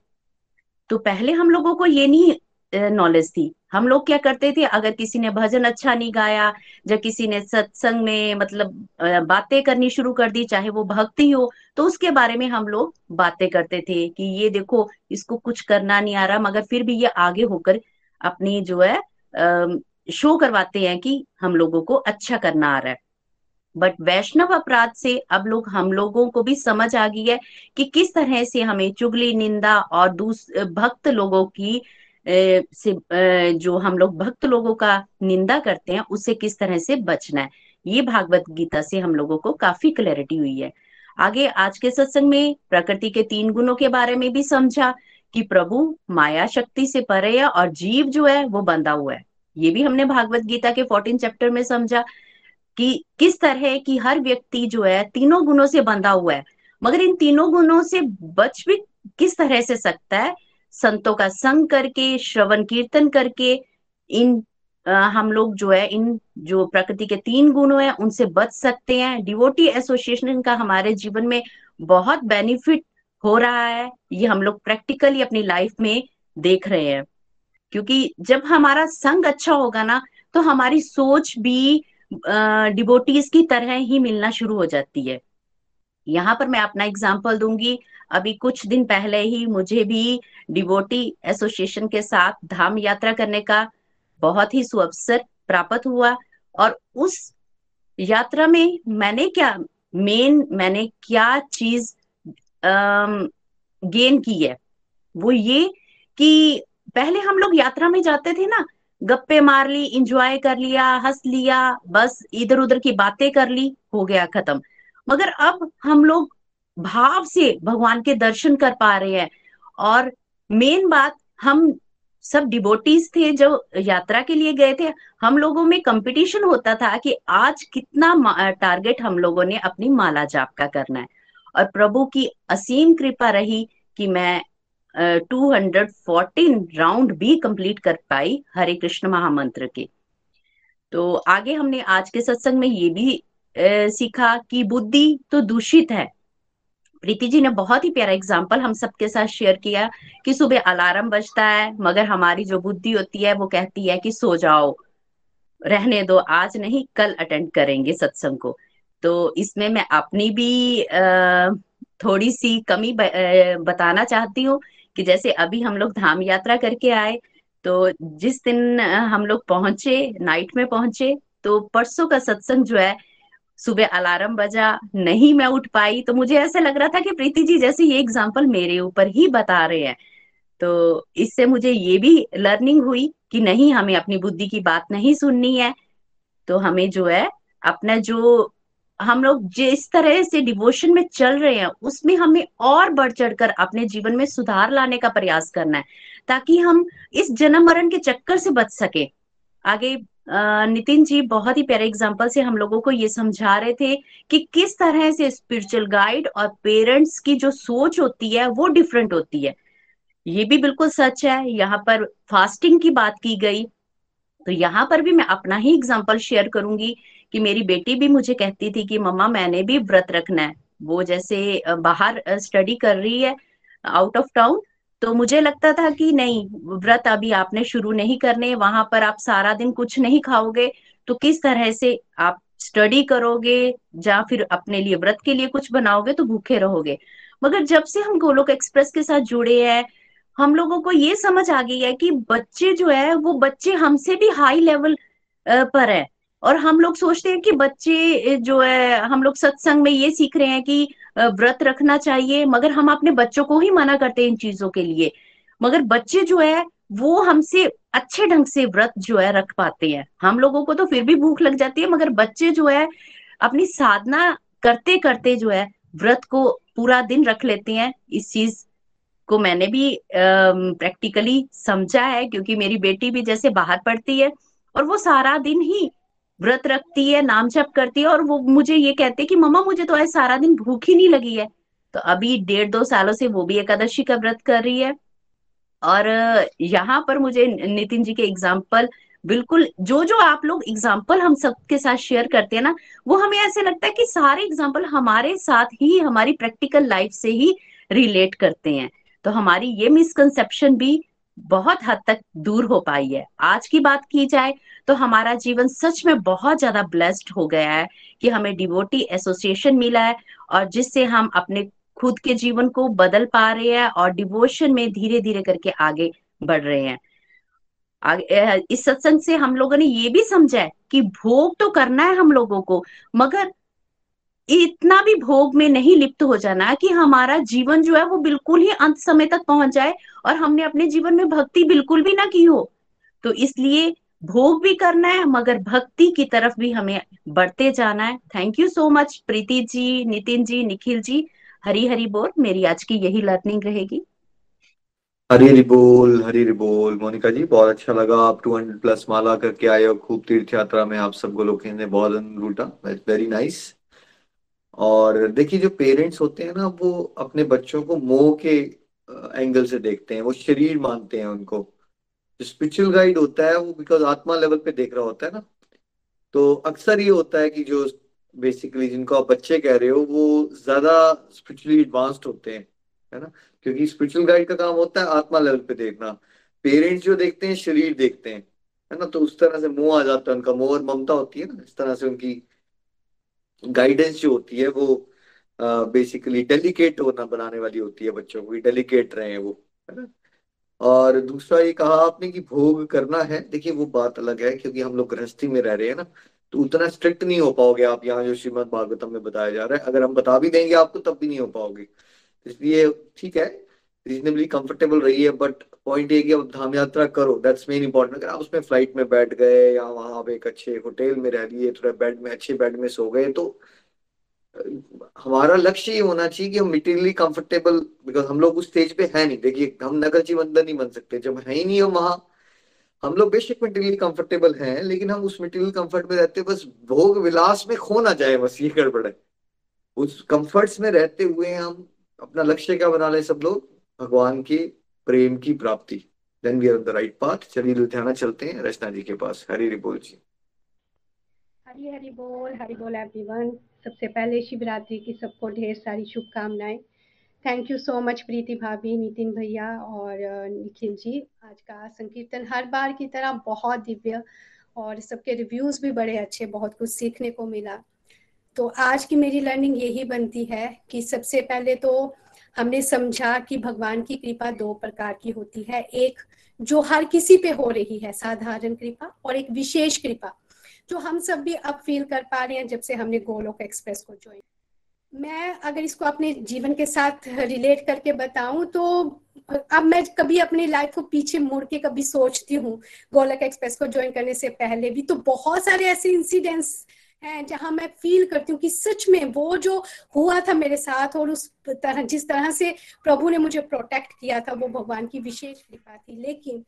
तो पहले हम लोगों को ये नहीं नॉलेज थी। हम लोग क्या करते थे? अगर किसी ने भजन अच्छा नहीं गाया, या किसी ने सत्संग में मतलब बातें करनी शुरू कर दी, चाहे वो भक्ति हो तो उसके बारे में हम लोग बातें करते थे कि ये देखो, इसको कुछ करना नहीं आ रहा, मगर फिर भी ये आगे होकर अपनी जो है शो करवाते हैं कि हम लोगों को अच्छा करना आ रहा है। बट वैष्णव अपराध से अब लोग हम लोगों को भी समझ आ गई है कि किस तरह से हमें चुगली, निंदा और दूस, भक्त लोगों की से जो हम लोग भक्त लोगों का निंदा करते हैं, उससे किस तरह से बचना है? ये भागवत गीता से हम लोगों को काफ़ी क्लैरिटी हुई है। आगे आज के सत्संग में प्रकृति के तीन गुणों के बारे में भी समझा कि प्रभु माया शक्ति से परे है और जीव जो है वो बंधा हुआ है। ये भी हमने भागवत गीता के फोर्टीन चैप्टर में समझा। कि किस तरह की हर व्यक्ति जो है तीनों गुणों से बंधा हुआ है। मगर इन तीनों गुणों से बच भी किस तरह से सकता है? संतों का संग करके श्रवण कीर्तन करके इन आ, हम लोग जो है इन जो प्रकृति के तीन गुणों हैं उनसे बच सकते हैं। डिवोटी एसोसिएशन का हमारे जीवन में बहुत बेनिफिट हो रहा है। ये हम लोग प्रैक्टिकली अपनी लाइफ में देख रहे हैं। क्योंकि जब हमारा संग अच्छा होगा ना तो हमारी सोच भी डिबोटीज की तरह ही मिलना शुरू हो जाती है। यहाँ पर मैं अपना एग्ज़ाम्पल दूँगी। अभी कुछ दिन पहले ही मुझे भी डिबोटी एसोसिएशन के साथ धाम यात्रा करने का बहुत ही सुअवसर प्राप्त हुआ और उस यात्रा में मैंने क्या मेन मैंने क्या चीज़ गेन की है? वो ये कि पहले हम लोग यात्रा में जाते थे ना गप्पे मार ली इंजॉय कर लिया, हंस लिया, बस इधर उधर की बातें कर ली, हो गया खत्म। मगर अब हम लोग भाव से भगवान के दर्शन कर पा रहे हैं। और मेन बात, हम सब डिबोटीज थे जो यात्रा के लिए गए थे। हम लोगों में कंपटीशन होता था कि आज कितना टारगेट हम लोगों ने अपनी माला जाप का करना है। और प्रभु की असीम कृपा रही कि मैं टू हंड्रेड फोर्टीन राउंड भी कंप्लीट कर पाई हरे कृष्ण महामंत्र के। तो आगे हमने आज के सत्संग में ये भी सीखा कि बुद्धि तो दूषित है। प्रीति जी ने बहुत ही प्यारा एग्ज़ाम्पल हम सबके साथ शेयर किया कि सुबह अलार्म बजता है, मगर हमारी जो बुद्धि होती है वो कहती है कि सो जाओ, रहने दो, आज नहीं, कल अटेंड करेंगे सत्संग को। तो इसमें मैं अपनी भी थोड़ी सी कमी बताना चाहती हूँ कि जैसे अभी हम लोग धाम यात्रा करके आए तो जिस दिन हम लोग पहुँचे नाइट में पहुँचे तो परसों का सत्संग जो है, सुबह अलार्म बजा, नहीं मैं उठ पाई तो मुझे ऐसा लग रहा था कि प्रीति जी जैसे ये एग्ज़ाम्पल मेरे ऊपर ही बता रहे हैं। तो इससे मुझे ये भी लर्निंग हुई कि नहीं, हमें अपनी बुद्धि की बात नहीं सुननी है तो हमें जो है, अपना जो हम लोग जिस तरह से डिवोशन में चल रहे हैं, उसमें हमें और बढ़ चढ़कर अपने जीवन में सुधार लाने का प्रयास करना है, ताकि हम इस जन्म मरण के चक्कर से बच सके। आगे नितिन जी बहुत ही प्यारे एग्ज़ाम्पल से हम लोगों को ये समझा रहे थे कि किस तरह से स्पिरिचुअल गाइड और पेरेंट्स की जो सोच होती है, वो डिफरेंट होती है। ये भी बिल्कुल सच है। यहाँ पर फास्टिंग की बात की गई। तो यहाँ पर भी मैं अपना ही एग्ज़ाम्पल शेयर करूँगी कि मेरी बेटी भी मुझे कहती थी कि, मम्मा, मैंने भी व्रत रखना है। वो जैसे बाहर स्टडी कर रही है आउट ऑफ़ टाउन तो मुझे लगता था कि नहीं, व्रत अभी आपने शुरू नहीं करने, वहाँ पर आप सारा दिन कुछ नहीं खाओगे तो किस तरह से आप स्टडी करोगे या फिर अपने लिए, व्रत के लिए कुछ बनाओगे तो भूखे रहोगे। मगर जब से हम गोलोक एक्सप्रेस के साथ जुड़े हैं हम लोगों को ये समझ आ गई है कि बच्चे जो है, वो बच्चे हमसे भी हाई लेवल पर है। और हम लोग सोचते हैं कि बच्चे जो है, हम लोग सत्संग में ये सीख रहे हैं कि व्रत रखना चाहिए, मगर हम अपने बच्चों को ही मना करते हैं इन चीज़ों के लिए। मगर बच्चे जो है, वो हमसे अच्छे ढंग से व्रत जो है रख पाते हैं। हम लोगों को तो फिर भी भूख लग जाती है, मगर बच्चे जो है, अपनी साधना करते करते जो है, व्रत को पूरा दिन रख लेते हैं, इस चीज़ को मैंने भी प्रैक्टिकली समझा है, क्योंकि मेरी बेटी भी जैसे बाहर पढ़ती है और वो सारा दिन ही व्रत रखती है, नाम जप करती है और वो मुझे ये कहते हैं कि, मम्मा, मुझे तो आज सारा दिन भूख ही नहीं लगी है। तो अभी डेढ़ दो सालों से वो भी एकादशी का व्रत कर रही है। और, यहाँ पर मुझे नितिन जी के एग्ज़ाम्पल बिल्कुल जो जो आप लोग एग्ज़ाम्पल हम सबके साथ शेयर करते हैं ना, वो हमें ऐसे लगता है कि सारे एग्ज़ाम्पल हमारे साथ ही, हमारी प्रैक्टिकल लाइफ से ही रिलेट करते हैं। तो हमारी ये मिसकंसेप्शन भी बहुत हद तक दूर हो पाई है। आज की बात की जाए तो हमारा जीवन सच में बहुत ज़्यादा ब्लेस्ड हो गया है कि हमें डिवोटी एसोसिएशन मिला है और जिससे हम अपने खुद के जीवन को बदल पा रहे हैं और डिवोशन में धीरे धीरे करके आगे बढ़ रहे हैं। इस सत्संग से हम लोगों ने ये भी समझा है कि भोग तो करना है हम लोगों को, मगर इतना भी भोग में नहीं लिप्त हो जाना कि हमारा जीवन जो है वो बिल्कुल ही अंत समय तक पहुँच जाए और हमने अपने जीवन में भक्ति बिल्कुल भी ना की हो। तो इसलिए भोग भी करना है, मगर भक्ति की तरफ़ भी हमें बढ़ते जाना है। Thank you so much Preeti ji, Nitin ji, Nikhil ji. Hari Hari बोल, मेरी आज की यही लर्निंग रहेगी। हरी हरी बोल, हरी हरी बोल। मोनिका जी, बहुत अच्छा लगा आप टू हंड्रेड प्लस माला करके आए और खूब तीर्थ यात्रा में आप सबको लोग बहुत वेरी नाइस और देखिए, जो पेरेंट्स होते हैं ना, वो अपने बच्चों को मोह के एंगल से देखते हैं, वो शरीर मानते हैं उनको। जो स्पिरिचुअल गाइड होता है, वो बिकॉज़ आत्मा लेवल पे देख रहा होता है ना तो अक्सर ये होता है कि जो बेसिकली जिनको आप बच्चे कह रहे हो, वो ज़्यादा स्पिरिचुअली एडवांस्ड होते हैं, है ना? क्योंकि स्पिरिचुअल गाइड का काम होता है आत्मा लेवल पे देखना। पेरेंट्स जो देखते हैं, शरीर देखते हैं, है ना? तो उस तरह से मोह आ जाता है उनका, मोह और ममता होती है ना, इस तरह से उनकी गाइडेंस जो होती है वो बेसिकली डेलीकेट होना, बनाने वाली होती है बच्चों को डेलीकेट रहे हैं वो, है ना? और दूसरा ये कहा आपने कि भोग करना है। देखिए वो बात अलग है, क्योंकि हम लोग गृहस्थी में रह रहे हैं ना तो उतना स्ट्रिक्ट नहीं हो पाओगे आप। यहाँ जो श्रीमद भागवतम में बताया जा रहा है, अगर हम बता भी देंगे आपको, तब भी नहीं हो पाओगे। इसलिए ठीक है रीजनेबली कंफर्टेबल रही है बट पॉइंट ये कि अब धाम यात्रा करो दैट्स मेन इंपॉर्टेंट अगर आप उसमें फ़्लाइट में बैठ गए या वहाँ पे एक अच्छे होटल में रह लिए, थोड़ा बेड में, अच्छे बेड में सो गए तो हमारा लक्ष्य ये होना चाहिए कि हम मटेरियली कंफर्टेबल बिकॉज़ हम लोग उस स्टेज पे है नहीं। देखिए, हम नगर जीवंदर नहीं बन सकते। जब है ही नहीं हम वहाँ, हम लोग बेशक मटेरियली कंफर्टेबल हैं, लेकिन हम उस मटेरियल कंफर्ट में रहते, बस भोग विलास में खो ना जाए, बस ये गड़बड़ है। उस कंफर्ट्स में रहते हुए हम अपना लक्ष्य क्या बना ले सब लोग? भगवान के प्रेम की प्राप्ति। Then we are the right path चलिए लुधियाना चलते हैं, रचना जी के पास। हरी बोल जी। हरी हरी बोल हरी बोल एवरीवन सबसे पहले शिवरात्रि की सबको ढेर सारी शुभकामनाएँ। Thank you so much Preeti भाभी, नितिन भैया और निखिल जी। आज का संकीर्तन हर बार की तरह बहुत दिव्य और सबके रिव्यूज़ भी बड़े अच्छे, बहुत कुछ सीखने को मिला। तो आज की मेरी लर्निंग यही बनती है कि सबसे पहले तो हमने समझा कि भगवान की कृपा दो प्रकार की होती है। एक जो हर किसी पे हो रही है, साधारण कृपा, और एक विशेष कृपा, जो हम सब भी अब फील कर पा रहे हैं जब से हमने गोलोक एक्सप्रेस को ज्वाइन मैं अगर इसको अपने जीवन के साथ रिलेट करके बताऊँ तो अब मैं कभी अपनी लाइफ को पीछे मुड़ के कभी सोचती हूँ, गोलक एक्सप्रेस को ज्वाइन करने से पहले भी। तो बहुत सारे ऐसे इंसिडेंट्स हैं, जहाँ मैं फील करती हूँ कि सच में वो जो हुआ था मेरे साथ और उस तरह, जिस तरह से प्रभु ने मुझे प्रोटेक्ट किया था, वो भगवान की विशेष कृपा थी। लेकिन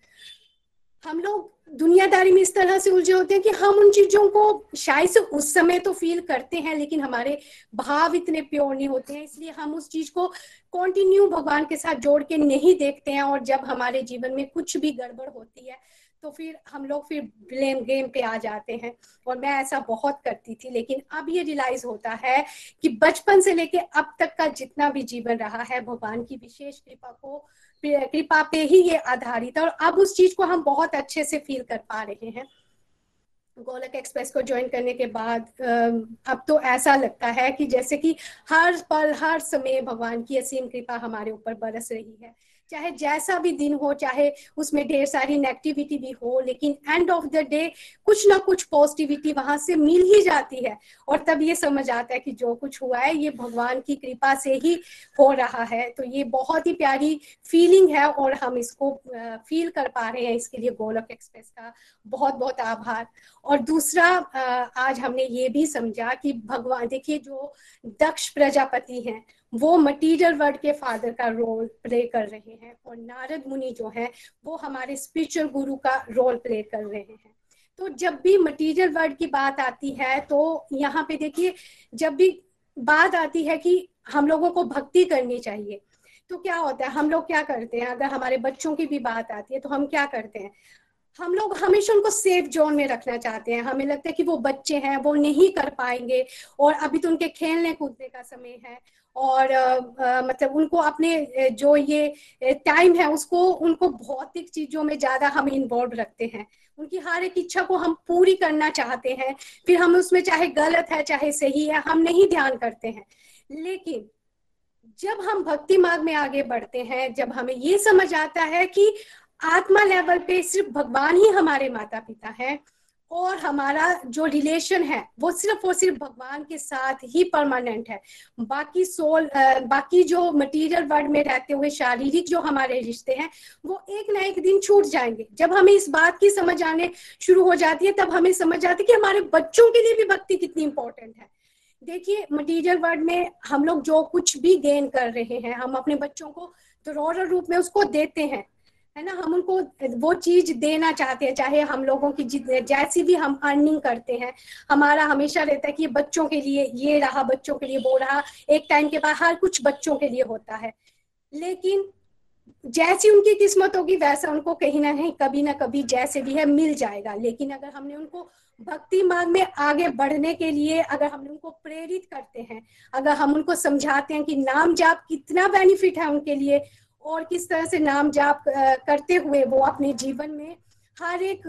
हम लोग दुनियादारी में इस तरह से उलझे होते हैं कि हम उन चीज़ों को शायद से उस समय तो फील करते हैं, लेकिन हमारे भाव इतने प्योर नहीं होते हैं। इसलिए हम उस चीज़ को कंटिन्यू भगवान के साथ जोड़ के नहीं देखते हैं और जब हमारे जीवन में कुछ भी गड़बड़ होती है तो फिर हम लोग फिर ब्लेम गेम पे आ जाते हैं। और मैं ऐसा बहुत करती थी, लेकिन अब ये रियलाइज़ होता है कि बचपन से लेके अब तक का जितना भी जीवन रहा है, भगवान की विशेष कृपा को, कृपा पे ही ये आधारित है। और अब उस चीज़ को हम बहुत अच्छे से फील कर पा रहे हैं। गोलक एक्सप्रेस को ज्वाइन करने के बाद अब तो ऐसा लगता है कि जैसे कि हर पल, हर समय भगवान की असीम कृपा हमारे ऊपर बरस रही है। चाहे जैसा भी दिन हो, चाहे उसमें ढेर सारी नेगेटिविटी भी हो, लेकिन एंड ऑफ़ द डे कुछ ना कुछ पॉजिटिविटी वहाँ से मिल ही जाती है। और तब ये समझ आता है कि जो कुछ हुआ है, ये भगवान की कृपा से ही हो रहा है। तो ये बहुत ही प्यारी फीलिंग है और हम इसको फील कर पा रहे हैं इसके लिए गोलक एक्सप्रेस का बहुत बहुत आभार। और दूसरा आज हमने ये भी समझा कि भगवान, देखिए जो दक्ष प्रजापति हैं वो मटीरियल वर्ड के फादर का रोल प्ले कर रहे हैं और नारद मुनि जो है, वो हमारे स्पिरिचुअल गुरु का रोल प्ले कर रहे हैं। तो जब भी मटीरियल वर्ड की बात आती है तो यहाँ पे देखिए, जब भी बात आती है कि हम लोगों को भक्ति करनी चाहिए तो क्या होता है, हम लोग क्या करते हैं, अगर हमारे बच्चों की भी बात आती है तो हम क्या करते हैं? हम लोग हमेशा उनको सेफ़ जोन में रखना चाहते हैं। हमें लगता है कि वो बच्चे हैं, वो नहीं कर पाएँगे और अभी तो उनके खेलने कूदने का समय है और आ, मतलब उनको अपने जो ये टाइम है उसको उनको भौतिक चीज़ों में ज़्यादा हम इन्वॉल्व रखते हैं। उनकी हर एक इच्छा को हम पूरी करना चाहते हैं। फिर हम उसमें चाहे गलत है चाहे सही है हम नहीं ध्यान करते हैं। लेकिन जब हम भक्ति मार्ग में आगे बढ़ते हैं जब हमें ये समझ आता है कि आत्मा लेवल पे सिर्फ़ भगवान ही हमारे माता पिता हैं और हमारा जो रिलेशन है, वो सिर्फ़ और सिर्फ़ भगवान के साथ ही परमानेंट है। बाकी सोल बाकी जो मटेरियल वर्ल्ड में रहते हुए शारीरिक जो हमारे रिश्ते हैं, वो एक ना एक दिन छूट जाएँगे। जब हमें इस बात की समझ आने शुरू हो जाती है, तब हमें समझ आती है कि हमारे बच्चों के लिए भी भक्ति कितनी इंपॉर्टेंट है। देखिए मटीरियल वर्ल्ड में हम लोग जो कुछ भी गेन कर रहे हैं, हम अपने बच्चों को तो रूप में उसको देते हैं। है ना? हम उनको वो चीज़ देना चाहते हैं, चाहे हम लोगों की जैसी भी हम अर्निंग करते हैं। हमारा हमेशा रहता है कि बच्चों के लिए ये रहा, बच्चों के लिए वो रहा। एक टाइम के बाद हर कुछ बच्चों के लिए होता है। लेकिन जैसी उनकी किस्मत होगी, वैसा उनको कहीं ना कहीं, कभी ना कभी जैसे भी है, मिल जाएगा। लेकिन अगर हमने उनको भक्ति मार्ग में आगे बढ़ने के लिए अगर हम उनको प्रेरित करते हैं, अगर हम उनको समझाते हैं कि नाम जाप कितना बेनिफिट है उनके लिए और किस तरह से नाम जाप करते हुए वो अपने जीवन में हर एक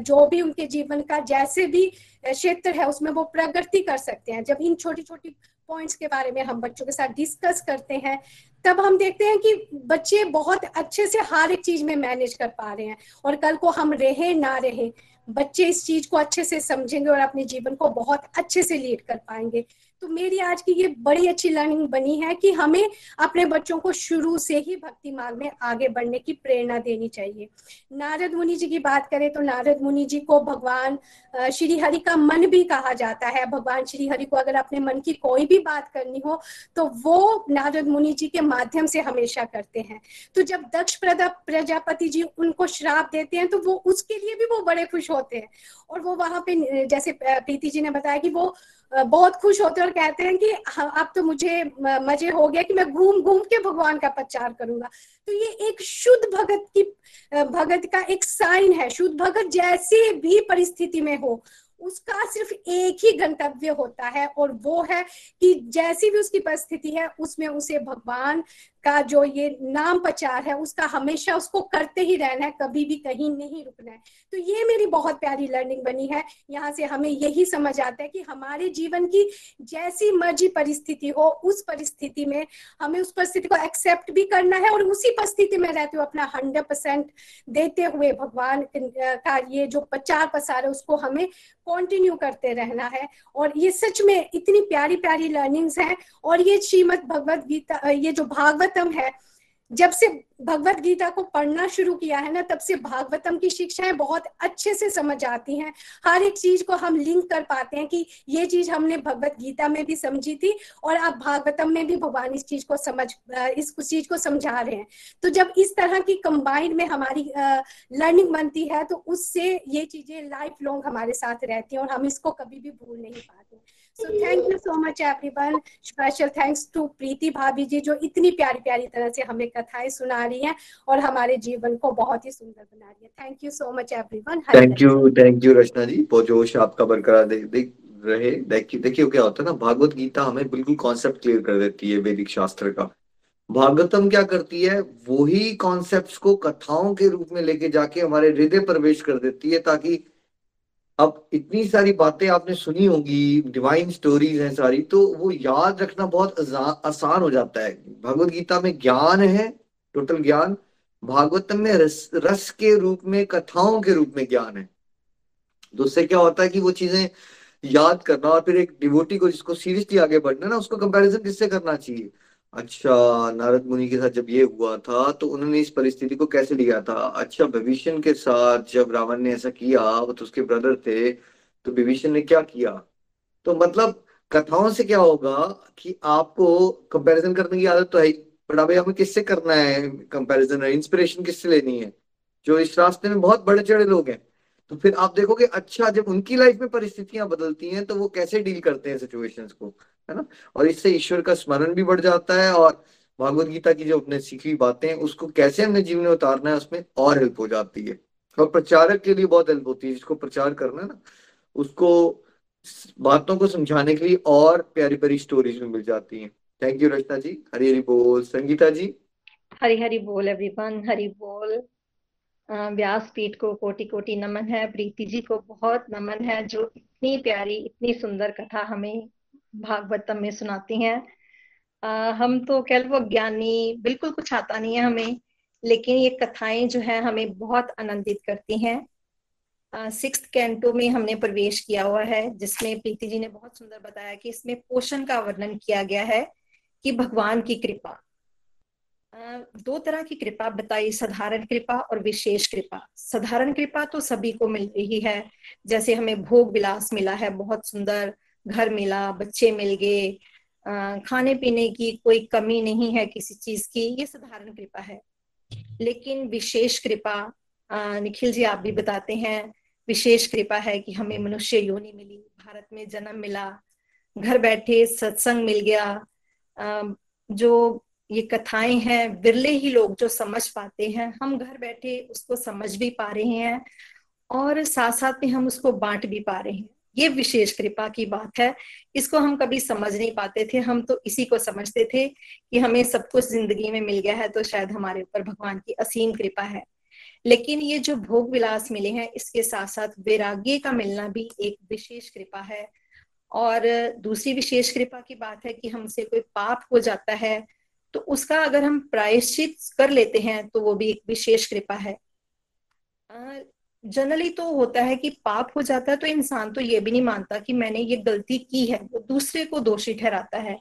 जो भी उनके जीवन का जैसे भी क्षेत्र है, उसमें वो प्रगति कर सकते हैं। जब इन छोटी छोटी पॉइंट्स के बारे में हम बच्चों के साथ डिस्कस करते हैं, तब हम देखते हैं कि बच्चे बहुत अच्छे से हर एक चीज़ में मैनेज कर पा रहे हैं और कल को हम रहे ना रहे, बच्चे इस चीज़ को अच्छे से समझेंगे और अपने जीवन को बहुत अच्छे से लीड कर पाएँगे। तो मेरी आज की ये बड़ी अच्छी लर्निंग बनी है कि हमें अपने बच्चों को शुरू से ही भक्ति मार्ग में आगे बढ़ने की प्रेरणा देनी चाहिए। नारद मुनि जी की बात करें तो नारद मुनि जी को भगवान श्री हरि का मन भी कहा जाता है। भगवान श्री हरि को अगर अपने मन की कोई भी बात करनी हो तो वो नारद मुनि जी के माध्यम से हमेशा करते हैं। तो जब दक्ष प्रजापति जी उनको श्राप देते हैं तो वो उसके लिए भी वो बड़े खुश होते हैं। और वो वहाँ पे, जैसे प्रीति जी ने बताया कि वो बहुत खुश होते हैं और कहते हैं कि हाँ, अब तो मुझे मज़े हो गया कि मैं घूम घूम के भगवान का प्रचार करूँगा। तो ये एक शुद्ध भगत की भगत का एक साइन है। शुद्ध भगत जैसी भी परिस्थिति में हो उसका सिर्फ़ एक ही गंतव्य होता है और वो है कि जैसी भी उसकी परिस्थिति है उसमें उसे भगवान का जो ये नाम प्रचार है, उसका हमेशा उसको करते ही रहना है, कभी भी कहीं नहीं रुकना है। तो ये मेरी बहुत प्यारी लर्निंग बनी है। यहाँ से हमें यही समझ आता है कि हमारे जीवन की जैसी मर्ज़ी परिस्थिति हो, उस परिस्थिति में हमें उस परिस्थिति को एक्सेप्ट भी करना है और उसी परिस्थिति में रहते हुए अपना हंड्रेड परसेंट देते हुए भगवान का ये जो प्रचार प्रसार है, उसको हमें कंटिन्यू करते रहना है। और ये सच में इतनी प्यारी प्यारी लर्निंग्स हैं और ये श्रीमद भगवत गीता ये जो भागवतम है। जब से भगवत गीता को पढ़ना शुरू किया है ना, तब से भागवतम की शिक्षाएँ बहुत अच्छे से समझ आती हैं। हर एक चीज़ को हम लिंक कर पाते हैं कि ये चीज़ हमने भगवत गीता में भी समझी थी और अब भागवतम में भी भगवान इस चीज़ को समझ इस चीज़ को समझा रहे हैं। तो जब इस तरह की कंबाइंड में हमारी लर्निंग बनती है तो उससे ये चीज़ें लाइफ लॉन्ग हमारे साथ रहती हैं और हम इसको कभी भी भूल नहीं पाते so thank you so much everyone special thanks to Preeti भाभी जी जो इतनी प्यारी प्यारी तरह से हमें कथाएँ सुना रही हैं और हमारे जीवन को बहुत ही सुंदर बना रही है। Thank you so much everyone thank you thank you Rachna ji बहुत जोश आपका बरकरार देख देख रहे देखिए देखिए क्या होता है ना भागवत गीता हमें बिल्कुल कॉन्सेप्ट क्लियर कर देती है वैदिक शास्त्र का। भागवतम क्या करती है? वही कॉन्सेप्ट्स को कथाओं के रूप में लेके जाके हमारे हृदय प्रवेश कर देती है ताकि अब इतनी सारी बातें आपने सुनी होगी डिवाइन स्टोरीज हैं सारी तो वो याद रखना बहुत आसान हो जाता है। भगवत गीता में ज्ञान है टोटल ज्ञान। भागवतम में रस रस के रूप में, कथाओं के रूप में ज्ञान है। तो उससे क्या होता है कि वो चीज़ें याद करना और फिर एक डिवोटी को जिसको सीरियसली आगे बढ़ना ना, उसको कंपैरिजन किससे करना चाहिए? अच्छा नारद मुनि के साथ जब ये हुआ था तो उन्होंने इस परिस्थिति को कैसे लिया था? अच्छा विभीषण के साथ जब रावण ने ऐसा किया, वो तो उसके ब्रदर थे तो विभीषण ने क्या किया? तो मतलब कथाओं से क्या होगा कि आपको कंपैरिजन करने की आदत तो है बट भाई हमें किससे करना है कंपैरिजन है इंस्पिरेशन किससे लेनी है? जो इस रास्ते में बहुत बड़े चढ़े लोग हैं। तो फिर आप देखोगे अच्छा जब उनकी लाइफ में परिस्थितियाँ बदलती हैं तो वो कैसे डील करते हैं सिचुएशंस को? है ना? और इससे ईश्वर का स्मरण भी बढ़ जाता है और भागवत गीता की जो अपने सीखी बातें हैं उसको कैसे हमने जीवन में उतारना है, उसमें और हेल्प हो जाती है। और प्रचारक के लिए बहुत हेल्प होती है, जिसको प्रचार करना है ना, उसको बातों को समझाने के लिए और प्यारी प्यारी स्टोरीज में मिल जाती हैं। थैंक यू रचना जी। हरी हरी बोल। संगीता जी। हरी हरी बोल एवरीवन हरी बोल। व्यास पीठ को कोटि कोटि नमन है। प्रीति जी को बहुत नमन है, जो इतनी प्यारी, इतनी सुंदर कथा हमें भागवतम में सुनाती हैं। आ, हम तो कह लो ज्ञानी बिल्कुल कुछ आता नहीं है हमें लेकिन ये कथाएँ जो है हमें बहुत आनंदित करती हैं। सिक्स कैंटो में हमने प्रवेश किया हुआ है जिसमें प्रीति जी ने बहुत सुंदर बताया कि इसमें पोषण का वर्णन किया गया है कि भगवान की कृपा। दो तरह की कृपा बताई साधारण कृपा और विशेष कृपा। साधारण कृपा तो सभी को मिल रही है जैसे हमें भोग विलास मिला है बहुत सुंदर घर मिला, बच्चे मिल गए खाने पीने की कोई कमी नहीं है किसी चीज़ की, ये साधारण कृपा है। लेकिन विशेष कृपा निखिल जी आप भी बताते हैं, विशेष कृपा है कि हमें मनुष्य योनि मिली, भारत में जन्म मिला, घर बैठे सत्संग मिल गया। जो ये कथाएँ हैं बिरले ही लोग जो समझ पाते हैं, हम घर बैठे उसको समझ भी पा रहे हैं और साथ साथ में हम उसको बांट भी पा रहे हैं। ये विशेष कृपा की बात है। इसको हम कभी समझ नहीं पाते थे। हम तो इसी को समझते थे कि हमें सब कुछ ज़िंदगी में मिल गया है तो शायद हमारे ऊपर भगवान की असीम कृपा है। लेकिन ये जो भोग विलास मिले हैं, इसके साथ साथ वैराग्य का मिलना भी एक विशेष कृपा है। और दूसरी विशेष कृपा की बात है कि हमसे कोई पाप हो जाता है तो उसका अगर हम प्रायश्चित कर लेते हैं तो वो भी एक विशेष कृपा है। जनरली तो होता है कि पाप हो जाता है तो इंसान तो ये भी नहीं मानता कि मैंने ये गलती की है, वो दूसरे को दोषी ठहराता है।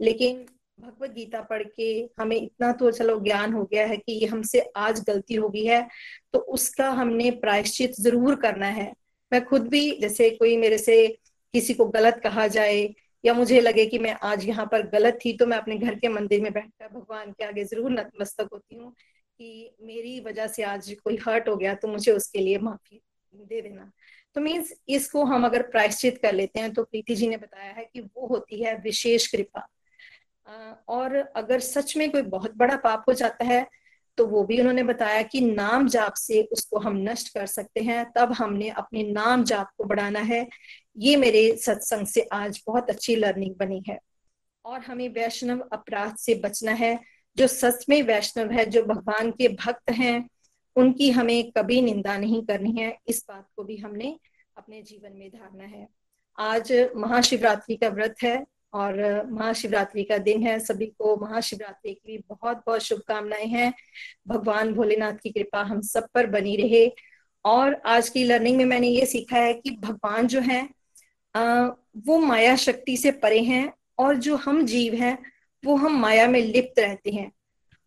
लेकिन भगवत गीता पढ़ के हमें इतना तो चलो ज्ञान हो गया है कि ये हमसे आज गलती हो गई है तो उसका हमने प्रायश्चित ज़रूर करना है। मैं खुद भी, जैसे कोई मेरे से किसी को गलत कहा जाए या मुझे लगे कि मैं आज यहाँ पर गलत थी तो मैं अपने घर के मंदिर में बैठकर भगवान के आगे ज़रूर नतमस्तक होती हूँ। कि मेरी वजह से आज कोई हर्ट हो गया तो मुझे उसके लिए माफ़ी दे देना। तो मीन्स इसको हम अगर प्रायश्चित कर लेते हैं तो प्रीति जी ने बताया है कि वो होती है विशेष कृपा। और अगर सच में कोई बहुत बड़ा पाप हो जाता है तो वो भी उन्होंने बताया कि नाम जाप से उसको हम नष्ट कर सकते हैं। तब हमने अपने नाम जाप को बढ़ाना है। ये मेरे सत्संग से आज बहुत अच्छी लर्निंग बनी है। और हमें वैष्णव अपराध से बचना है। जो सच में वैष्णव है, जो भगवान के भक्त हैं, उनकी हमें कभी निंदा नहीं करनी है। इस बात को भी हमने अपने जीवन में धारना है। आज महाशिवरात्रि का व्रत है और महाशिवरात्रि का दिन है। सभी को महाशिवरात्रि की भी बहुत बहुत शुभकामनाएँ हैं। भगवान भोलेनाथ की कृपा हम सब पर बनी रहे। और आज की लर्निंग में मैंने ये सीखा है कि भगवान जो है वो माया शक्ति से परे हैं और जो हम जीव हैं वो हम माया में लिप्त रहते हैं।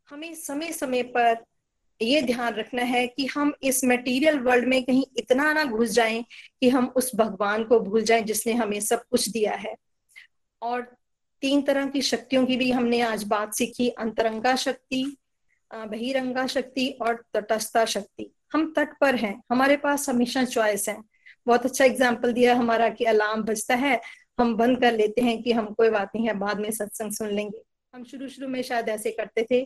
हमें समय समय पर ये ध्यान रखना है कि हम इस मटेरियल वर्ल्ड में कहीं इतना ना घुस जाएँ कि हम उस भगवान को भूल जाएँ जिसने हमें सब कुछ दिया है। और तीन तरह की शक्तियों की भी हमने आज बात सीखी, अंतरंगा शक्ति बहिरंगा शक्ति और तटस्था शक्ति। हम तट पर हैं, हमारे पास हमेशा चॉइस है। बहुत अच्छा एग्ज़ाम्पल दिया हमारा कि अलार्म बजता है हम बंद कर लेते हैं कि हम कोई बात नहीं है, बाद में सत्संग सुन लेंगे। हम शुरू शुरू में शायद ऐसे करते थे,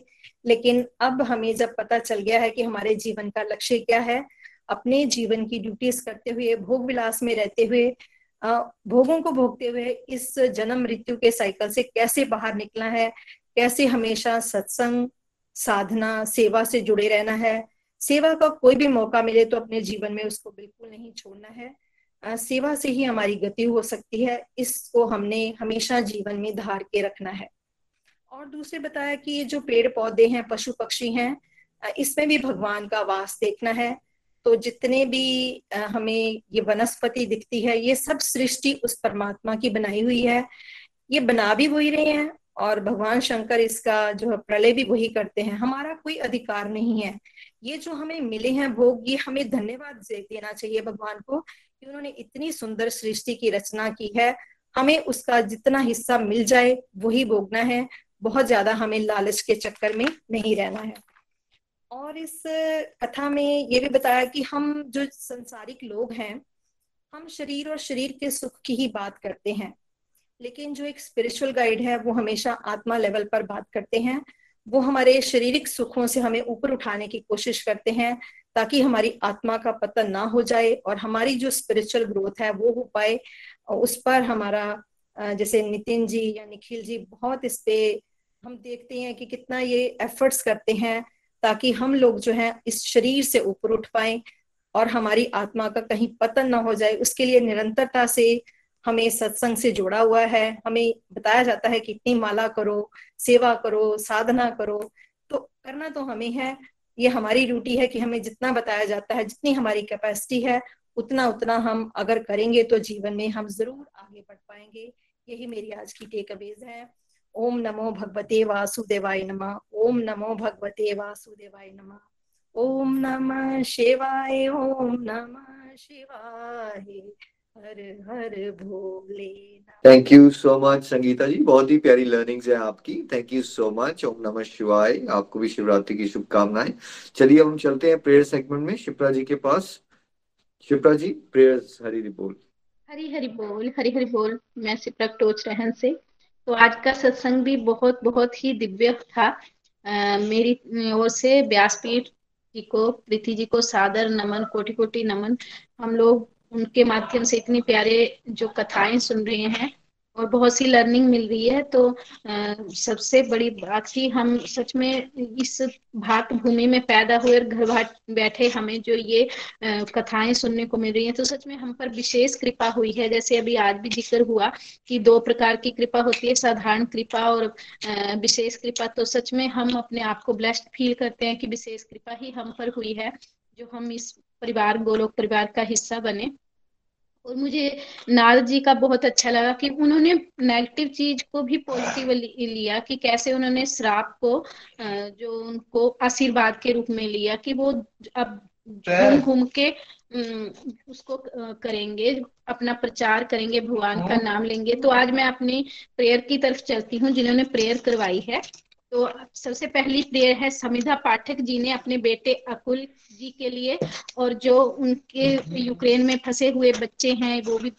लेकिन अब हमें जब पता चल गया है कि हमारे जीवन का लक्ष्य क्या है, अपने जीवन की ड्यूटीज़ करते हुए, भोग विलास में रहते हुए भोगों को भोगते हुए इस जन्म मृत्यु के साइकिल से कैसे बाहर निकलना है, कैसे हमेशा सत्संग, साधना, सेवा से जुड़े रहना है, सेवा का कोई भी मौका मिले तो अपने जीवन में उसको बिल्कुल नहीं छोड़ना है। सेवा से ही हमारी गति हो सकती है, इसको हमने हमेशा जीवन में धार के रखना है। और दूसरे बताया कि ये जो पेड़ पौधे हैं, पशु पक्षी हैं इसमें भी भगवान का वास देखना है। तो जितने भी हमें ये वनस्पति दिखती है, ये सब सृष्टि उस परमात्मा की बनाई हुई है। ये बना भी वही रहे हैं और भगवान शंकर इसका जो है प्रलय भी वही करते हैं। हमारा कोई अधिकार नहीं है। ये जो हमें मिले हैं भोग, ये हमें धन्यवाद देना चाहिए भगवान को कि उन्होंने इतनी सुंदर सृष्टि की रचना की है। हमें उसका जितना हिस्सा मिल जाए, वही भोगना है। बहुत ज़्यादा हमें लालच के चक्कर में नहीं रहना है। और इस कथा में ये भी बताया कि हम जो संसारिक लोग हैं, हम शरीर और शरीर के सुख की ही बात करते हैं। लेकिन जो एक स्पिरिचुअल गाइड है, वो हमेशा आत्मा लेवल पर बात करते हैं। वो हमारे शारीरिक सुखों से हमें ऊपर उठाने की कोशिश करते हैं, ताकि हमारी आत्मा का पतन ना हो जाए और हमारी जो स्पिरिचुअल ग्रोथ है वो हो पाए। उस पर हमारा जैसे नितिन जी या निखिल जी बहुत इस पे हम देखते हैं कि कितना ये एफर्ट्स करते हैं, ताकि हम लोग जो है इस शरीर से ऊपर उठ पाए और हमारी आत्मा का कहीं पतन ना हो जाए, उसके लिए निरंतरता से हमें सत्संग से जोड़ा हुआ है, हमें बताया जाता है कि इतनी माला करो, सेवा करो, साधना करो तो करना तो हमें है। ये हमारी ड्यूटी है कि हमें जितना बताया जाता है, जितनी हमारी कैपेसिटी है, उतना उतना हम अगर करेंगे तो जीवन में हम ज़रूर आगे बढ़ पाएँगे। यही मेरी आज की टेक अवेज है। ओम नमो भगवते वासुदेवाय नमः। ओम नमो भगवते वासुदेवाय नमः। ओम नमः शिवाय, ओम नमः शिवाय। हर हर भोले thank you so much Sangeeta ji बहुत ही प्यारी लर्निंग्स है आपकी। थैंक यू सो मच ओम नमः शिवाय। आपको भी शिवरात्रि की शुभकामनाएँ। चलिए हम चलते हैं प्रेयर सेगमेंट में। शिप्रा जी के पास। शिप्रा जी प्रेयर्स हरी हरी बोल। हरी हरी बोल हरी हरी बोल। मैं शिप्रा टोच रहन से। तो आज का सत्संग भी बहुत बहुत ही दिव्य था। आ, मेरी ओर से व्यासपीठ जी को प्रीति जी को सादर नमन कोटि कोटि नमन। हम लोग उनके माध्यम से इतनी प्यारे जो कथाएँ सुन रहे हैं और बहुत सी लर्निंग मिल रही है तो आ, सबसे बड़ी बात ही हम सच में इस भात भूमि में पैदा हुए और घर बैठे हमें जो ये आ, कथाएँ सुनने को मिल रही हैं तो सच में हम पर विशेष कृपा हुई है। जैसे अभी आज भी ज़िक्र हुआ कि दो प्रकार की कृपा होती है साधारण कृपा और विशेष कृपा। तो सच में हम अपने आप को ब्लेस्ड फील करते हैं कि विशेष कृपा ही हम पर हुई है जो हम इस परिवार गोलोक परिवार का हिस्सा बने। और मुझे नारद जी का बहुत अच्छा लगा कि उन्होंने नेगेटिव चीज़ को भी पॉजिटिव *laughs* लिया कि कैसे उन्होंने श्राप को जो उनको आशीर्वाद के रूप में लिया कि वो अब घूम घूम के उसको करेंगे अपना प्रचार करेंगे भगवान का हाँ। नाम लेंगे। तो आज मैं अपनी प्रेयर की तरफ़ चलती हूँ जिन्होंने प्रेयर करवाई है। तो सबसे पहली प्रेयर है, समिधा पाठक जी ने अपने बेटे अकुल जी के लिए और जो उनके यूक्रेन में फंसे हुए बच्चे हैं, वो भी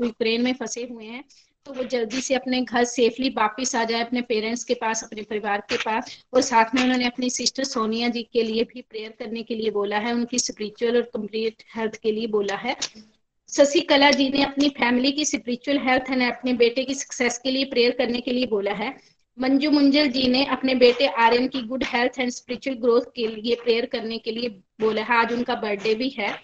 यूक्रेन में फंसे हुए हैं तो वो जल्दी से अपने घर सेफली वापस आ जाए, अपने पेरेंट्स के पास, अपने परिवार के पास और साथ में उन्होंने अपनी सिस्टर सोनिया जी के लिए भी प्रेयर करने के लिए बोला है, उनकी स्पिरिचुअल और कंप्लीट हेल्थ के लिए बोला है। शशिकला जी ने अपनी फैमिली की स्पिरिचुअल हेल्थ एंड अपने बेटे की सक्सेस के लिए प्रेयर करने के लिए बोला है। मंजू मुंजल जी ने अपने बेटे आर्यन की good health and spiritual growth के लिए प्रेयर करने के लिए बोला। है, आज उनका बर्थडे भी है।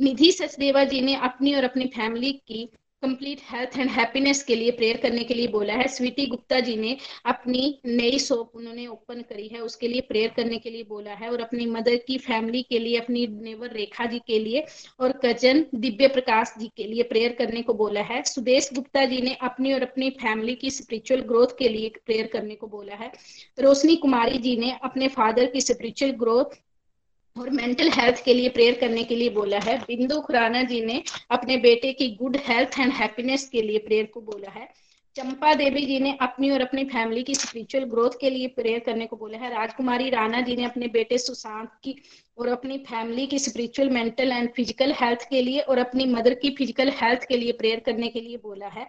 निधि सचदेवा जी ने अपनी और अपनी फैमिली की कंप्लीट हेल्थ एंड हैप्पीनेस के लिए प्रेयर करने के लिए बोला है। स्वीटी गुप्ता जी ने अपनी नई शॉप उन्होंने ओपन करी है। उसके लिए प्रेयर करने के लिए बोला है और अपनी मदर की फैमिली के लिए, अपनी नेवर रेखा जी के लिए और कज़न दिव्य प्रकाश जी के लिए प्रेयर करने को बोला है। सुदेश गुप्ता जी ने अपनी और अपनी फैमिली की स्पिरिचुअल ग्रोथ के लिए प्रेयर करने को बोला है। रोशनी कुमारी जी ने अपने फादर की स्पिरिचुअल ग्रोथ और मेंटल हेल्थ के लिए प्रेयर करने के लिए बोला है। बिंदु खुराना जी ने अपने बेटे की गुड हेल्थ एंड हैप्पीनेस के लिए प्रेयर को बोला है। चंपा देवी जी ने अपनी और अपनी फैमिली की स्पिरिचुअल ग्रोथ के लिए प्रेयर करने को बोला है। राजकुमारी राणा जी ने अपने बेटे सुशांत की और अपनी फैमिली की spiritual mental and physical health के लिए और अपनी मदर की फ़िज़िकल हेल्थ के लिए प्रेयर करने के लिए बोला है।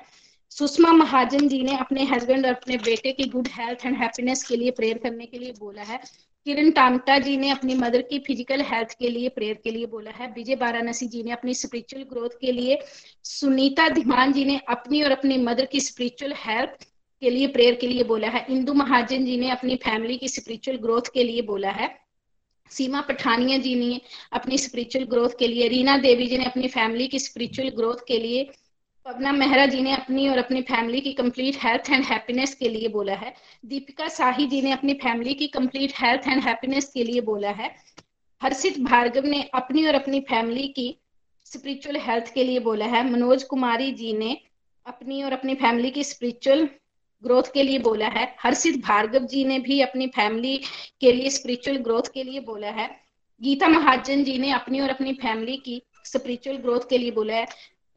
सुषमा महाजन जी ने अपने हस्बैंड और अपने बेटे की गुड हेल्थ एंड हैप्पीनेस के लिए प्रेयर करने के लिए बोला है। किरण टामटा जी ने अपनी मदर की फ़िज़िकल हेल्थ के लिए प्रेयर के लिए बोला है। विजय वाराणसी जी ने अपनी स्पिरिचुअल ग्रोथ के लिए, सुनीता धीमान जी ने अपनी और अपनी मदर की स्पिरिचुअल हेल्थ के लिए प्रेयर के लिए बोला है। इंदु महाजन जी ने अपनी फैमिली की स्पिरिचुअल ग्रोथ के लिए बोला है। सीमा पठानिया जी ने अपनी स्पिरिचुअल ग्रोथ के लिए, रीना देवी जी ने अपनी फैमिली की स्पिरिचुअल ग्रोथ के लिए पवना मेहरा जी ने अपनी और अपनी फैमिली की कंप्लीट हेल्थ एंड हैप्पीनेस के लिए बोला है। दीपिका साही जी ने अपनी फैमिली की कंप्लीट हेल्थ एंड हैप्पीनेस के लिए बोला है। हर्षित भार्गव ने अपनी और अपनी फैमिली की स्पिरिचुअल हेल्थ के लिए बोला है। मनोज कुमारी जी ने अपनी और अपनी फैमिली की स्पिरिचुअल ग्रोथ के लिए बोला है। हर्षित भार्गव जी ने भी अपनी फैमिली के लिए स्पिरिचुअल ग्रोथ के लिए बोला है। गीता महाजन जी ने अपनी और अपनी फैमिली की स्पिरिचुअल ग्रोथ के लिए बोला है।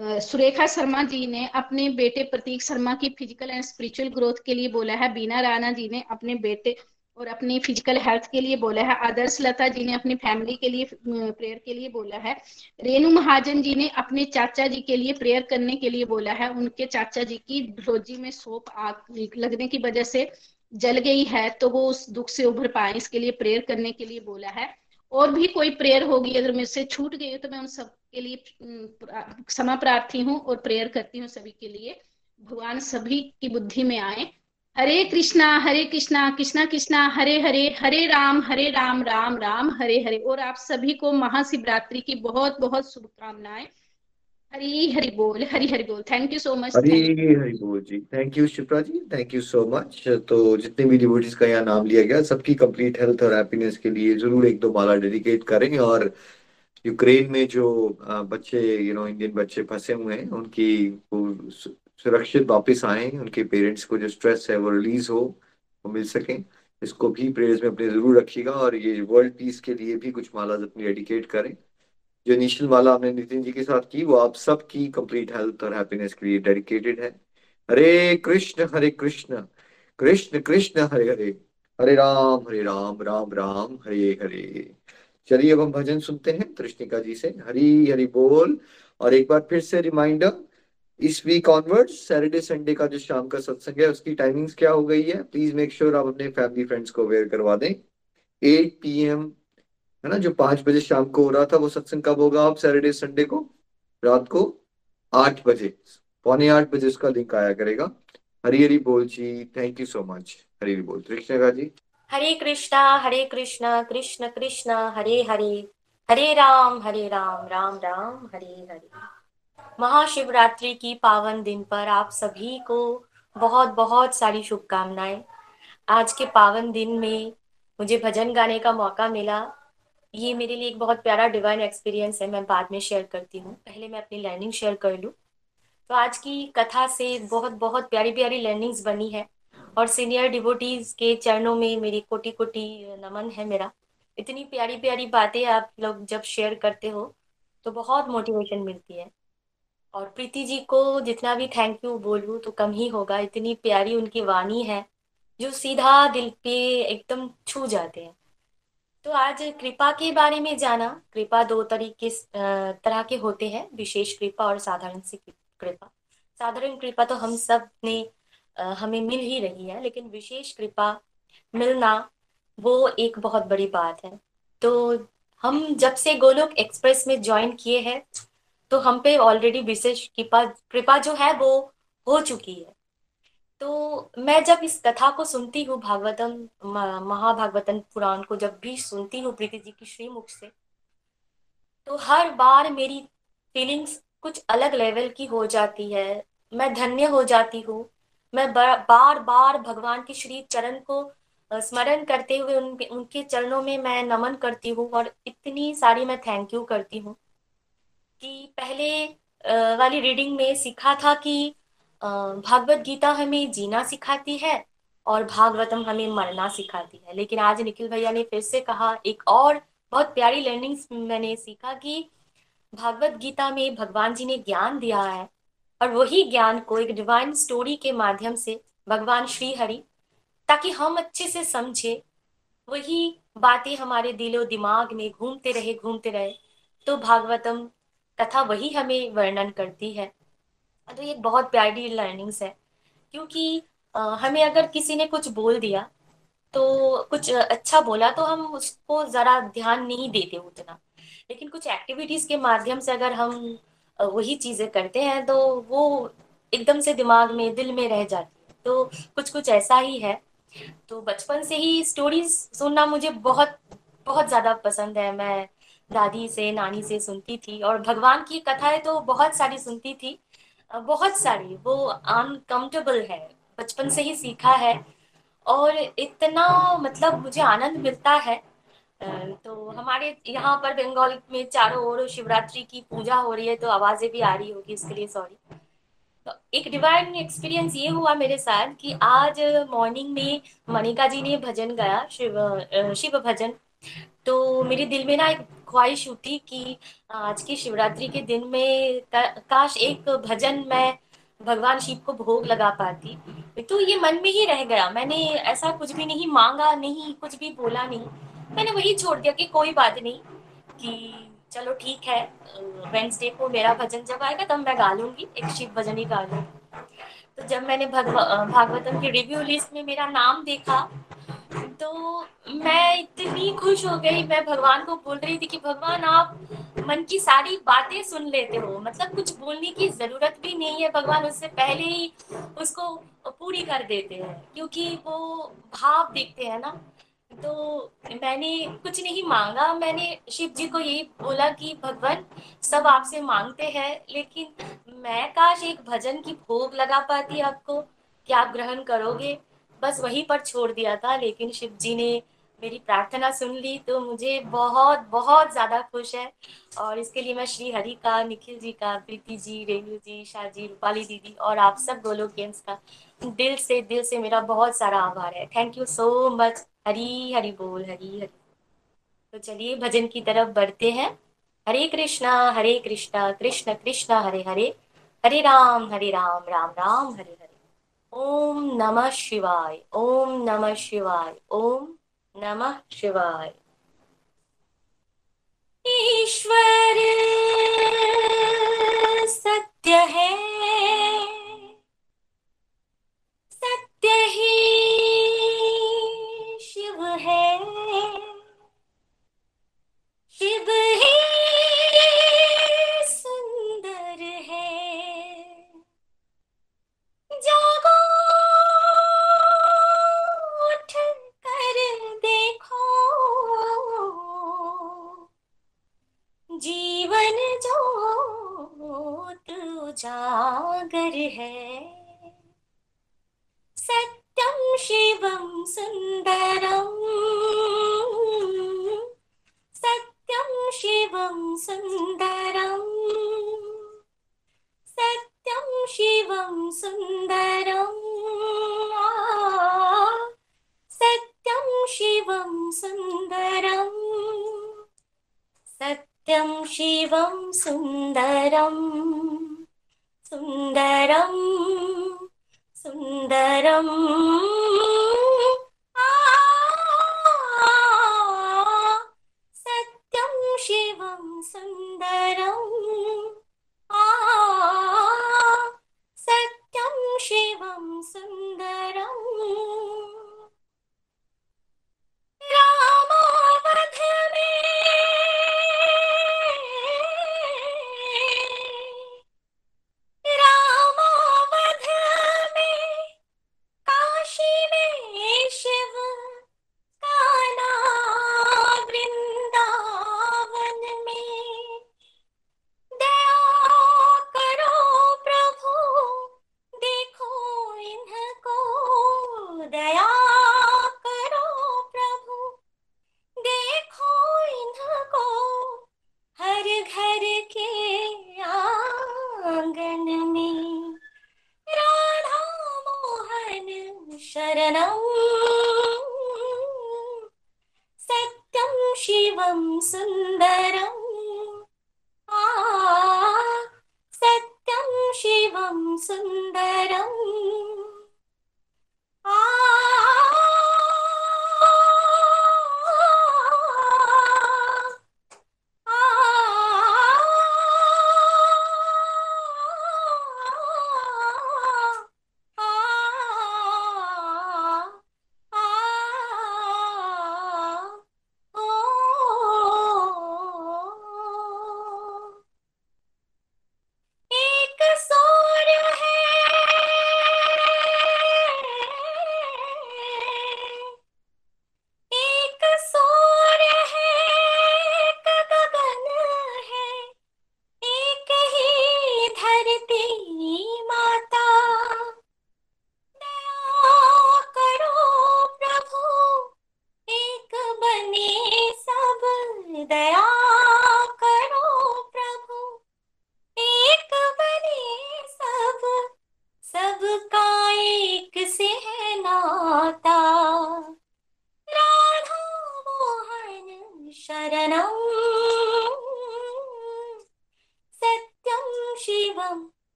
सुरेखा शर्मा जी ने अपने बेटे प्रतीक शर्मा की फ़िज़िकल एंड स्पिरिचुअल ग्रोथ के लिए बोला है। बीना राणा जी ने अपने बेटे और अपनी फ़िज़िकल हेल्थ के लिए बोला है। आदर्श लता जी ने अपनी फैमिली के लिए प्रेयर के लिए बोला है। रेणु महाजन जी ने अपने चाचा जी के लिए प्रेयर करने के लिए बोला है। उनके चाचा जी की रोजी में सोप आग, लगने की वजह से जल गई है तो वो उस दुख से उभर पाए। इसके लिए प्रेयर करने के लिए बोला है। और भी कोई प्रेयर होगी, अगर मुझसे छूट गई तो मैं उन सब के लिए क्षमा प्रार्थी हूँ और प्रेयर करती हूँ सभी के लिए। भगवान सभी की बुद्धि में आए। हरे कृष्णा हरे कृष्णा कृष्णा कृष्णा, हरे हरे हरे राम हरे राम राम राम, हरे हरे। और आप सभी को महाशिवरात्रि की बहुत बहुत शुभकामनाएँ। हरी हरि बोल हरी हरि बोल। Thank you so much Hari Hari बोल जी। Thank you Shipra ji. Thank you so much तो जितने भी डिवोटीज का यहाँ नाम लिया गया सबकी कंप्लीट हेल्थ और हैप्पीनेस के लिए ज़रूर एक दो माला डेडिकेट करें। और यूक्रेन में जो बच्चे यू नो इंडियन बच्चे फंसे हुए हैं उनकी सुरक्षित वापस आए। उनके पेरेंट्स को जो स्ट्रेस है वो रिलीज़ हो वो मिल सके। इसको भी प्रेयर्स में अपने ज़रूर रखिएगा। और ये वर्ल्ड पीस के लिए भी कुछ माला अपनी डेडिकेट करें। जो इनिशियल माला हमने नितिन जी के साथ की, वो आप सबकी कंप्लीट हेल्थ और हैप्पीनेस के लिए डेडिकेटेड है। हरे कृष्ण हरे कृष्ण कृष्ण कृष्ण, हरे हरे हरे राम हरे राम राम राम, हरे हरे। चलिए अब हम भजन सुनते हैं कृष्णिका जी से। हरी हरि बोल। और एक बार फिर से रिमाइंडर इस वीक ऑनवर्ड सैटरडे संडे का जो शाम का सत्संग है, उसकी टाइमिंग्स क्या हो गई है? प्लीज़ मेक श्योर आप अपने फैमिली फ्रेंड्स को अवेयर करवा दें। एट पी है ना? जो पाँच बजे शाम को हो रहा था, वो सत्संग कब होगा आप? सैटरडे संडे को? रात को आठ बजे। पौने आठ बजे उसका लिंक आया करेगा। हरी हरी बोल जी thank you so much Hari Hari बोल। कृष्णा जी। हरे कृष्णा हरे कृष्णा, कृष्ण कृष्ण, हरे हरे। हरे राम हरे राम राम राम, हरे हरे। महाशिवरात्रि की पावन दिन पर आप सभी को बहुत बहुत सारी शुभकामनाएँ। आज के पावन दिन में मुझे भजन गाने का मौका मिला। ये मेरे लिए एक बहुत प्यारा डिवाइन एक्सपीरियंस है, मैं बाद में शेयर करती हूँ। पहले मैं अपनी लर्निंग शेयर कर लूँ। तो आज की कथा से बहुत बहुत प्यारी प्यारी लर्निंग्स बनी है और सीनियर डिवोटीज के चरणों में मेरी कोटि कोटि नमन है मेरा। इतनी प्यारी प्यारी बातें आप लोग जब शेयर करते हो तो बहुत मोटिवेशन मिलती है। और प्रीति जी को जितना भी थैंक यू बोलूँ तो कम ही होगा। इतनी प्यारी उनकी वाणी है, जो सीधा दिल पे एकदम छू जाते हैं। तो आज कृपा के बारे में जाना। कृपा दो तरीके तरह के होते हैं। विशेष कृपा और साधारण सी कृपा। साधारण कृपा तो हम सबने हमें मिल ही रही है, लेकिन विशेष कृपा मिलना वो एक बहुत बड़ी बात है। तो हम जब से गोलोक एक्सप्रेस में ज्वाइन किए हैं तो हम पे ऑलरेडी विशेष कृपा कृपा जो है वो हो चुकी है। तो मैं जब इस कथा को सुनती हूँ भागवतम महाभागवतम पुराण को जब भी सुनती हूँ प्रीति जी की श्रीमुख से तो हर बार मेरी फीलिंग्स कुछ अलग लेवल की हो जाती है। मैं धन्य हो जाती हूँ। मैं बार बार भगवान के श्री चरण को स्मरण करते हुए उनके उनके चरणों में मैं नमन करती हूँ और इतनी सारी मैं थैंक यू करती हूँ कि पहले वाली रीडिंग में सीखा था कि भागवत गीता हमें जीना सिखाती है और भागवतम हमें मरना सिखाती है। लेकिन आज निखिल भैया ने फिर से कहा, एक और बहुत प्यारी लर्निंग्स मैंने सीखा कि भागवत गीता में भगवान जी ने ज्ञान दिया है और वही ज्ञान को एक डिवाइन स्टोरी के माध्यम से भगवान श्री हरि ताकि हम अच्छे से समझे, वही बातें हमारे दिलो दिमाग में घूमते रहे घूमते रहे तो भागवतम कथा वही हमें वर्णन करती है। तो ये बहुत प्यारी लर्निंग्स है। क्योंकि हमें अगर किसी ने कुछ बोल दिया तो कुछ अच्छा बोला तो हम उसको ज़रा ध्यान नहीं देते उतना। लेकिन कुछ एक्टिविटीज़ के माध्यम से अगर हम वही चीज़ें करते हैं तो वो एकदम से दिमाग में, दिल में रह जाती है। तो कुछ कुछ ऐसा ही है। तो बचपन से ही स्टोरीज सुनना मुझे बहुत बहुत ज़्यादा पसंद है। मैं दादी से, नानी से सुनती थी, और भगवान की कथाएँ तो बहुत सारी सुनती थी बहुत सारी, वो अनकम्फर्टेबल है। बचपन से ही सीखा है और इतना मतलब मुझे आनंद मिलता है। तो हमारे यहाँ पर बंगाल में चारों ओर शिवरात्रि की पूजा हो रही है तो आवाज़ें भी आ रही होगी इसके लिए सॉरी तो एक डिवाइन एक्सपीरियंस ये हुआ मेरे साथ कि आज मॉर्निंग में मनिका जी ने भजन गाया, शिव शिव भजन। तो मेरे दिल में ना एक ख्वाहिश उठी कि आज की शिवरात्रि के दिन में काश एक भजन मैं भगवान शिव को भोग लगा पाती। तो ये मन में ही रह गया। मैंने ऐसा कुछ भी नहीं मांगा नहीं कुछ भी बोला नहीं। मैंने वही छोड़ दिया कि कोई बात नहीं कि चलो ठीक है वेंसडे को मेरा भजन जब आएगा तब मैं गा लूँगी एक शिव भजन ही गा लूँगी। तो जब मैंने भागवतम की रिव्यू लिस्ट में मेरा नाम देखा तो मैं इतनी खुश हो गई, मैं भगवान को बोल रही थी कि भगवान, आप मन की सारी बातें सुन लेते हो। मतलब कुछ बोलने की ज़रूरत भी नहीं है, भगवान उससे पहले ही उसको पूरी कर देते हैं, क्योंकि वो भाव देखते हैं ना। तो मैंने कुछ नहीं मांगा, मैंने शिव जी को यही बोला कि भगवान, सब आपसे मांगते हैं, लेकिन मैं काश एक भजन की भोग लगा पाती आपको, क्या आप ग्रहण करोगे? बस वहीं पर छोड़ दिया था लेकिन शिव जी ने मेरी प्रार्थना सुन ली तो मुझे बहुत बहुत ज़्यादा खुश है। और इसके लिए मैं श्री हरि का निखिल जी का प्रीति जी रेणु जी शाह जी रूपाली दीदी और आप सब गोलोक गेम्स का दिल से दिल से मेरा बहुत सारा आभार है। Thank you so much Hari Hari बोल हरी हरी। तो चलिए भजन की तरफ़ बढ़ते हैं। हरे कृष्णा हरे कृष्णा कृष्ण कृष्ण हरे हरे। हरे राम हरे राम राम राम हरे हरे। ओम नमः शिवाय ओम नमः शिवाय ओम नमः शिवाय। ईश्वर!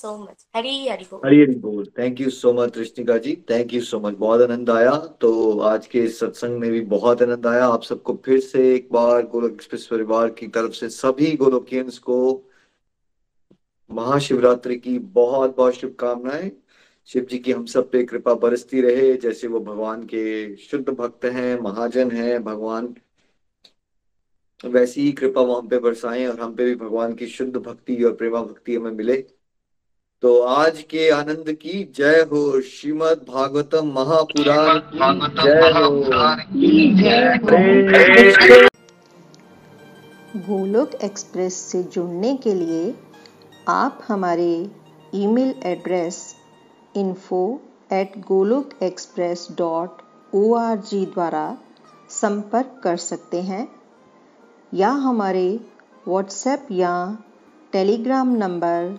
सो मच हरि हरि बोल हरी हरी बोल thank you so much Krishnika ji thank you so much बहुत आनंद आया। तो आज के सत्संग में भी बहुत आनंद आया। आप सबको फिर से एक बार गोलोक एक्सप्रेस परिवार की तरफ़ से सभी गोलोकियंस को महाशिवरात्रि की बहुत बहुत शुभकामनाएँ। शिव जी की हम सब पे कृपा बरसती रहे। जैसे वो भगवान के शुद्ध भक्त हैं, महाजन हैं, भगवान वैसी ही कृपा वहाँ पे बरसाएँ और हम पे भी भगवान की शुद्ध भक्ति और प्रेमा भक्ति हमें मिले। तो आज के आनंद की जय हो श्रीमद् भागवतम महापुराण जय हो। गोलोक एक्सप्रेस से जुड़ने के लिए आप हमारे email address info at Golok Express dot O द्वारा संपर्क कर सकते हैं, या हमारे व्हाट्सएप या Telegram number